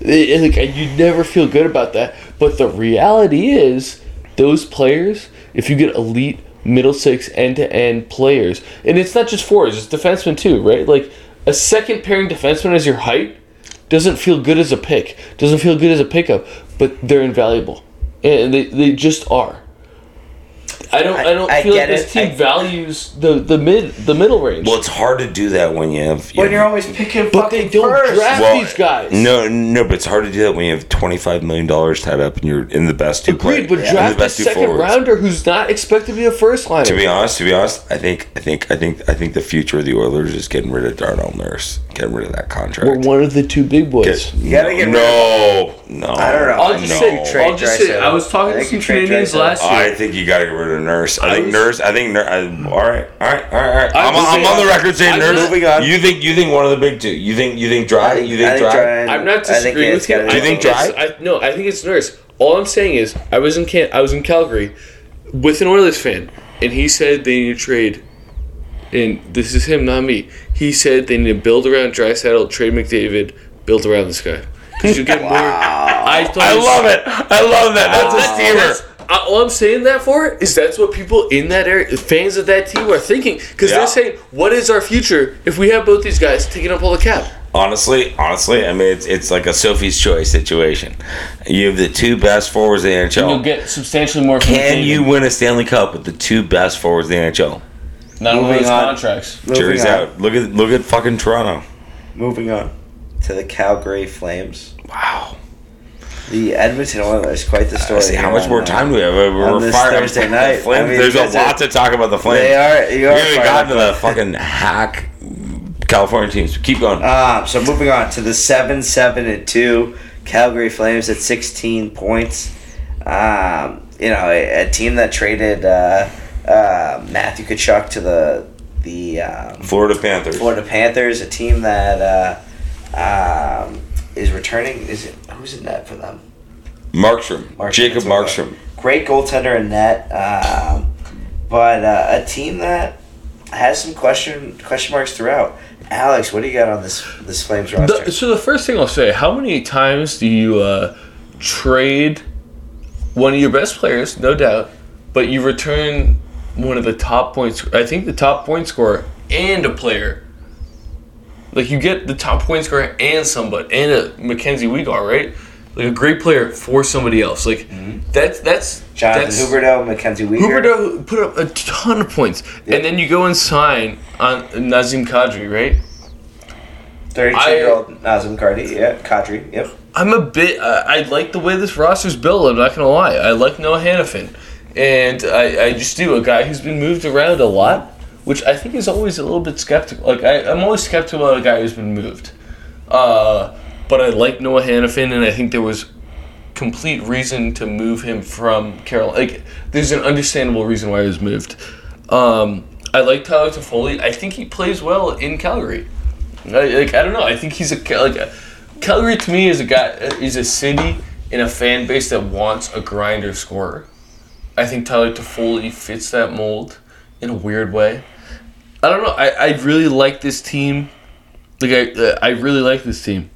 It- like you never feel good about that, but the reality is those players. If you get elite middle six end to end players, and it's not just forwards, it's defensemen too, right? Like a second pairing defenseman as your height doesn't feel good as a pick, doesn't feel good as a pickup, but they're invaluable, and they, they just are. I don't. I, I- don't I feel like this it. team I- values the the mid the middle range. Well, it's hard to do that when you have. you When you're always picking but they fucking don't first. draft Well, these guys. No, no, but it's hard to do that when you have twenty five million dollars tied up and you're in the best two Agreed, players. but in the draft a best two second forwards. rounder who's not expected to be a first liner. To be honest, to be honest, I think, I think, I think, I think the future of the Oilers is getting rid of Darnell Nurse, getting rid of that contract. We're one of the two big boys. Get- You gotta get rid no, no. I don't know. I'll just no. say, I'll just say, I was talking to some you trade Canadians last year. I think you got to get of Nurse. I, I think was- Nurse. I think Nurse. I, all right, all right, all right, all right. I I'm, was I'm on the record saying I'm Nurse. Moving on. You think you think one of the big two? You think you think Dry? you think Dry? Dry- I'm not disagreeing with you. I Do you think Dry? I, no, I think it's Nurse. All I'm saying is, I was in Can- I was in Calgary with an Oilers fan, and he said they need to trade. And this is him, not me. He said they need to build around Drysdale, trade McDavid, build around this guy because you get more. I I love it. I love that. That's a steamer. that's- uh, all I'm saying that for is that's what people in that area, fans of that team, are thinking. Because Yeah. they're saying, "What is our future if we have both these guys taking up all the cap?" Honestly, honestly, I mean, it's, it's like a Sophie's choice situation. You have the two best forwards in the NHL. You'll get substantially more. From Can McDavid. you win a Stanley Cup with the two best forwards in the NHL? Not only Moving his on. contracts. Moving Jury's on. out. Look at look at fucking Toronto. Moving on to the Calgary Flames. Wow. The Edmonton Oilers, quite the story. See, how much more uh, time do we have? We're this firing Thursday the night. Flames. I mean, There's a lot to talk about the Flames. They are. You We are haven't even fired gotten to the fucking hack California teams. Keep going. Um, so moving on to the seven, seven, and two Calgary Flames at sixteen points. Um, you know, a, a team that traded uh, uh, Matthew Tkachuk to the the um, Florida Panthers. Florida Panthers, a team that uh, um, is returning. Is it who's in net for them? Markstrom. Markstrom, Jacob that's what Markstrom. Great goaltender in net, um, but uh, a team that has some question question marks throughout. Alex, what do you got on this this Flames roster? The, so the first thing I'll say, how many times do you uh, trade one of your best players, no doubt, but you return one of the top points? I think the top point scorer and a player. Like you get the top point scorer and somebody and a Mackenzie Weegar, right? Like a great player for somebody else. Like that's that's Jonathan that's, Huberdeau, Mackenzie Weegar. Huberdeau put up a ton of points, and then you go and sign on Nazem Kadri, right? 32 year old Nazem Kadri. Yeah, Kadri. Yep. I'm a bit. Uh, I like the way this roster's built. I'm not gonna lie. I like Noah Hanifin, and I, I just do a guy who's been moved around a lot, which I think is always a little bit skeptical. Like I, I'm always skeptical about a guy who's been moved. Uh, but I like Noah Hanifin, and I think there was complete reason to move him from Carolina. Like there's an understandable reason why he was moved. Um, I like Tyler Toffoli. I think he plays well in Calgary. I, like I don't know. I think he's a like a, Calgary to me is a guy is a city in a fan base that wants a grinder scorer. I think Tyler Toffoli fits that mold in a weird way. I don't know. I, I really like this team. Like I uh, I really like this team.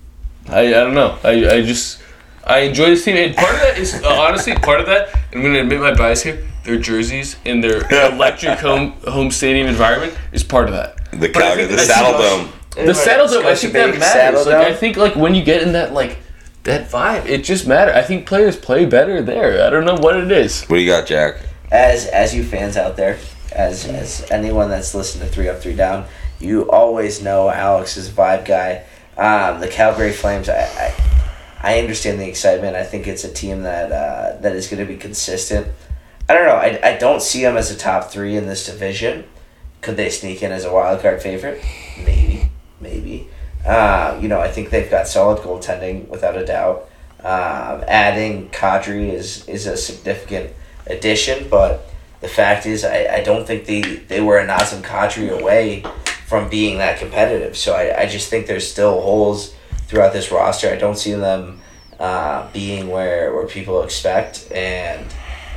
I, I don't know. I, I just I enjoy this team, and part of that is uh, honestly part of that. I'm gonna admit my bias here. Their jerseys and their electric home home stadium environment is part of that. The But I Calgary, think the Saddle Dome. The saddle dome, I think that matters. Like, I think like when you get in that like that vibe, it just matters. I think players play better there. I don't know what it is. What do you got, Jack? as as you fans out there, as as anyone that's listened to Three Up Three Down, you always know Alex is a vibe guy. Um, the Calgary Flames, I, I I understand the excitement. I think it's a team that uh, that is going to be consistent. I don't know. I, I don't see them as a top three in this division. Could they sneak in as a wild card favorite? Maybe, maybe. Uh, you know, I think they've got solid goaltending without a doubt. Um, adding Kadri is is a significant addition, but the fact is, I, I don't think they, they were a Nazem Kadri away from being that competitive. So I, I just think there's still holes throughout this roster. I don't see them uh, being where, where people expect, and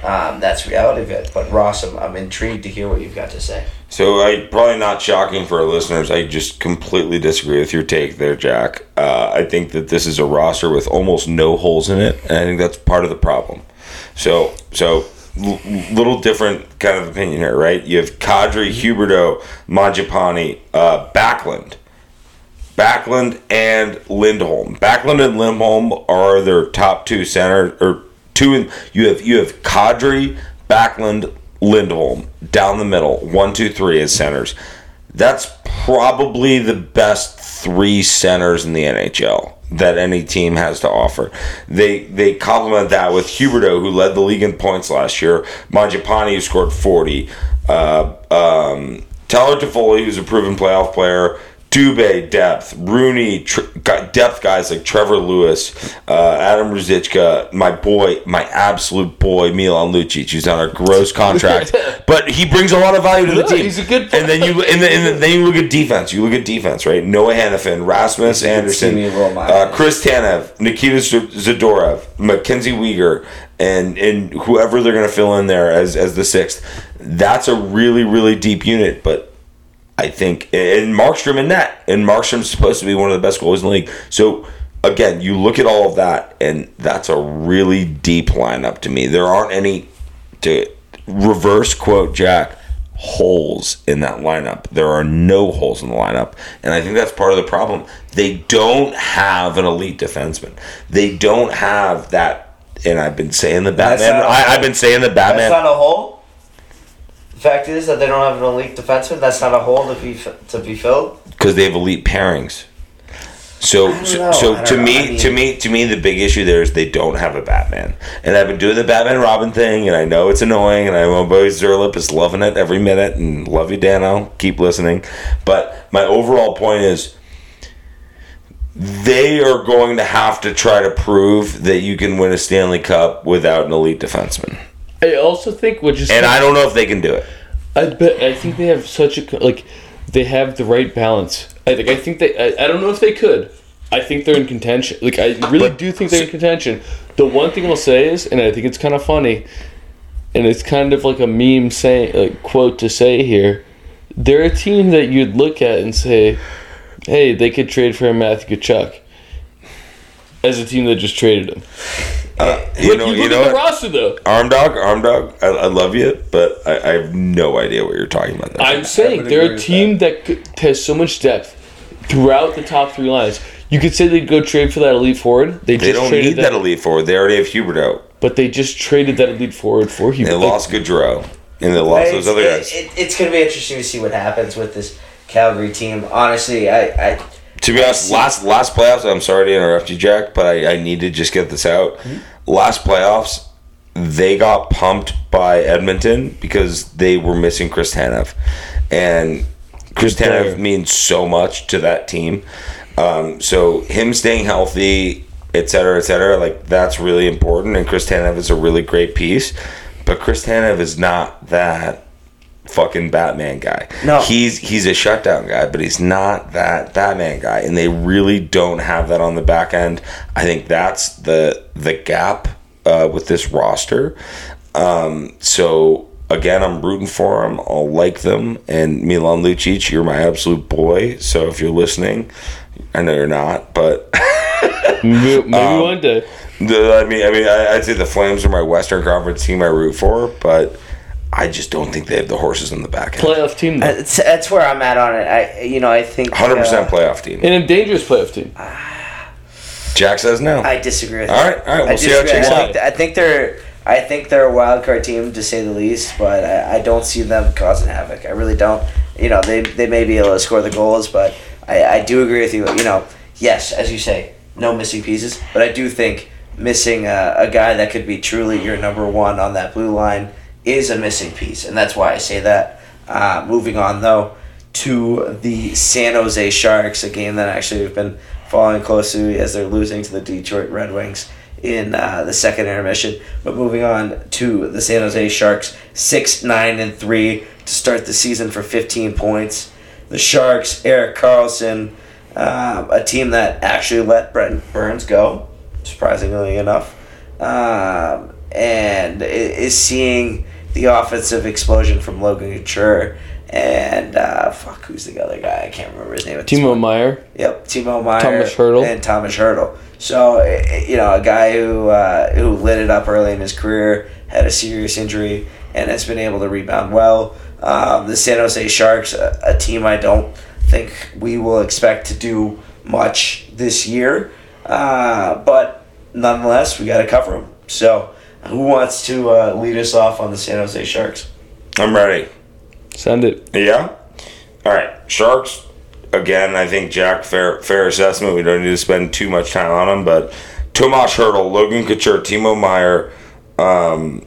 um, that's reality of it. But Ross, I'm, I'm intrigued to hear what you've got to say. So I probably not shocking for our listeners. I just completely disagree with your take there, Jack. Uh, I think that this is a roster with almost no holes in it, and I think that's part of the problem. So, so l- little different kind of opinion here, right? You have Kadri, Huberdeau, Mangiapane, uh, Backlund. Backlund and Lindholm. Backlund and Lindholm are their top two center or two. In, you have you have Kadri, Backlund, Lindholm down the middle, one, two, three as centers. That's probably the best three centers in the NHL that any team has to offer. They they complement that with Huberdeau, who led the league in points last year, Mangiapane, who scored 40, uh, um, Tyler Toffoli, who's a proven playoff player, Dubé, depth, Rooney, tr- got depth guys like Trevor Lewis, uh, Adam Ruzicka, my boy, my absolute boy, Milan Lucic, who's on a gross contract, but he brings a lot of value to the team. he's a good And then you and then, and then- you look at defense. You look at defense, right? Noah Hanifin, Rasmus Andersson, uh, Chris Tanev, Nikita Zadorov, Mackenzie Weegar, and and whoever they're going to fill in there as as the sixth. That's a really really deep unit, but I think and Markstrom in net, and Markstrom's supposed to be one of the best goalies in the league. So again, you look at all of that, and that's a really deep lineup to me. There aren't any to reverse quote Jack holes in that lineup. There are no holes in the lineup, and I think that's part of the problem. They don't have an elite defenseman. They don't have that. And I've been saying the Batman. I. I've been saying the That's Batman. not a hole. The fact is that they don't have an elite defenseman. That's not a hole to be to be filled. because they have elite pairings. So, so, so to know. me, I mean- to me, to me, the big issue there is they don't have a Batman, and I've been doing the Batman Robin thing, and I know it's annoying, and I know boy Zerlip is loving it every minute, and love you, Dano, keep listening. But my overall point is, they are going to have to try to prove that you can win a Stanley Cup without an elite defenseman, I also think which is and I don't know if they can do it. I bet I think they have such a like they have the right balance. I think I think they I, I don't know if they could. I think they're in contention. Like I really But- do think they're in contention. The one thing I'll say is, and I think it's kind of funny, and it's kind of like a meme saying like quote to say here. They're a team that you'd look at and say, "Hey, they could trade for a Matthew Tkachuk." As a team that just traded him, Uh, you Look, know, you you know at the what? roster though. Arm dog, arm dog. I, I love you, but I, I have no idea what you're talking about. There. I'm saying they're a team that. could- has so much depth throughout the top three lines. You could say they'd go trade for that elite forward. They just they don't need that elite forward. They already have Huberdeau. but they just traded that elite forward for They lost Gaudreau, and they lost It's, those other it- guys. it- it's going to be interesting to see what happens with this Calgary team. Honestly, I, I to be honest, last last playoffs. I'm sorry to interrupt you, Jack, but I, I need to just get this out. Last playoffs, they got pumped by Edmonton because they were missing Chris Tanev, and Chris. Tanev means so much to that team. Um, so him staying healthy, et cetera, et cetera, like that's really important. And Chris Tanev is a really great piece, but Chris Tanev is not that fucking Batman guy. No. he's he's a shutdown guy, but he's not that Batman guy, and they really don't have that on the back end. I think that's the the gap uh, with this roster. Um, so again, I'm rooting for them. I'll like them, and Milan Lucic, you're my absolute boy. So if you're listening, I know you're not, but. maybe maybe Um, one day. The, I mean, I mean, I, I'd say the Flames are my Western Conference team I root for, but I just don't think they have the horses in the back end. Playoff team, though. that's, that's where I'm at on it. I you know I think Hundred percent uh, playoff team. and a dangerous playoff team. Jack says no. I disagree with All that. right, all right, I we'll see how it disagree. shakes I out. think, I think they're I think they're a wild card team to say the least, but I, I don't see them causing havoc. I really don't. You know, they they may be able to score the goals, but I, I do agree with you. You know, yes, as you say, no missing pieces, but I do think missing a, a guy that could be truly your number one on that blue line is a missing piece, and that's why I say that. Uh, moving on though to the San Jose Sharks, a game that actually we've been following closely as they're losing to the Detroit Red Wings in uh, the second intermission. But moving on to the San Jose Sharks, six nine and three to start the season for fifteen points. The Sharks, Erik Karlsson, um, a team that actually let Brent Burns go, surprisingly enough, um, and is seeing the offensive explosion from Logan Couture and uh, fuck, who's the other guy? I can't remember his name. Timo. Meier. Yep, Timo Meier, Tomas Hertl. and Tomas Hertl. So eh, eh, you know, a guy who uh, who lit it up early in his career had a serious injury and has been able to rebound well. Um, the San Jose Sharks, a, a team I don't think we will expect to do much this year, uh, but nonetheless, we got to cover them. So, who wants to uh, lead us off on the San Jose Sharks? I'm ready. Send it. Yeah. All right. Sharks. Again, I think Jack fair fair assessment. We don't need to spend too much time on them, but Tomas Hertl, Logan Couture, Timo Meier. Um,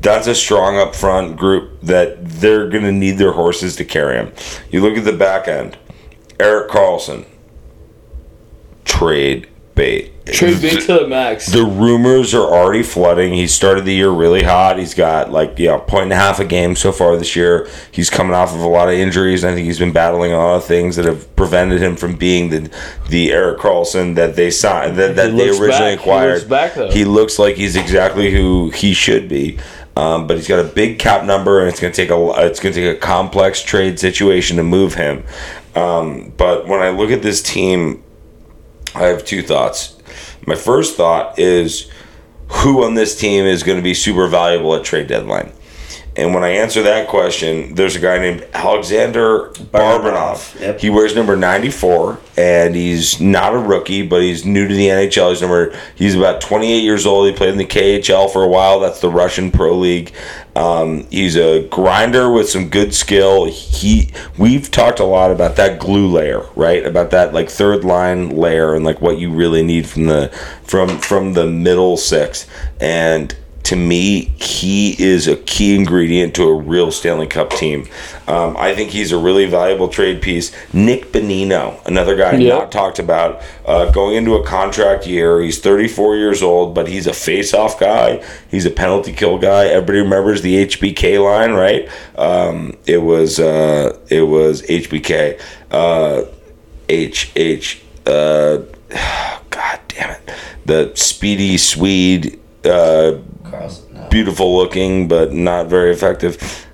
that's a strong up front group that they're going to need their horses to carry them. You look at the back end. Erik Karlsson. Trade bait. Trade bait to the max. The rumors are already flooding. He started the year really hot. He's got like you know point and a half a game so far this year. He's coming off of a lot of injuries. I think he's been battling a lot of things that have prevented him from being the the Erik Karlsson that they signed that, that they originally back. He acquired. looks back. He looks like he's exactly who he should be. Um, but he's got a big cap number, and it's going to take a it's going to take a complex trade situation to move him. Um, but when I look at this team, I have two thoughts. My first thought is who on this team is going to be super valuable at trade deadline. And when I answer that question, there's a guy named Alexander Barabanov. Yep. He wears number 94, and he's not a rookie, but he's new to the NHL. He's number he's about 28 years old. He played in the KHL for a while. That's the Russian Pro League. Um, he's a grinder with some good skill. He we've talked a lot about that glue layer, right? About that like third line layer and like what you really need from the from from the middle six. And to me, he is a key ingredient to a real Stanley Cup team. Um, I think he's a really valuable trade piece. Nick Bonino, another guy Yep. not talked about, uh, going into a contract year. He's 34 years old, but he's a face-off guy. He's a penalty kill guy. Everybody remembers the HBK line, right? Um, it was uh, it was HBK, uh, H H. Uh, God damn it, the speedy Swede. Karlsson, no. beautiful looking but not very effective.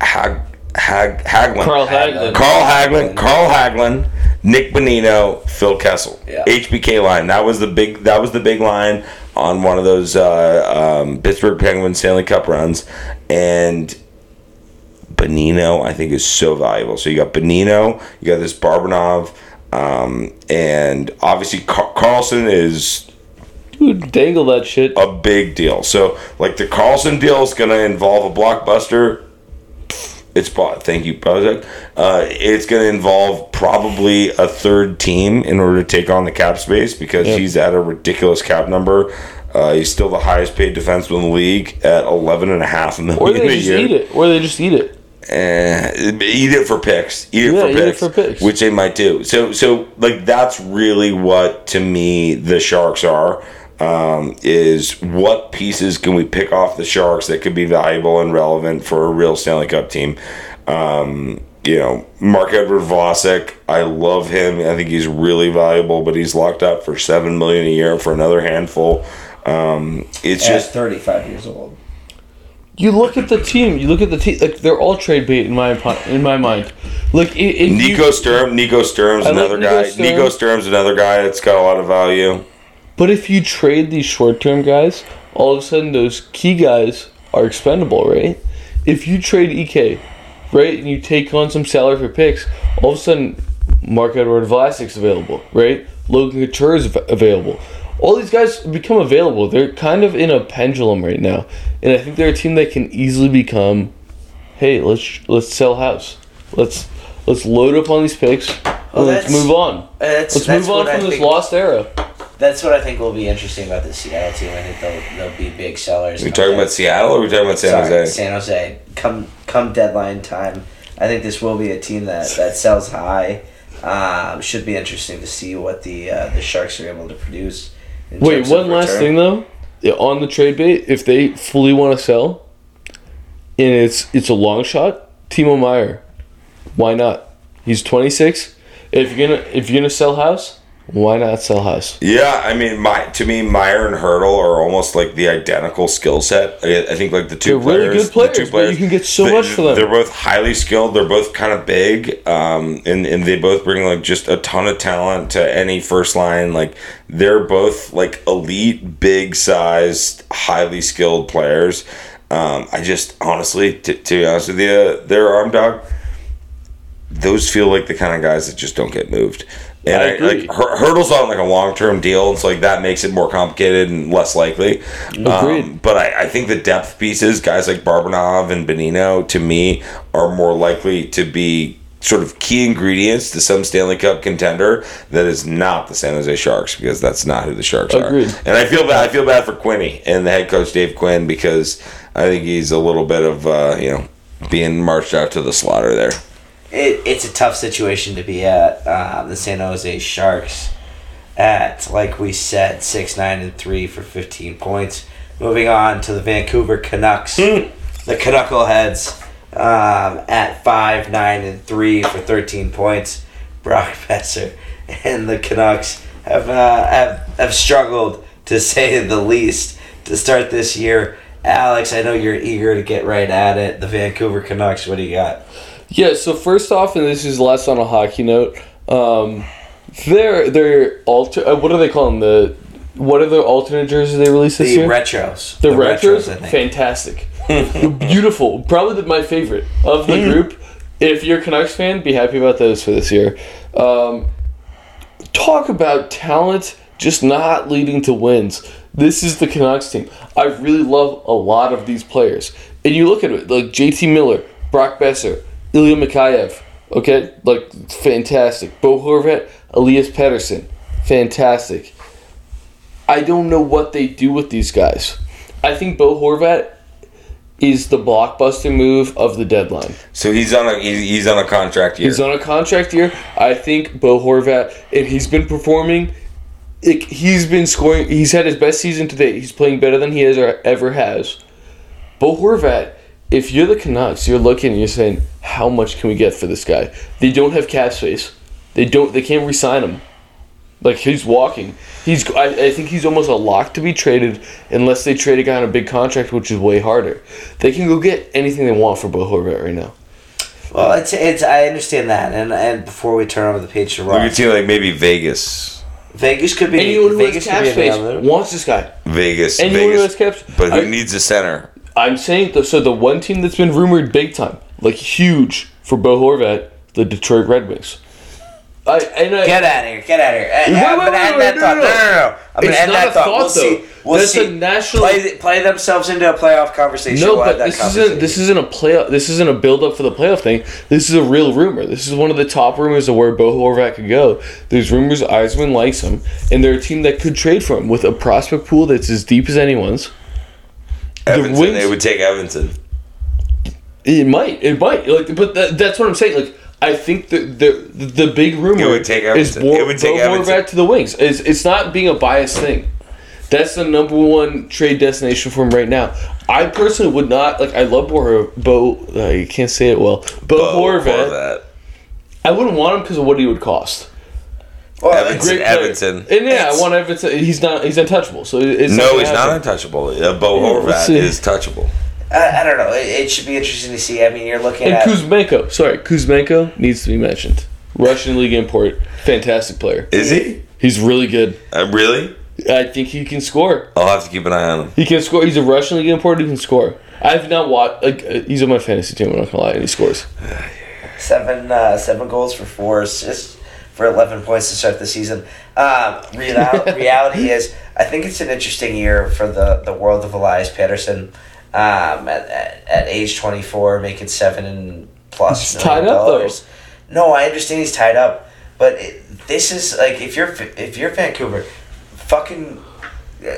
Hag, Hag, Hagelin. Carl Hagelin. Carl Hagelin. Carl Hagelin. Nick Bonino. Phil Kessel. Yeah. HBK line. That was the big. That was the big line on one of those uh, um, Pittsburgh Penguins Stanley Cup runs, and. Bonino, I think, is so valuable. So you got Bonino, you got this Barabanov, um, and obviously Car- Karlsson is Dude, dangle that shit. a big deal. So, like the Karlsson deal is going to involve a blockbuster. It's bought. Thank you, project. Uh, it's going to involve probably a third team in order to take on the cap space because he's at a ridiculous cap number. Uh, he's still the highest paid defenseman in the league at eleven and a half million Or they just year. eat it. Or they just eat it. Eh, eat it for picks. Eat it, Yeah, for, eat it for picks. which they might do. So, so like that's really what to me the Sharks are. Um, is what pieces can we pick off the Sharks that could be valuable and relevant for a real Stanley Cup team? Um, you know, Marc-Edouard Vlasic, I love him. I think he's really valuable, but he's locked up for seven million a year for another handful. Um, it's At just 35 years old. You look at the team. You look at the team. Like they're all trade bait in my in my mind. Like i- if you- Nico Sturm. Nico Sturm's I like another Nico guy. Sturm. Nico Sturm's another guy that's got a lot of value. But if you trade these short term guys, all of a sudden those key guys are expendable, right? If you trade EK, right, and you take on some salary for picks, all of a sudden Marc-Edouard Vlasic's available, right? Logan Couture is available. All these guys become available. They're kind of in a pendulum right now, and I think they're a team that can easily become, hey, let's let's sell house, let's let's load up on these picks, let's move on. Let's move on what I from this think- lost era. That's what I think will be interesting about the Seattle team. I think they'll, they'll be big sellers. Are we come talking about Seattle or are we talking about San Sorry, Jose? San Jose. Come come deadline time. I think this will be a team that, that sells high. Um, should be interesting to see what the uh, the Sharks are able to produce. in Wait, one last thing though. Yeah, On the trade bait, if they fully want to sell, and it's it's a long shot, Timo Meier, why not? He's twenty six. If you're gonna if you're gonna sell house, why not sell house? Yeah, I mean, my to me, Meier and Hertl are almost like the identical skill set. I, I think like the 2 They're really players, good players, the two but you can get so they- much for them. They're both highly skilled. They're both kind of big, um, and and they both bring like just a ton of talent to any first line. Like they're both like elite, big sized, highly skilled players. Um, I just honestly, to, to be honest with you, their arm dog those feel like the kind of guys that just don't get moved. And I I, like Hur- Hertl's on like a long term deal, and so like that makes it more complicated and less likely. Um, but I, I think the depth pieces, guys like Barabanov and Bonino, to me, are more likely to be sort of key ingredients to some Stanley Cup contender that is not the San Jose Sharks because that's not who the Sharks Agreed. are. And I feel bad. I feel bad for Quinny and the head coach Dave Quinn because I think he's a little bit of uh, you know being marched out to the slaughter there. It, it's a tough situation to be at. Um, the San Jose Sharks at like we said six nine and three for fifteen points. Moving on to the Vancouver Canucks, the Canuckleheads um, at five nine and three for thirteen points. Brock Boeser and the Canucks have uh, have have struggled to say the least to start this year. Alex, I know you're eager to get right at it. The Vancouver Canucks, what do you got? Yeah, so first off, and this is less on a hockey note, um, they're they're alter. Uh, what do they call them? The what are the alternate jerseys they released this year? The year? retros. the, retros, I think. fantastic, beautiful. Probably my favorite of the group. If you're a Canucks fan, be happy about those for this year. Um, talk about talent just not leading to wins. This is the Canucks team. I really love a lot of these players. And you look at it, like JT Miller, Brock Boeser, Ilya Mikheyev, okay? Like, fantastic. Bo Horvat, Elias Pettersson, fantastic. I don't know what they do with these guys. I think Bo Horvat is the blockbuster move of the deadline. So he's on a he's, he's on a contract year. He's on a contract year. I think Bo Horvat, if he's been performing, it, he's been scoring. He's had his best season to date. He's playing better than he has or ever has. Bo Horvat, if you're the Canucks, you're looking and you're saying, how much can we get for this guy? They don't have cap space. They don't. They can't re-sign him. Like he's walking. He's. I, I think he's almost a lock to be traded unless they trade a guy on a big contract, which is way harder. They can go get anything they want for Bo Horvat right now. Well, it's it's. I understand that, and and before we turn over the page to Look Ross, at team like maybe Vegas, Vegas could be Anyone who Vegas has cap space wants this guy. Vegas, Anyone who Vegas. has cap, But who I, needs a center? I'm saying th- so. The one team that's been rumored big time, like huge for Bo Horvat, the Detroit Red Wings. I and I, Get out of here! Get out of here! Eh, I, Wait, I'm wait, gonna wait, end that no, thought. no, No, no. no! I'm gonna end that thought. thought, We'll see. We'll That's see. a national- Play, play themselves into a playoff conversation. no, We'll but this isn't this isn't a play. This isn't a build up for the playoff thing. This is a real rumor. This is one of the top rumors of where Bo Horvat could go. There's rumors Yzerman likes him, and they're a team that could trade for him with a prospect pool that's as deep as anyone's. Edvinsson. Wings- They would take Edvinsson. It might. It might. Like, but that, that's what I'm saying. Like, I think the the the big rumor It would take is Edvinsson. Bo, It would take Bo. Horvat to the Wings. It's it's not being a biased thing. That's the number one trade destination for him right now. I personally would not like. I love Bo. Bo you can't say it well. Bo, Bo Horvat. Horvat. I wouldn't want him because of what he would cost. Well, Edvinsson. Great player. Edvinsson. And yeah, It's- I want Edvinsson. He's not. He's untouchable. So it's No, gonna he's not untouchable. Uh, Bo Yeah, Horvat see. is touchable. I, I don't know. It, it should be interesting to see. I mean, you're looking And at Kuzmenko. Sorry, Kuzmenko needs to be mentioned. Russian league import. Fantastic player. Is he? He's really good. Uh, really? I think he can score. I'll have to keep an eye on him. He can score. He's a Russian league import. He can score. I've not watched. Like, uh, he's on my fantasy team. I'm not gonna lie, and he scores. seven uh, seven goals for four assists for 11 points to start the season. Um, real, reality is, I think it's an interesting year for the, the world of Elias Pettersson. Um, at, at, at age 24, making seven and plus He's million tied up, though. dollars. No, I understand he's tied up, but it, this is like if you're if you're Vancouver, fucking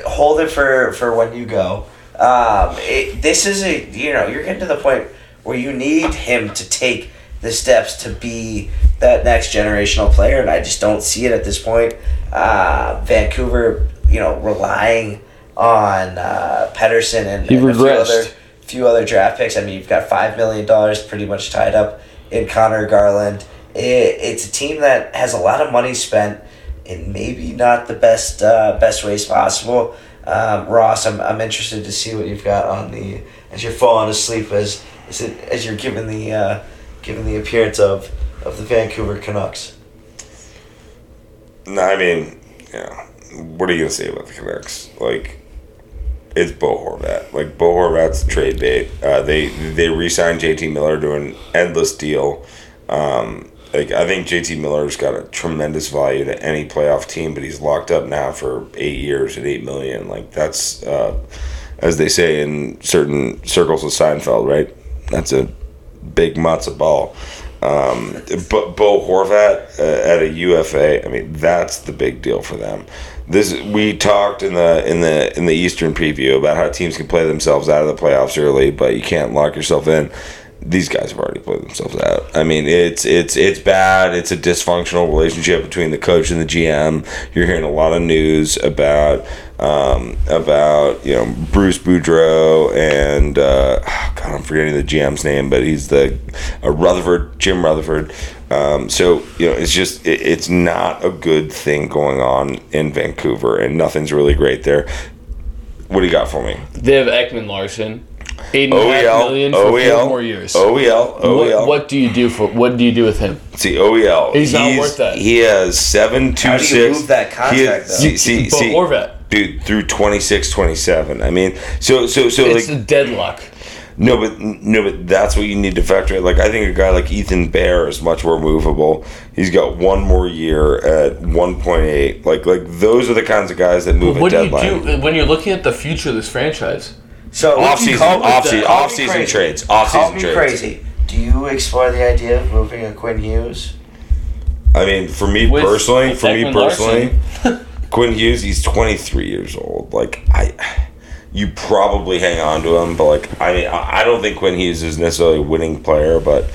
hold it for for when you go. Um, it, this is a you know you're getting to the point where you need him to take the steps to be that next generational player, and I just don't see it at this point. Uh, Vancouver, you know, relying on uh, Pettersson and, and a few other few other draft picks. I mean, you've got five million dollars pretty much tied up in Conor Garland. It, it's a team that has a lot of money spent in maybe not the best uh, best ways possible. Um, Ross, I'm, I'm interested to see what you've got on the as you're falling asleep as as, it, as you're given the uh, given the appearance of of the Vancouver Canucks. No, I mean, yeah. What are you gonna say about the Canucks? Like, it's Bo Horvat. Like Bo Horvat's trade bait. Uh, they they re-signed JT Miller to an endless deal. Um, Like I think JT Miller's got a tremendous value to any playoff team, but he's locked up now for eight years at eight million. Like that's, uh, as they say in certain circles of Seinfeld, right? That's a big matzo ball. Um, but Bo Horvat uh, at a UFA, I mean, that's the big deal for them. This we talked in the in the in the Eastern preview about how teams can play themselves out of the playoffs early, but you can't lock yourself in. These guys have already played themselves out. I mean, it's it's it's bad. It's a dysfunctional relationship between the coach and the GM. You're hearing a lot of news about um, about you know Bruce Boudreau and uh, God, I'm forgetting the GM's name, but he's the uh, Rutherford, Jim Rutherford. Um, so you know, it's just it, it's not a good thing going on in Vancouver, and nothing's really great there. What do you got for me? Have Ekman-Larsson, eight and a half OEL, million for OEL, four more years. OEL, OEL. What, what do you do for? What do you do with him? See, OEL. He's not worth that. He has seven two How do you six. move that he contract, has- though? See, see, But see, Horvat, dude, through 26, 27. I mean, so so so it's like a deadlock. No, but no, but that's what you need to factor in. Like I think a guy like Ethan Bear is much more movable. He's got one more year at one point eight. Like like those are the kinds of guys that move What at do deadline. you do when you're looking at the future of this franchise? So Off season, call me- off season, call off season trades, off Call season me trades. crazy. Do you explore the idea of moving a Quinn Hughes? I mean, for me With personally, for me personally, Quinn Hughes, he's 23 years old. Like I, you probably hang on to him, but like I mean, I I don't think Quinn Hughes is necessarily a winning player, but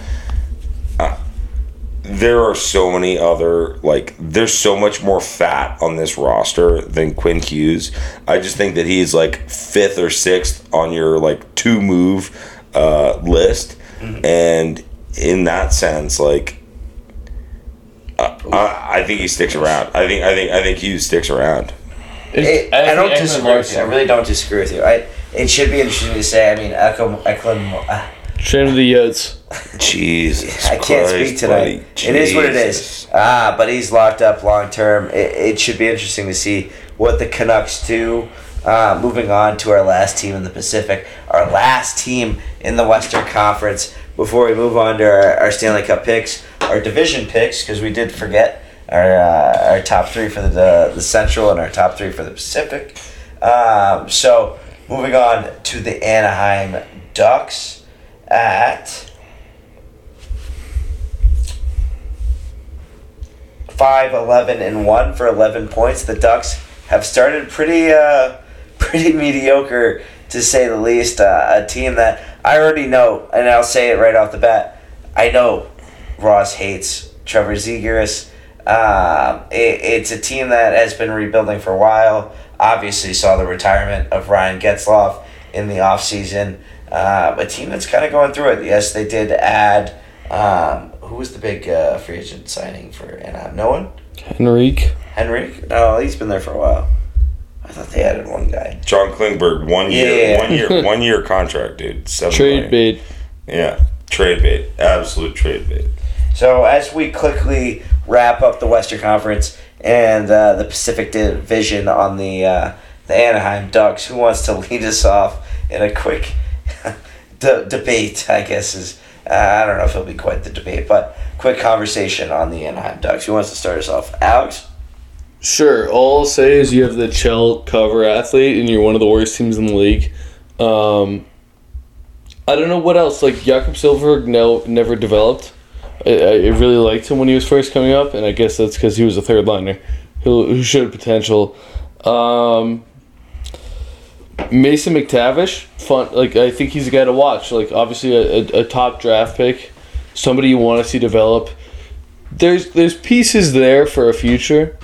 there are so many other like there's so much more fat on this roster than Quinn Hughes. I just think that he's like fifth or sixth on your like two move uh, list, and in that sense, like. Uh, I, I think he sticks around. I think I think I think Hughes sticks around. It, I, don't disagree. I really don't disagree with you. I it should be interesting to say. I mean, Echo, Eklund, uh, Shame of the Yotes. Jesus, I can't Christ, speak tonight. buddy. It is what it Jesus. is. Ah, but he's locked up long term. It, it should be interesting to see what the Canucks do. Uh, moving on to our last team in the Pacific, our last team in the Western Conference. Before we move on to our, our Stanley Cup picks, our division picks, because we did forget our uh, our top three for the, the the Central and our top three for the Pacific. Um, so moving on to the Anaheim Ducks at five, eleven, and one for eleven points. The Ducks have started pretty, uh, pretty mediocre to say the least. Uh, a team that I already know, and I'll say it right off the bat. I know Ross hates Trevor Zegras. Um, it, it's a team that has been rebuilding for a while. Obviously, saw the retirement of Ryan Getzlaf in the offseason. Uh, a team that's kind of going through it. Yes, they did add. Um, who was the big uh, free agent signing for Anaheim? No one? Henrique. Henrik? No, he's been there for a while. I thought they added one guy. John Klingberg, one year, Yeah. one year, one year contract, dude. Seven Trade million. bait. Yeah, trade bait, absolute trade bait. So as we quickly wrap up the Western Conference and uh, the Pacific Division on the uh, the Anaheim Ducks, who wants to lead us off in a quick de- debate? I guess is uh, I don't know if it'll be quite the debate, but quick conversation on the Anaheim Ducks. Who wants to start us off? Alex. Sure. All I'll say is you have the Chel cover athlete, and you're one of the worst teams in the league. Um, I don't know what else. Like Jakob Silfverberg, no, never developed. I, I really liked him when he was first coming up, and I guess that's because he was a third liner who, who showed potential. Um, Mason McTavish, fun. Like I think he's a guy to watch. Like obviously a, a, a top draft pick, somebody you want to see develop. There's there's pieces there for a future.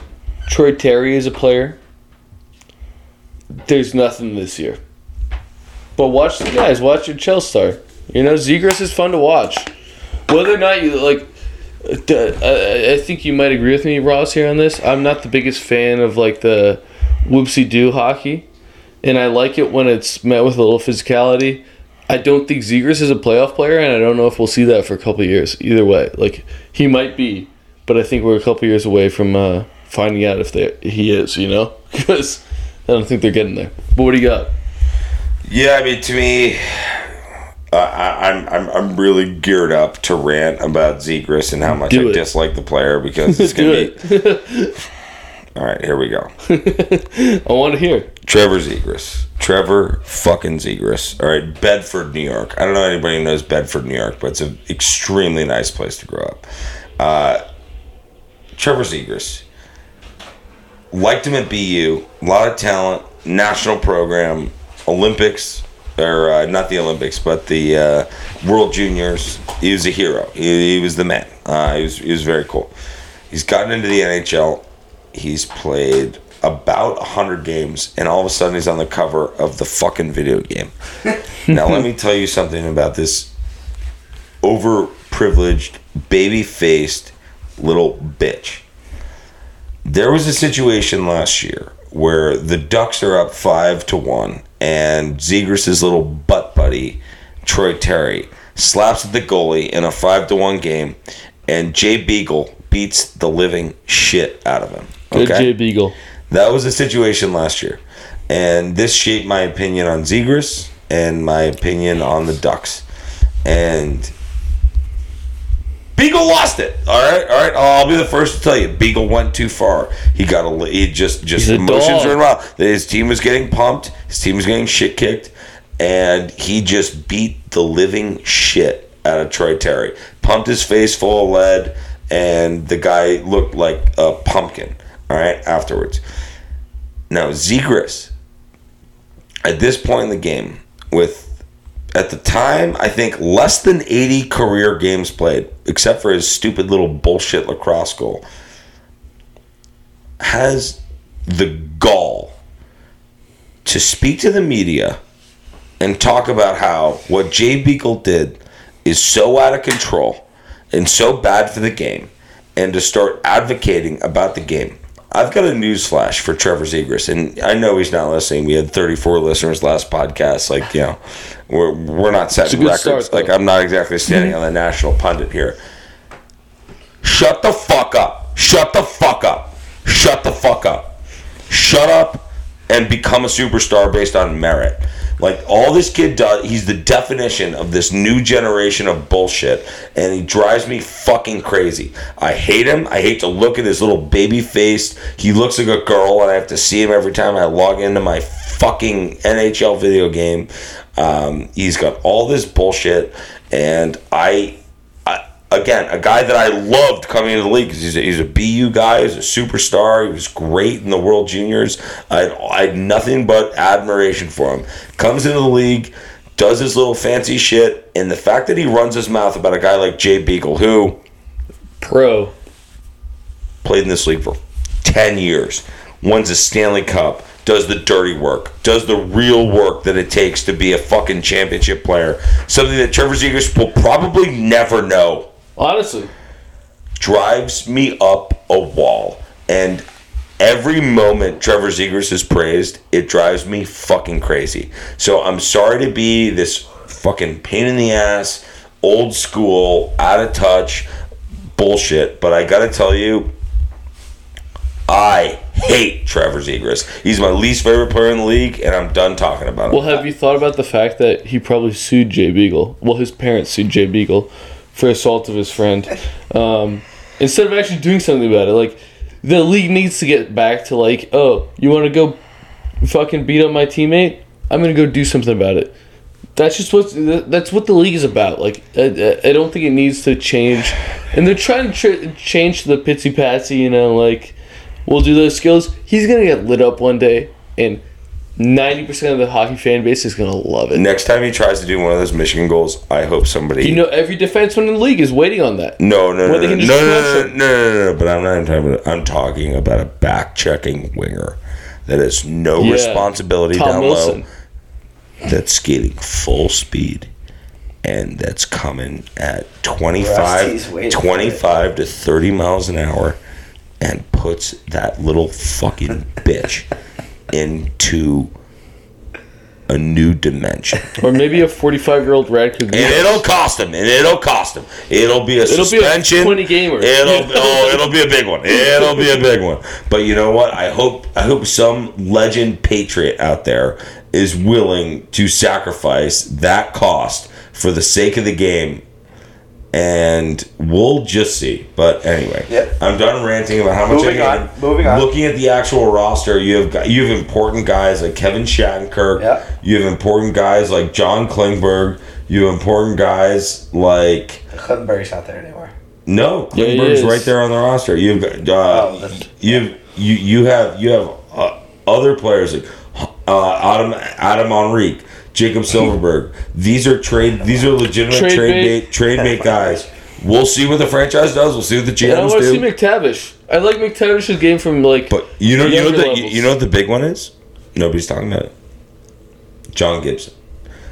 Troy Terry is a player. There's nothing this year. But watch the guys. Watch your Chelstar. You know, Zegras is fun to watch. Whether or not you like, I I think you might agree with me, Ross, here on this. I'm not the biggest fan of like the whoopsie doo hockey, and I like it when it's met with a little physicality. I don't think Zegras is a playoff player, and I don't know if we'll see that for a couple of years. Either way, like he might be, but I think we're a couple years away from uh, finding out if they he is. You know, because I don't think they're getting there. But what do you got? Yeah, I mean, to me, I, I I'm, I'm I'm really geared up to rant about Zegras and how much Do I it. dislike the player because it's gonna be. All right, here we go. I want to hear. Trevor Zegras. Trevor fucking Zegras. All right, Bedford, New York. I don't know anybody who knows Bedford, New York, but it's an extremely nice place to grow up. Uh, Trevor Zegras. Liked him at BU. A lot of talent. National program. Olympics. Or uh, not the Olympics, but the uh, World Juniors. He was a hero. He, he was the man. Uh, he, was, he was very cool. He's gotten into the NHL. He's played about 100 games, and all of a sudden he's on the cover of the fucking video game. now, let me tell you something about this overprivileged, baby faced little bitch. There was a situation last year where the Ducks are up 5 to 1, and Zegras' little butt buddy, Troy Terry, slaps at the goalie in a 5 to 1 game, and Jay Beagle beats the living shit out of him. Good Jay Beagle. That was the situation last year. And this shaped my opinion on Zegras and my opinion on the Ducks. And Beagle lost it. All right, all right. I'll be the first to tell you, Beagle went too far. He got a. He just just emotions ran wild. His team was getting pumped. His team was getting shit kicked, and he just beat the living shit out of Troy Terry. Pumped his face full of lead, and the guy looked like a pumpkin. All right, afterwards. Now Zegras, at this point in the game, with at the time I think less than eighty career games played, except for his stupid little bullshit lacrosse goal, has the gall to speak to the media and talk about how what Jay Beagle did is so out of control and so bad for the game, and to start advocating about the game. I've got a news flash for Trevor Zegras, and I know he's not listening. We had 34 listeners last podcast. Like, you know, we're, we're not setting records. start, like, I'm not exactly standing on the national pundit here. Shut the fuck up. Shut the fuck up. Shut the fuck up. Shut up and become a superstar based on merit. Like all this kid does, he's the definition of this new generation of bullshit, and he drives me fucking crazy. I hate him. I hate to look at his little baby face. He looks like a girl, and I have to see him every time I log into my fucking NHL video game. Um, he's got all this bullshit, and I I, again, a guy that I loved coming into the league 'cause he's a, he's a BU guy, he's a superstar, he was great in the World Juniors. I had, I had nothing but admiration for him. Comes into the league, does his little fancy shit, and the fact that he runs his mouth about a guy like Jay Beagle, who Pro. played in this league for 10 years, wins a Stanley Cup, does the dirty work, does the real work that it takes to be a fucking championship player. Something that Trevor Zegras will probably never know. Honestly. drives me up a wall. And every moment Trevor Zegras is praised, it drives me fucking crazy. So I'm sorry to be this fucking pain in the ass, old school, out of touch bullshit, but I gotta tell you, I hate Trevor Zegras. He's my least favorite player in the league, and I'm done talking about him. Well, have you thought about the fact that he probably sued Jay Beagle? Well, his parents sued Jay Beagle for assault of his friend. Um, instead of actually doing something about it, like the league needs to get back to like, oh, you want to go fucking beat up my teammate? I'm gonna go do something about it. That's just what that's what the league is about. Like, I, I don't think it needs to change, and they're trying to tr- change the pitsy patsy. You know, like we'll do those skills. He's gonna get lit up one day, and ninety percent of the hockey fan base is gonna love it. Next time he tries to do one of those Michigan goals, I hope somebody. You know, every defenseman in the league is waiting on that. No, no, no, no, no, no, no, no, no, no, no, But I'm not even talking about. I'm talking about a back checking winger that has no Yeah. responsibility Tom down Wilson. low. That's skating full speed, and that's coming at 25, Rusty's waiting for 25 to 30 miles an hour, and puts that little fucking bitch into a new dimension. Or maybe a forty-five-year-old Radko And it'll cost him. And it'll cost him. It'll be a It'll be a suspension. 20 gamer. It'll oh, it'll be a big one. It'll be a big one. But you know what? I hope I hope some legend patriot out there is willing to sacrifice that cost for the sake of the game. And we'll just see. But anyway, Yep. I'm done ranting about how much Moving I hate on, him. moving on. Looking at the actual roster, you have got, you have important guys like Kevin Shattenkirk. Yeah. You have important guys like John Klingberg. You have important guys like Klingberg's not there anymore. no, Yeah, Klingberg's is. right there on the roster. You've got uh, Oh, that's- you you you have you have uh, other players like uh, Adam Adam Henrique, Jakob Silfverberg. These are trade. These are legitimate Trade trade, bait. bait, trade bait guys. We'll see what the franchise does. We'll see what the And I GMs want to see. McTavish. I like McTavish's game from like. But you know, you know the you, levels. you know what the big one is. Nobody's talking about it. John Gibson.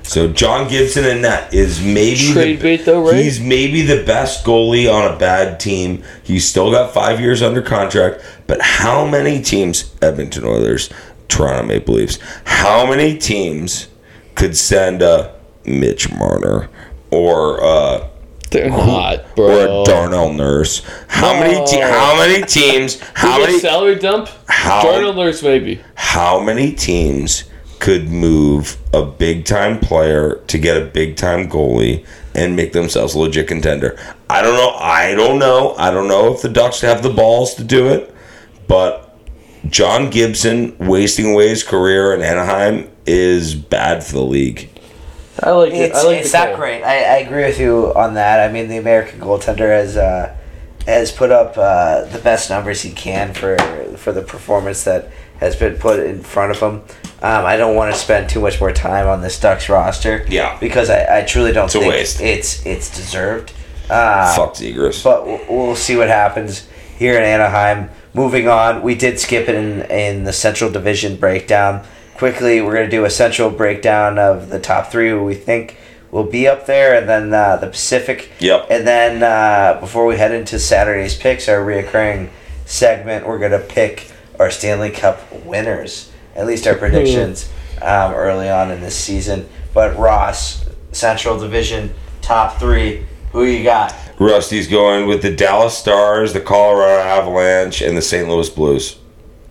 So John Gibson in that is maybe Trade the, bait though, right? He's maybe the best goalie on a bad team. He's still got five years under contract. But how many teams, Edmonton Oilers, Toronto Maple Leafs, how many teams could send a Mitch Marner or uh, They're not, or a Darnell Nurse? How many te- how many teams? How many salary dump? How- Jordan Lurks maybe. how many teams could move a big time player to get a big time goalie and make themselves a legit contender? I don't know. I don't know. I don't know if the Ducks have the balls to do it, but John Gibson wasting away his career in Anaheim is bad for the league. I like it. It's, I like it's not call. great. I, I agree with you on that. I mean, the American goaltender has uh, has put up uh, the best numbers he can for for the performance that has been put in front of him. Um, I don't want to spend too much more time on this Ducks roster. Yeah. because I, I truly don't a think waste. it's it's deserved. Uh, Fuck Zegras. but we'll, we'll see what happens here in Anaheim. Moving on, we did skip it in in the Central Division breakdown. Quickly, we're gonna do a Central breakdown of the top three who we think will be up there, and then uh, the Pacific. Yep. And then uh, before we head into Saturday's picks, our reoccurring segment, we're gonna pick our Stanley Cup winners. At least our predictions um, early on in this season. But Ross, Central Division top three. Who you got? Rusty's going with the Dallas Stars, the Colorado Avalanche, and the St. Louis Blues.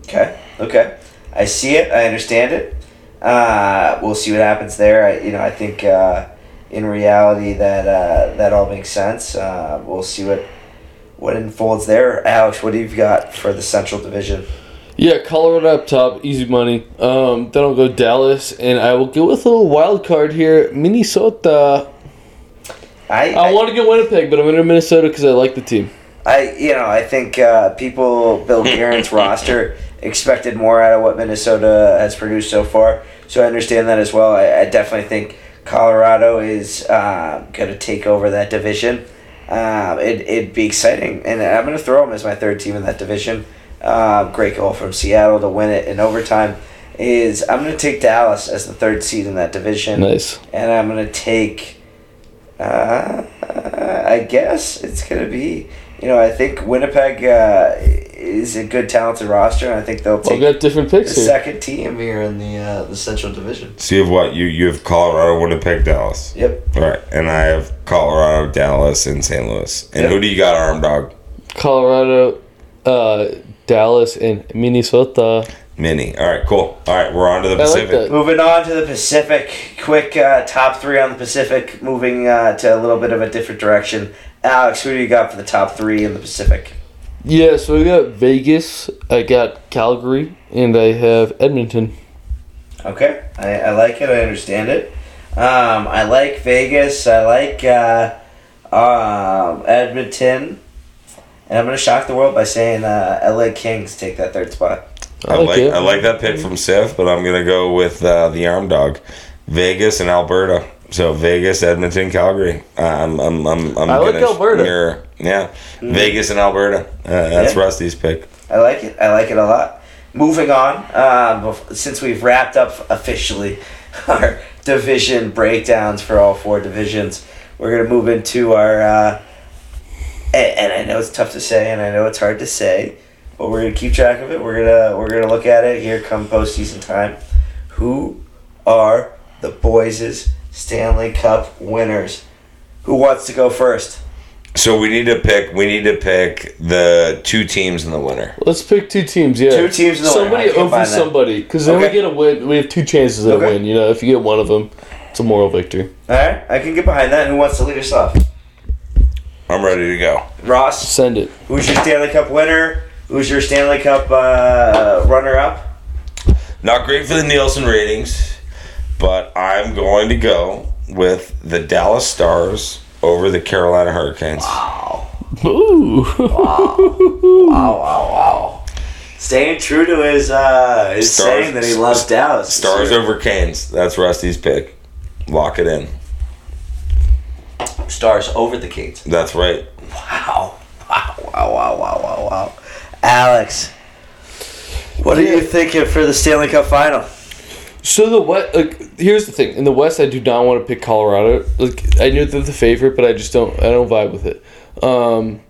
Okay. Okay. I see it. I understand it. Uh, we'll see what happens there. I, you know, I think uh, in reality that uh, that all makes sense. Uh, we'll see what what unfolds there. Alex, what do you got for the Central Division? Yeah, Colorado up top, easy money. Um, then I'll go Dallas, and I will go with a little wild card here, Minnesota. I I want to get Winnipeg, but I'm going to Minnesota because I like the team. I you know I think uh, people Bill Guerin's roster expected more out of what Minnesota has produced so far, so I understand that as well. I, I definitely think Colorado is uh, going to take over that division. Um, it, it'd be exciting, and I'm going to throw them as my third team in that division. Um, great goal from Seattle to win it in overtime. Is I'm going to take Dallas as the third seed in that division Nice. and I'm gonna take. Uh, I guess it's gonna be. You know, I think Winnipeg uh, is a good, talented roster, and I think they'll I've take got different the here. second team here in the uh, the Central Division. So you have what? You you have Colorado, Winnipeg, Dallas. Yep. All right, and I have Colorado, Dallas, and St. Louis. And Yep. who do you got, Arm Dog? Colorado, uh, Dallas, and Minnesota. Mini. All right, cool. All right, we're on to the I like Pacific. that. Moving on to the Pacific. Quick uh, top three on the Pacific. Moving uh, to a little bit of a different direction. Alex, who do you got for the top three in the Pacific? Yeah, so I got Vegas, I got Calgary, and I have Edmonton. Okay, I, I like it. I understand it. Um, I like Vegas. I like uh, um, Edmonton. And I'm going to shock the world by saying uh, LA Kings take that third spot. I like it. I like that pick from Sif, but I'm gonna go with uh, the Arm Dog, Vegas and Alberta. So Vegas, Edmonton, Calgary. Uh, I'm I'm I'm, I'm I like Alberta. mirror- yeah, Vegas and Alberta. Uh, that's Yeah. Rusty's pick. I like it. I like it a lot. Moving on, um, since we've wrapped up officially our division breakdowns for all four divisions, we're going to move into our. Uh, and I know it's tough to say, and I know it's hard to say, but we're gonna keep track of it. We're gonna we're gonna look at it here come postseason time. Who are the boys' Stanley Cup winners? Who wants to go first? So we need to pick. We need to pick the two teams in the winner. Let's pick two teams, yeah. Two teams in the winner. Somebody can't over somebody, because then Okay. we get a win. We have two chances at Okay. a win, you know, if you get one of them. It's a moral victory. All right, I can get behind that. Who wants to lead us off? I'm ready to go. Ross, Send it. who's your Stanley Cup winner? Who's your Stanley Cup uh, runner-up? Not great for the Nielsen ratings, but I'm going to go with the Dallas Stars over the Carolina Hurricanes. Wow. Ooh. Wow, wow, wow. wow. Staying true to his uh, his Stars- saying that he loves Dallas. Stars over Canes. That's Rusty's pick. Lock it in. Stars over the Kings. That's right. Wow. Wow, wow, wow, wow, wow, wow. Alex, what are you thinking for the Stanley Cup final? So the what? like, here's the thing. In the West, I do not want to pick Colorado. Like, I know they're the favorite, but I just don't. I don't vibe with it. Um,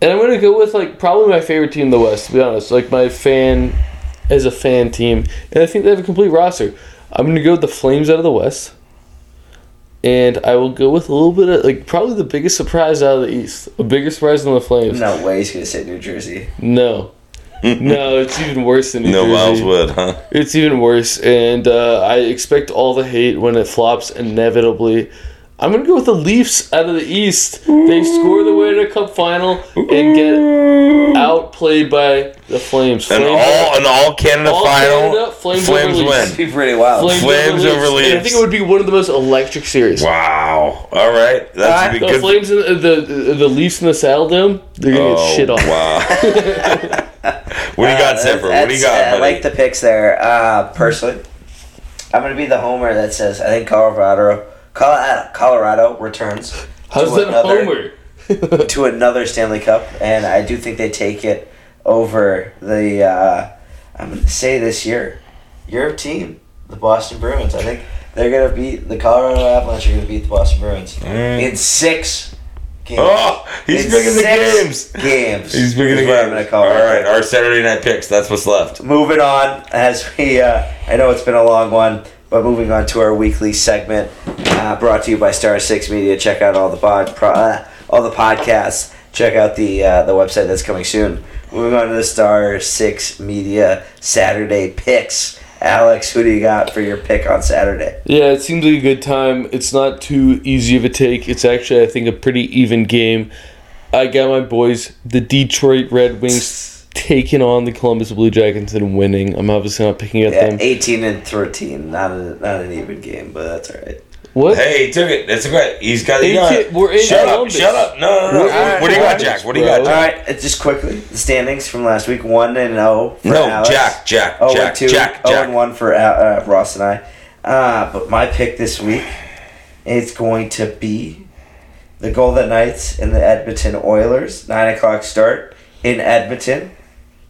and I'm gonna go with like probably my favorite team in the West. To be honest, like my fan, as a fan team, and I think they have a complete roster. I'm gonna go with the Flames out of the West, and I will go with a little bit of like probably the biggest surprise out of the East. A bigger surprise than the Flames. No way he's gonna say New Jersey. No. no, it's even worse than New No Jersey. Miles Wood, huh? It's even worse, and uh, I expect all the hate when it flops inevitably. I'm gonna go with the Leafs out of the East. They score the way to a cup final and get outplayed by the Flames. An Flames- all an all Canada All final. Canada, Flames Flames over Leafs. win. That'd be pretty wild. Flames, Flames over And I think it would be one of the most electric series. Wow. All right. That's Uh, The good. Flames, in the, the the Leafs in the Saddledome, they're gonna Oh, get shit on. Wow. what do you got, Uh, Zipper? What do you got, I like the picks there. Uh, personally, I'm gonna be the homer that says I think Colorado, Colorado, Colorado returns How's to that another- homer? to another Stanley Cup, and I do think they take it over the. Uh, I'm gonna say this year, your team, the Boston Bruins. I think they're gonna beat the Colorado Avalanche. Are gonna beat the Boston Bruins in six games. Oh, he's In picking the games. Games. He's picking the is what I'm games. All right, our Saturday night picks. That's what's left. moving on as we uh, i know it's been a long one but moving on to our weekly segment uh, brought to you by star 6 media check out all the pod pro, uh, all the podcasts check out the uh, the website that's coming soon moving on to the star 6 media saturday picks alex who do you got for your pick on saturday Yeah, it seems like a good time. It's not too easy of a take. It's actually, I think, a pretty even game. I got my boys, the Detroit Red Wings, taking on the Columbus Blue Jackets and winning. I'm obviously not picking at them. yeah, them. 18 and 13 not, a, not an even game but that's all right What? Hey, he took it. That's great. He's got. Hey, You got we're in shut Columbus. up! Shut up! No, no, no. We're What, what do you got, Jack? What do you got, bro. Jack? right uh, just quickly the standings from last week 1 and 0 for No, Alex. Jack, Jack, Oh, Jack, and two, Jack, oh, Jack. and one for uh, uh, Ross and I. Uh, but my pick this week is going to be the Golden Knights and the Edmonton Oilers. Nine o'clock start in Edmonton.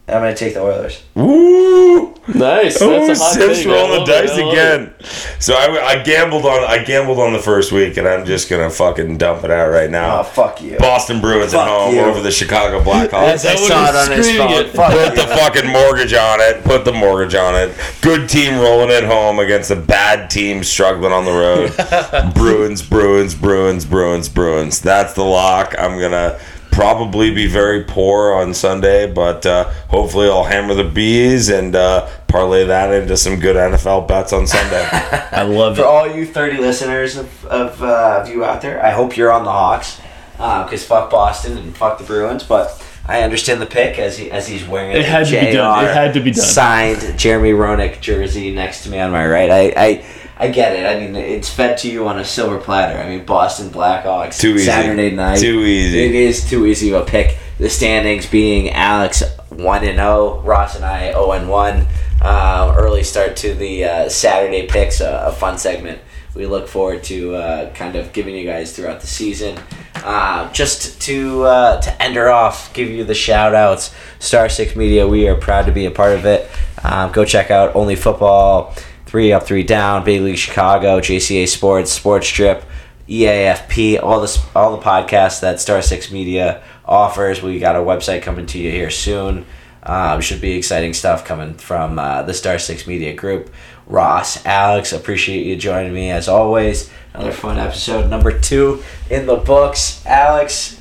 I'm going to take the Oilers. Woo! Nice. That's Oh, a hot Sips take. Rolling the love it, dice again. So I, I gambled on I gambled on the first week, and I'm just gonna fucking dump it out right now. Oh, fuck you. Boston Bruins Fuck at home you. over the Chicago Blackhawks. As I that what saw it on his phone. it. Fuck Put the fucking mortgage on it. Put the mortgage on it. Good team rolling at home against a bad team struggling on the road. Bruins, Bruins, Bruins, Bruins, Bruins. That's the lock. I'm gonna probably be very poor on Sunday, but uh, hopefully I'll hammer the bees and uh, parlay that into some good NFL bets on Sunday. I love For it. For all you 30 listeners of, of, uh, of you out there, I hope you're on the Hawks. Because fuck Boston and fuck the Bruins. But I understand the pick as he as he's wearing It had to be done. It had to be done. Signed Jeremy Roenick jersey next to me on my right. I, I I get it. I mean, it's fed to you on a silver platter. I mean, Boston Blackhawks Too easy. Saturday night. Too easy. It is too easy of a pick. The standings being Alex one and zero, Ross and I zero and one. Uh, early start to the uh, Saturday picks, a, a fun segment. We look forward to uh, kind of giving you guys throughout the season. Uh, just to uh, to end her off, give you the shout outs. Star Six Media, we are proud to be a part of it. Um, go check out Only Football, Three Up, Three Down, Big League Chicago, JCA Sports, Sports Strip, EAFP, all the all the podcasts that Star Six Media offers. We got a website coming to you here soon. Um, should be exciting stuff coming from uh, the Star Six Media Group. Ross, Alex, appreciate you joining me as always. Another fun episode, number two in the books. Alex,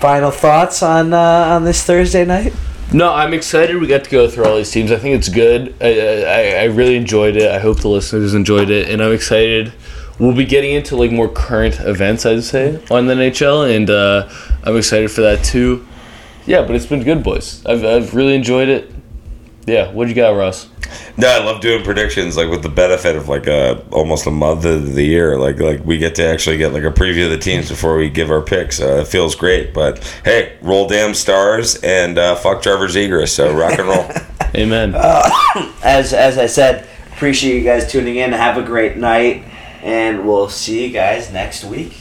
final thoughts on uh, on this Thursday night? No, I'm excited. We got to go through all these teams. I think it's good. I, I, I really enjoyed it. I hope the listeners enjoyed it, and I'm excited we'll be getting into like more current events, I'd say, on the NHL, and uh, I'm excited for that too. Yeah, but it's been good, boys. I've, I've really enjoyed it. Yeah, what would you got, Russ? No, I love doing predictions like with the benefit of like a almost a month of the year. Like like we get to actually get like a preview of the teams before we give our picks. Uh, it feels great. But hey, roll damn stars and uh, fuck Trevor Zegras. So rock and roll. Amen. As as I said, appreciate you guys tuning in. Have a great night, and we'll see you guys next week.